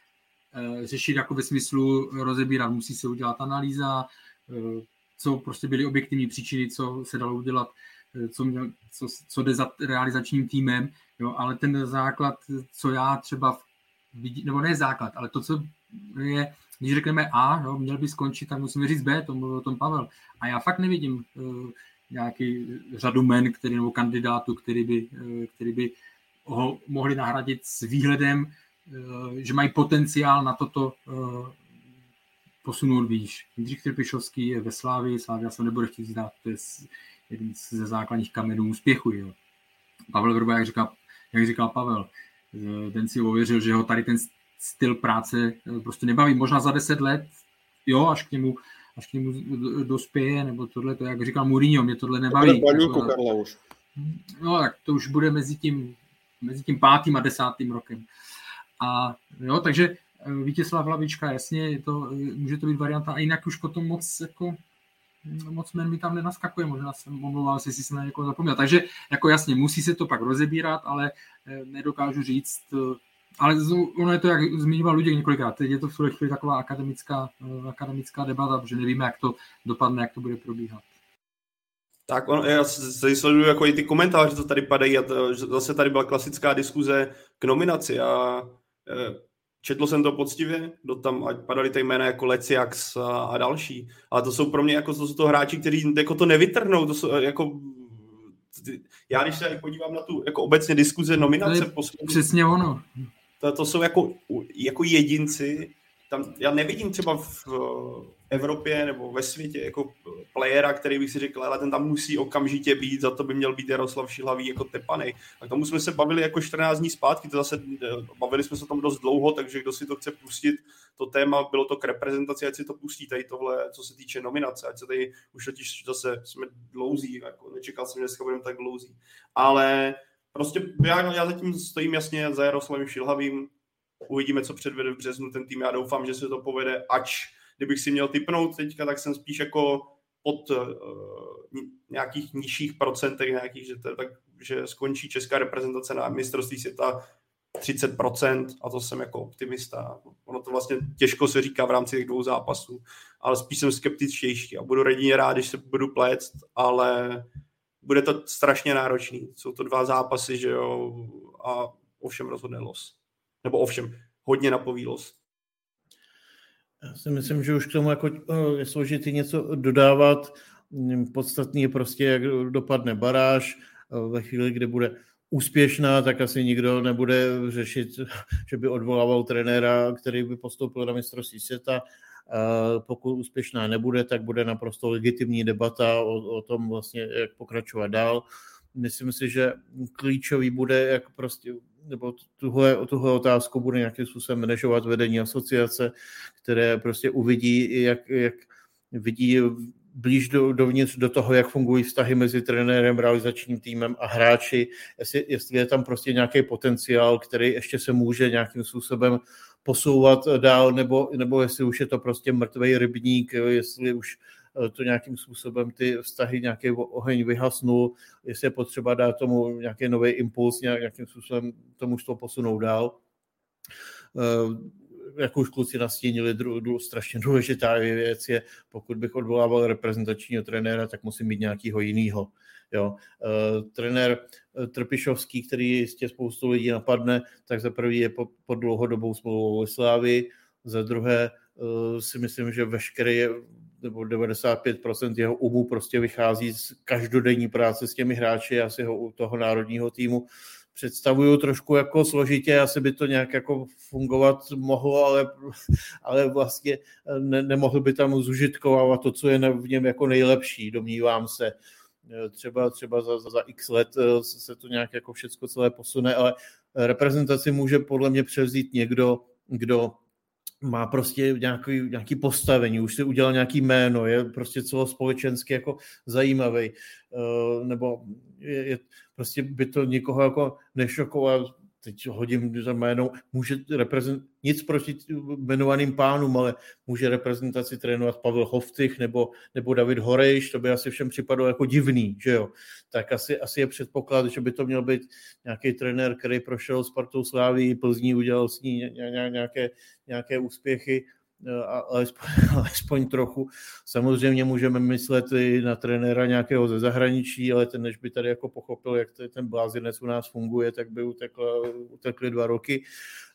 e, řešit jako ve smyslu rozebírat, musí se udělat analýza, e, co prostě byly objektivní příčiny, co se dalo udělat, e, co, měl, co, co jde za realizačním týmem, jo, ale ten základ, co já třeba vidím, nebo ne základ, ale to, co je, když řekneme A, jo, měl by skončit, tak musíme říct B, to mluvil o tom Pavel. A já fakt nevidím nějaký řadu men, který, nebo kandidátů, který by, eh, který by ho mohli nahradit s výhledem, eh, že mají potenciál na toto eh, posunout výš. Jindřich Trpišovský je ve Slávii, Slávia se nebude chtít zdát, to je jeden ze základních kamenů úspěchu. Jo. Pavel Vrba, jak říkal, jak říkal Pavel, ten si ověřil, že ho tady ten styl práce prostě nebaví. Možná za deset let, jo, až k němu až k němu dospěje, nebo tohle, to jak říkal Mourinho, mě tohle nebaví. Baníku, Karla, už. No, tak to už bude mezi tím, mezi tím pátým a desátým rokem. A jo, takže eh, Vítězslav Hlavička, jasně, je to, eh, může to být varianta, a jinak už potom moc jako moc men mi tam nenaskakuje, možná jsem omlouval, jestli jsem na někoho zapomněl. Takže jako jasně, musí se to pak rozebírat, ale eh, nedokážu říct, ale ono je to, jak zmiňoval Luděk několikrát, teď je to v tuhle chvíli taková akademická, eh, akademická debata, protože nevíme, jak to dopadne, jak to bude probíhat. Tak on, já se sleduju jako i ty komentáře, co tady padají a to, zase tady byla klasická diskuze k nominaci a e, četl jsem to poctivě, do tam ať padaly ty jména jako Leciax a, a, další, ale to jsou pro mě jako to jsou to hráči, kteří jako to nevytrhnou, to jsou jako já když se podívám na tu jako obecně diskuze nominace poslední, přesně ono to, to jsou jako, jako jedinci, tam, já nevidím třeba v Evropě nebo ve světě jako playera, který bych si řekl, ale ten tam musí okamžitě být, za to by měl být Jaroslav Šilhavý jako tepaný. A tomu jsme se bavili jako 14 dní zpátky, to zase bavili jsme se tam dost dlouho, takže kdo si to chce pustit, to téma, bylo to k reprezentaci, ať si to pustí tady tohle, co se týče nominace, ať se tady už totiž zase jsme dlouzí, jako nečekal jsem, že dneska budeme tak dlouzí. Ale Prostě já, já zatím stojím jasně za Jaroslavem Šilhavým, uvidíme, co předvede v březnu ten tým, já doufám, že se to povede, ač kdybych si měl typnout teďka, tak jsem spíš jako pod uh, nějakých nižších procentech, nějakých, že, to, tak, že skončí česká reprezentace na mistrovství světa 30% a to jsem jako optimista. Ono to vlastně těžko se říká v rámci těch dvou zápasů, ale spíš jsem skeptičtější a budu radině rád, když se budu plést, ale bude to strašně náročný. Jsou to dva zápasy, že jo, a ovšem rozhodne los. Nebo ovšem, hodně napoví los. Já si myslím, že už k tomu jako je složitý něco dodávat. Podstatný je prostě, jak dopadne baráž. Ve chvíli, kdy bude úspěšná, tak asi nikdo nebude řešit, že by odvolával trenéra, který by postoupil na mistrovství světa. Pokud úspěšná nebude, tak bude naprosto legitimní debata o, o tom vlastně, jak pokračovat dál. Myslím si, že klíčový bude, jak prostě nebo tuhle, tuhle otázku bude nějakým způsobem manažovat vedení asociace, které prostě uvidí, jak, jak vidí blíž do, dovnitř do toho, jak fungují vztahy mezi trenérem, realizačním týmem a hráči, jestli, jestli je tam prostě nějaký potenciál, který ještě se může nějakým způsobem posouvat dál, nebo, nebo jestli už je to prostě mrtvý rybník, jestli už eh, to nějakým způsobem ty vztahy, nějaký oheň vyhasnul, jestli je potřeba dát tomu nějaký nový impuls, nějakým způsobem tomu to posunout dál. Jak už kluci nastínili, dru, dru, strašně důležitá věc je, pokud bych odvolával reprezentačního trenéra, tak musím mít nějakého jiného. Jo. Uh, trenér Trpišovský, který jistě spoustu lidí napadne, tak za prvý je pod, pod dlouhodobou smlouvou Slávy, za druhé uh, si myslím, že veškerý nebo 95% jeho umu prostě vychází z každodenní práce s těmi hráči, já si ho u toho národního týmu představuju trošku jako složitě, asi by to nějak jako fungovat mohlo, ale, ale vlastně ne, nemohl by tam zužitkovávat to, co je v něm jako nejlepší, domnívám se. Třeba, třeba za, za, za x let eh, se to nějak jako všechno celé posune, ale reprezentaci může podle mě převzít někdo, kdo má prostě nějaký, nějaký postavení, už si udělal nějaký jméno, je prostě celospolečensky jako zajímavý, uh, nebo je, je, prostě by to nikoho jako nešokovalo, teď hodím za jméno, může reprezent, nic proti jmenovaným pánům, ale může reprezentaci trénovat Pavel Hoftych nebo, nebo David Horejš, to by asi všem připadlo jako divný, že jo. Tak asi, asi je předpoklad, že by to měl být nějaký trenér, který prošel Spartou Sláví, Plzní udělal s ní nějaké, nějaké úspěchy, alespoň, alespoň trochu. Samozřejmě můžeme myslet i na trenéra nějakého ze zahraničí, ale ten, než by tady jako pochopil, jak ten blázinec u nás funguje, tak by utekl, utekly dva roky.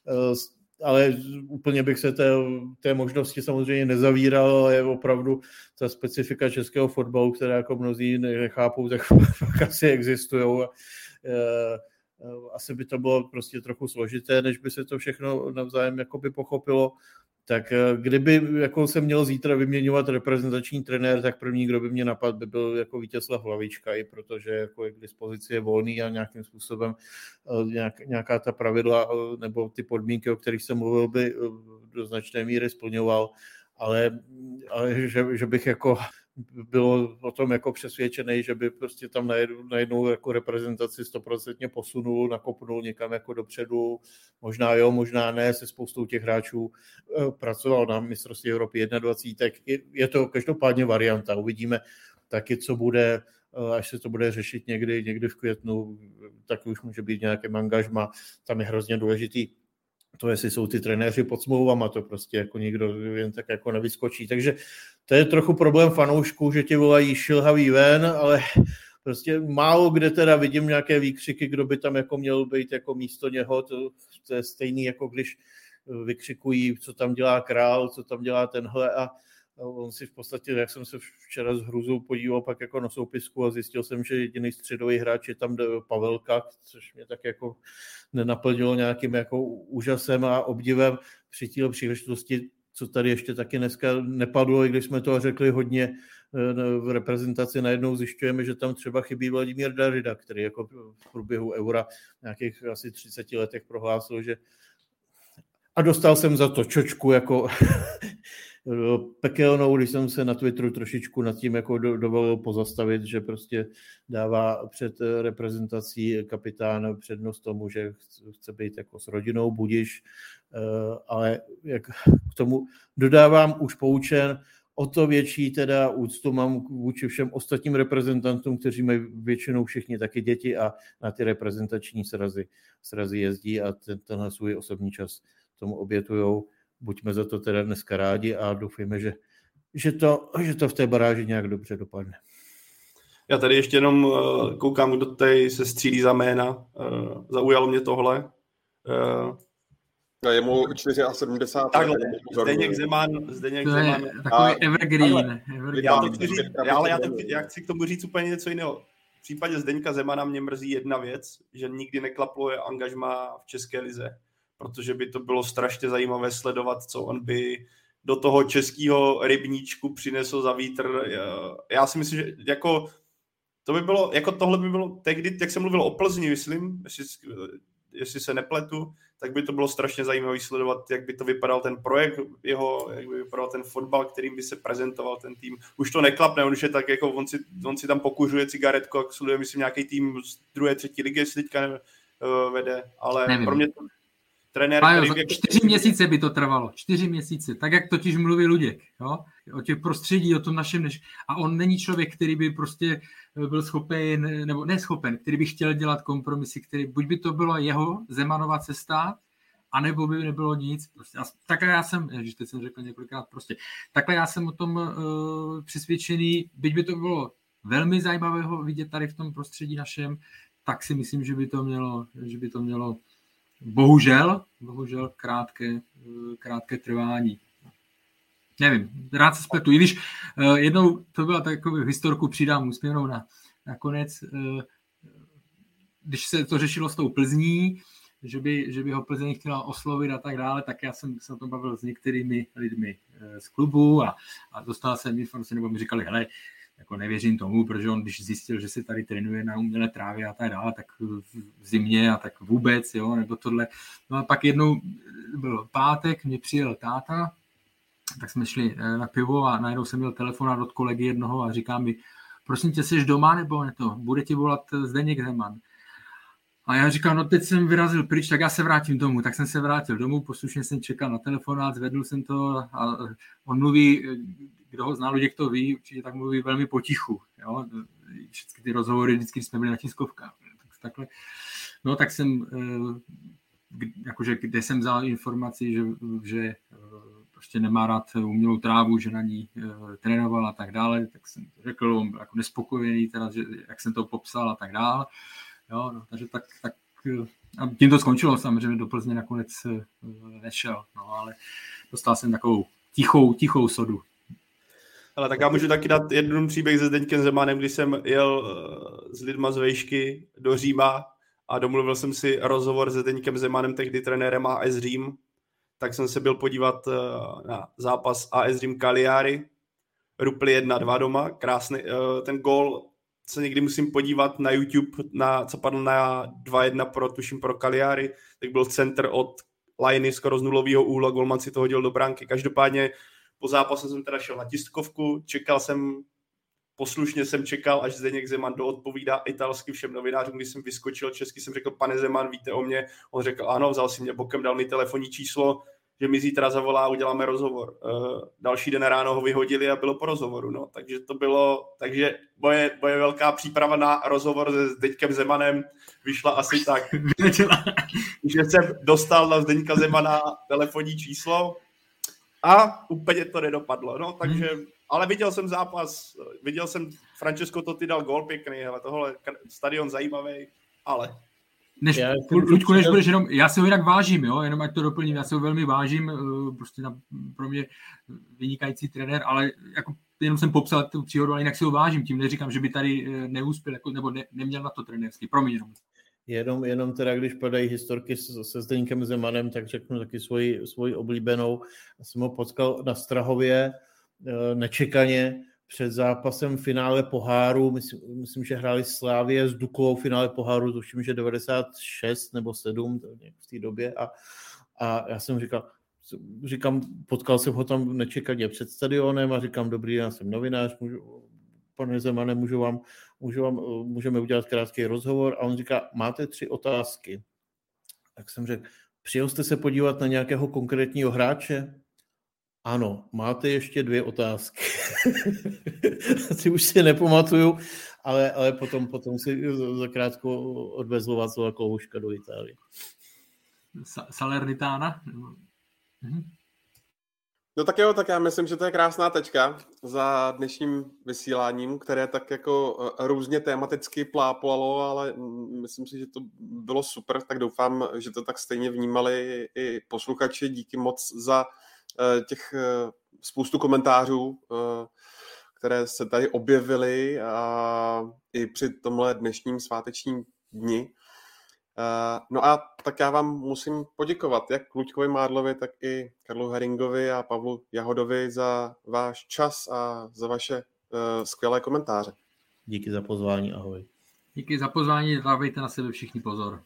Eh, ale úplně bych se té, té možnosti samozřejmě nezavíral, ale opravdu ta specifika českého fotbalu, která jako mnozí nechápou, tak asi existují. Eh, asi by to bylo prostě trochu složité, než by se to všechno navzájem jakoby pochopilo tak eh, kdyby jako se měl zítra vyměňovat reprezentační trenér, tak první, kdo by mě napadl, by byl jako Vítězslav Hlavička, i protože jako je k dispozici je volný a nějakým způsobem eh, nějak, nějaká ta pravidla eh, nebo ty podmínky, o kterých jsem mluvil, by do značné míry splňoval, ale, ale že, že bych jako bylo o tom jako přesvědčený, že by prostě tam najednou, najednou jako reprezentaci stoprocentně posunul, nakopnul někam jako dopředu, možná jo, možná ne, se spoustou těch hráčů eh, pracoval na mistrovství Evropy 21, tak je to každopádně varianta. Uvidíme taky, co bude, eh, až se to bude řešit někdy, někdy v květnu, tak už může být nějaké angažma, tam je hrozně důležitý to, jestli jsou ty trenéři pod smlouvama, to prostě jako nikdo jen tak jako nevyskočí. Takže to je trochu problém fanoušků, že ti volají šilhavý ven, ale prostě málo kde teda vidím nějaké výkřiky, kdo by tam jako měl být jako místo něho, to, to je stejný jako když vykřikují, co tam dělá král, co tam dělá tenhle a on si v podstatě, jak jsem se včera s hruzou podíval pak jako na soupisku a zjistil jsem, že jediný středový hráč je tam Pavelka, což mě tak jako nenaplnilo nějakým jako úžasem a obdivem při příležitosti, co tady ještě taky dneska nepadlo, i když jsme to řekli hodně eh, v reprezentaci, najednou zjišťujeme, že tam třeba chybí Vladimír Darida, který jako v průběhu eura nějakých asi 30 letech prohlásil, že a dostal jsem za to čočku jako pekelnou, když jsem se na Twitteru trošičku nad tím jako dovolil pozastavit, že prostě dává před reprezentací kapitán přednost tomu, že chce být jako s rodinou, budiš, eh, ale jak k tomu dodávám už poučen, o to větší teda úctu mám vůči všem ostatním reprezentantům, kteří mají většinou všichni taky děti a na ty reprezentační srazy, srazy jezdí a ten, tenhle svůj osobní čas tomu obětujou buďme za to teda dneska rádi a doufejme, že, že, to, že to v té baráži nějak dobře dopadne. Já tady ještě jenom uh, koukám, kdo tady se střílí za jména. Uh, zaujalo mě tohle. Uh, a je mu 74. Takhle, Zdeněk Zeman, Zdeněk to Zeman. takový a, evergreen. evergreen. Já, to chci já, ale já, to, já chci k tomu říct úplně něco jiného. V případě Zdeňka Zemana mě mrzí jedna věc, že nikdy neklaplo je angažma v České lize protože by to bylo strašně zajímavé sledovat, co on by do toho českého rybníčku přinesl za vítr. Já si myslím, že jako to by bylo, jako tohle by bylo tehdy, jak jsem mluvil o Plzni, myslím, jestli, jestli se nepletu, tak by to bylo strašně zajímavé sledovat, jak by to vypadal ten projekt jeho, jak by vypadal ten fotbal, kterým by se prezentoval ten tým. Už to neklapne, on už je tak, jako on si, on si tam pokuřuje cigaretku a sleduje, myslím, nějaký tým z druhé, třetí ligy, jestli teďka ne, uh, vede, ale Nevím. pro mě to, trenér, Majo, který... Jako... Čtyři měsíce by to trvalo, čtyři měsíce, tak jak totiž mluví Luděk, jo? o těch prostředí, o tom našem, než... a on není člověk, který by prostě eh, byl schopen, nebo neschopen, který by chtěl dělat kompromisy, který, buď by to byla jeho Zemanova cesta, anebo by nebylo nic. Prostě. takhle já jsem, ježiš, teď jsem řekl několikrát prostě, takhle já jsem o tom uh, přesvědčený, byť by to bylo velmi zajímavého vidět tady v tom prostředí našem, tak si myslím, že by to mělo, že by to mělo bohužel, bohužel krátké, krátké trvání. Nevím, rád se spletu. I když uh, jednou to byla takovou historku, přidám úsměvnou na, nakonec, uh, když se to řešilo s tou Plzní, že by, že by ho Plzeň chtěla oslovit a tak dále, tak já jsem se o tom bavil s některými lidmi z klubu a, a dostal jsem informace, nebo mi říkali, hele, jako nevěřím tomu, protože on, když zjistil, že se tady trénuje na umělé trávě a tak dále, tak v zimě a tak vůbec, jo, nebo tohle. No a pak jednou byl pátek, mě přijel táta, tak jsme šli eh, na pivo a najednou jsem měl telefonát od kolegy jednoho a říká mi, prosím tě, jsi doma nebo ne to? Bude ti volat eh, Zdeněk Zeman. A já říkám, no teď jsem vyrazil pryč, tak já se vrátím domů. Tak jsem se vrátil domů, poslušně jsem čekal na telefonát, zvedl jsem to a on mluví, kdo ho zná, lidi, kdo ví, určitě tak mluví velmi potichu. Jo? Všechny ty rozhovory, vždycky jsme byli na tiskovkách. Tak, takhle. No tak jsem, eh, jakože kde jsem vzal informaci, že, že prostě nemá rád umělou trávu, že na ní e, trénoval a tak dále, tak jsem řekl, on byl jako nespokojený, teda, že, jak jsem to popsal a tak dále. Jo, no, takže tak, tak eh, a tím to skončilo, samozřejmě do Plzně nakonec e, nešel, no, ale dostal jsem takovou tichou, tichou sodu. Ale tak já můžu taky dát jeden příběh se Zdeňkem Zemanem, když jsem jel s lidma z Vejšky do Říma a domluvil jsem si rozhovor se Zdeňkem Zemanem, tehdy trenérem AS Řím, tak jsem se byl podívat eh, na zápas AS Řím Cagliari, Rupli 1-2 doma, krásný, eh, ten gol se někdy musím podívat na YouTube, na, co padl na 2-1 pro, tuším pro Cagliari, tak byl center od liney skoro z nulového úhlu, golman si to hodil do bránky. Každopádně po zápase jsem teda šel na tiskovku, čekal jsem, poslušně jsem čekal, až Zdeněk Zeman doodpovídá italsky všem novinářům, když jsem vyskočil česky, jsem řekl, pane Zeman, víte o mě? On řekl, ano, vzal si mě bokem, dal mi telefonní číslo, že mi zítra zavolá a uděláme rozhovor. Uh, další den ráno ho vyhodili a bylo po rozhovoru, no. Takže to bylo, takže moje, moje velká příprava na rozhovor se Zdeňkem Zemanem vyšla asi tak, že jsem dostal na Zdeňka Zemana telefonní číslo a úplně to nedopadlo, no, takže, ale viděl jsem zápas, viděl jsem, Francesco Totti dal gol pěkný, hele, tohle stadion zajímavý, ale než, já Luďku, než budeš jenom, já se ho jinak vážím, jo, jenom ať to doplním, já se ho velmi vážím, eh, prostě na, pro mě vynikající trenér, ale jako jenom jsem popsal tu příhodu, ale jinak si ho vážím, tím neříkám, že by tady eh, neúspěl, jako, nebo ne, neměl na to trenérský, promiň jenom. Jenom, jenom teda, když padají historky se Zdeňkem Zemanem, tak řeknu taky svoji, svoji oblíbenou. Já jsem ho potkal na Strahově eh, nečekaně, před zápasem finále poháru, myslím, myslím že hráli Slávě s Dukovou finále poháru, tuším, že 96 nebo 7 v té době a, a já jsem říkal, říkám, potkal jsem ho tam nečekaně před stadionem a říkám, dobrý já jsem novinář, můžu, pane Zemane, můžu vám, můžu vám, můžeme udělat krátký rozhovor a on říká, máte tři otázky. Tak jsem řekl, přijel jste se podívat na nějakého konkrétního hráče? Ano, máte ještě dvě otázky. Ty už si nepamatuju, ale, ale potom, potom si za krátko odvezl Václava Klouška do Itálie. Salernitana? Mhm. No tak jo, tak já myslím, že to je krásná tečka za dnešním vysíláním, které tak jako eh, různě tematicky plápalo, ale myslím si, že to bylo super, tak doufám, že to tak stejně vnímali i posluchači. Díky moc za těch eh, spoustu komentářů, eh, které se tady objevily a i při tomhle dnešním svátečním dni. No a tak já vám musím poděkovat jak Luďkovi Mádlovi, tak i Karlu Heringovi a Pavlu Jahodovi za váš čas a za vaše skvělé komentáře. Díky za pozvání, ahoj. Díky za pozvání, dávejte na sebe všichni pozor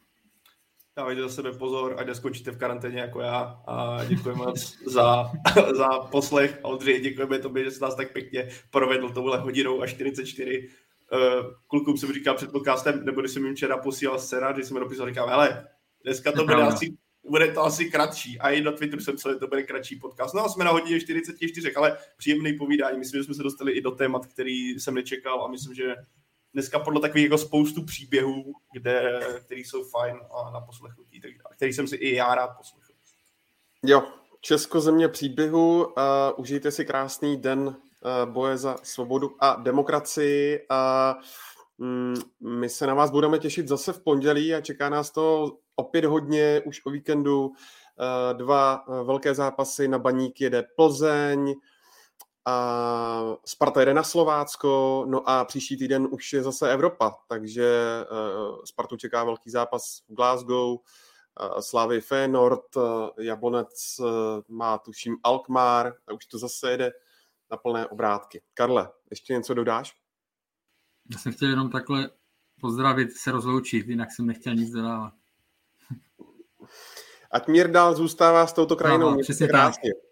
dávajte za sebe pozor, ať neskončíte v karanténě jako já a děkujeme moc za, za poslech. A Ondřej, děkujeme tobě, že jsi nás tak pěkně provedl touhle hodinou a 44. Uh, klukům jsem říkal před podcastem, nebo když jsem jim včera posílal scénář, když jsem mi dopisal, říkal, hele, dneska to bude asi, bude to asi kratší. A i na Twitteru jsem psal, že to bude kratší podcast. No a jsme na hodině 44, ale příjemný povídání. Myslím, že jsme se dostali i do témat, který jsem nečekal a myslím, že dneska podle takových jako spoustu příběhů, kde, který jsou fajn a na poslechnutí, který jsem si i já rád poslechl. Jo, Česko země příběhu, uh, užijte si krásný den uh, boje za svobodu a demokracii a um, my se na vás budeme těšit zase v pondělí a čeká nás to opět hodně už o víkendu. Uh, dva velké zápasy na baník jede Plzeň, a Sparta jede na Slovácko, no a příští týden už je zase Evropa, takže uh, Spartu čeká velký zápas v Glasgow, uh, Slávy Feyenoord, uh, Jablonec má tuším Alkmaar a už to zase jede na plné obrátky. Karle, ještě něco dodáš? Já jsem chtěl jenom takhle pozdravit, se rozloučit, jinak jsem nechtěl nic dodávat. Ať mír dál zůstává s touto krajinou. No, přesně krásně. Tak.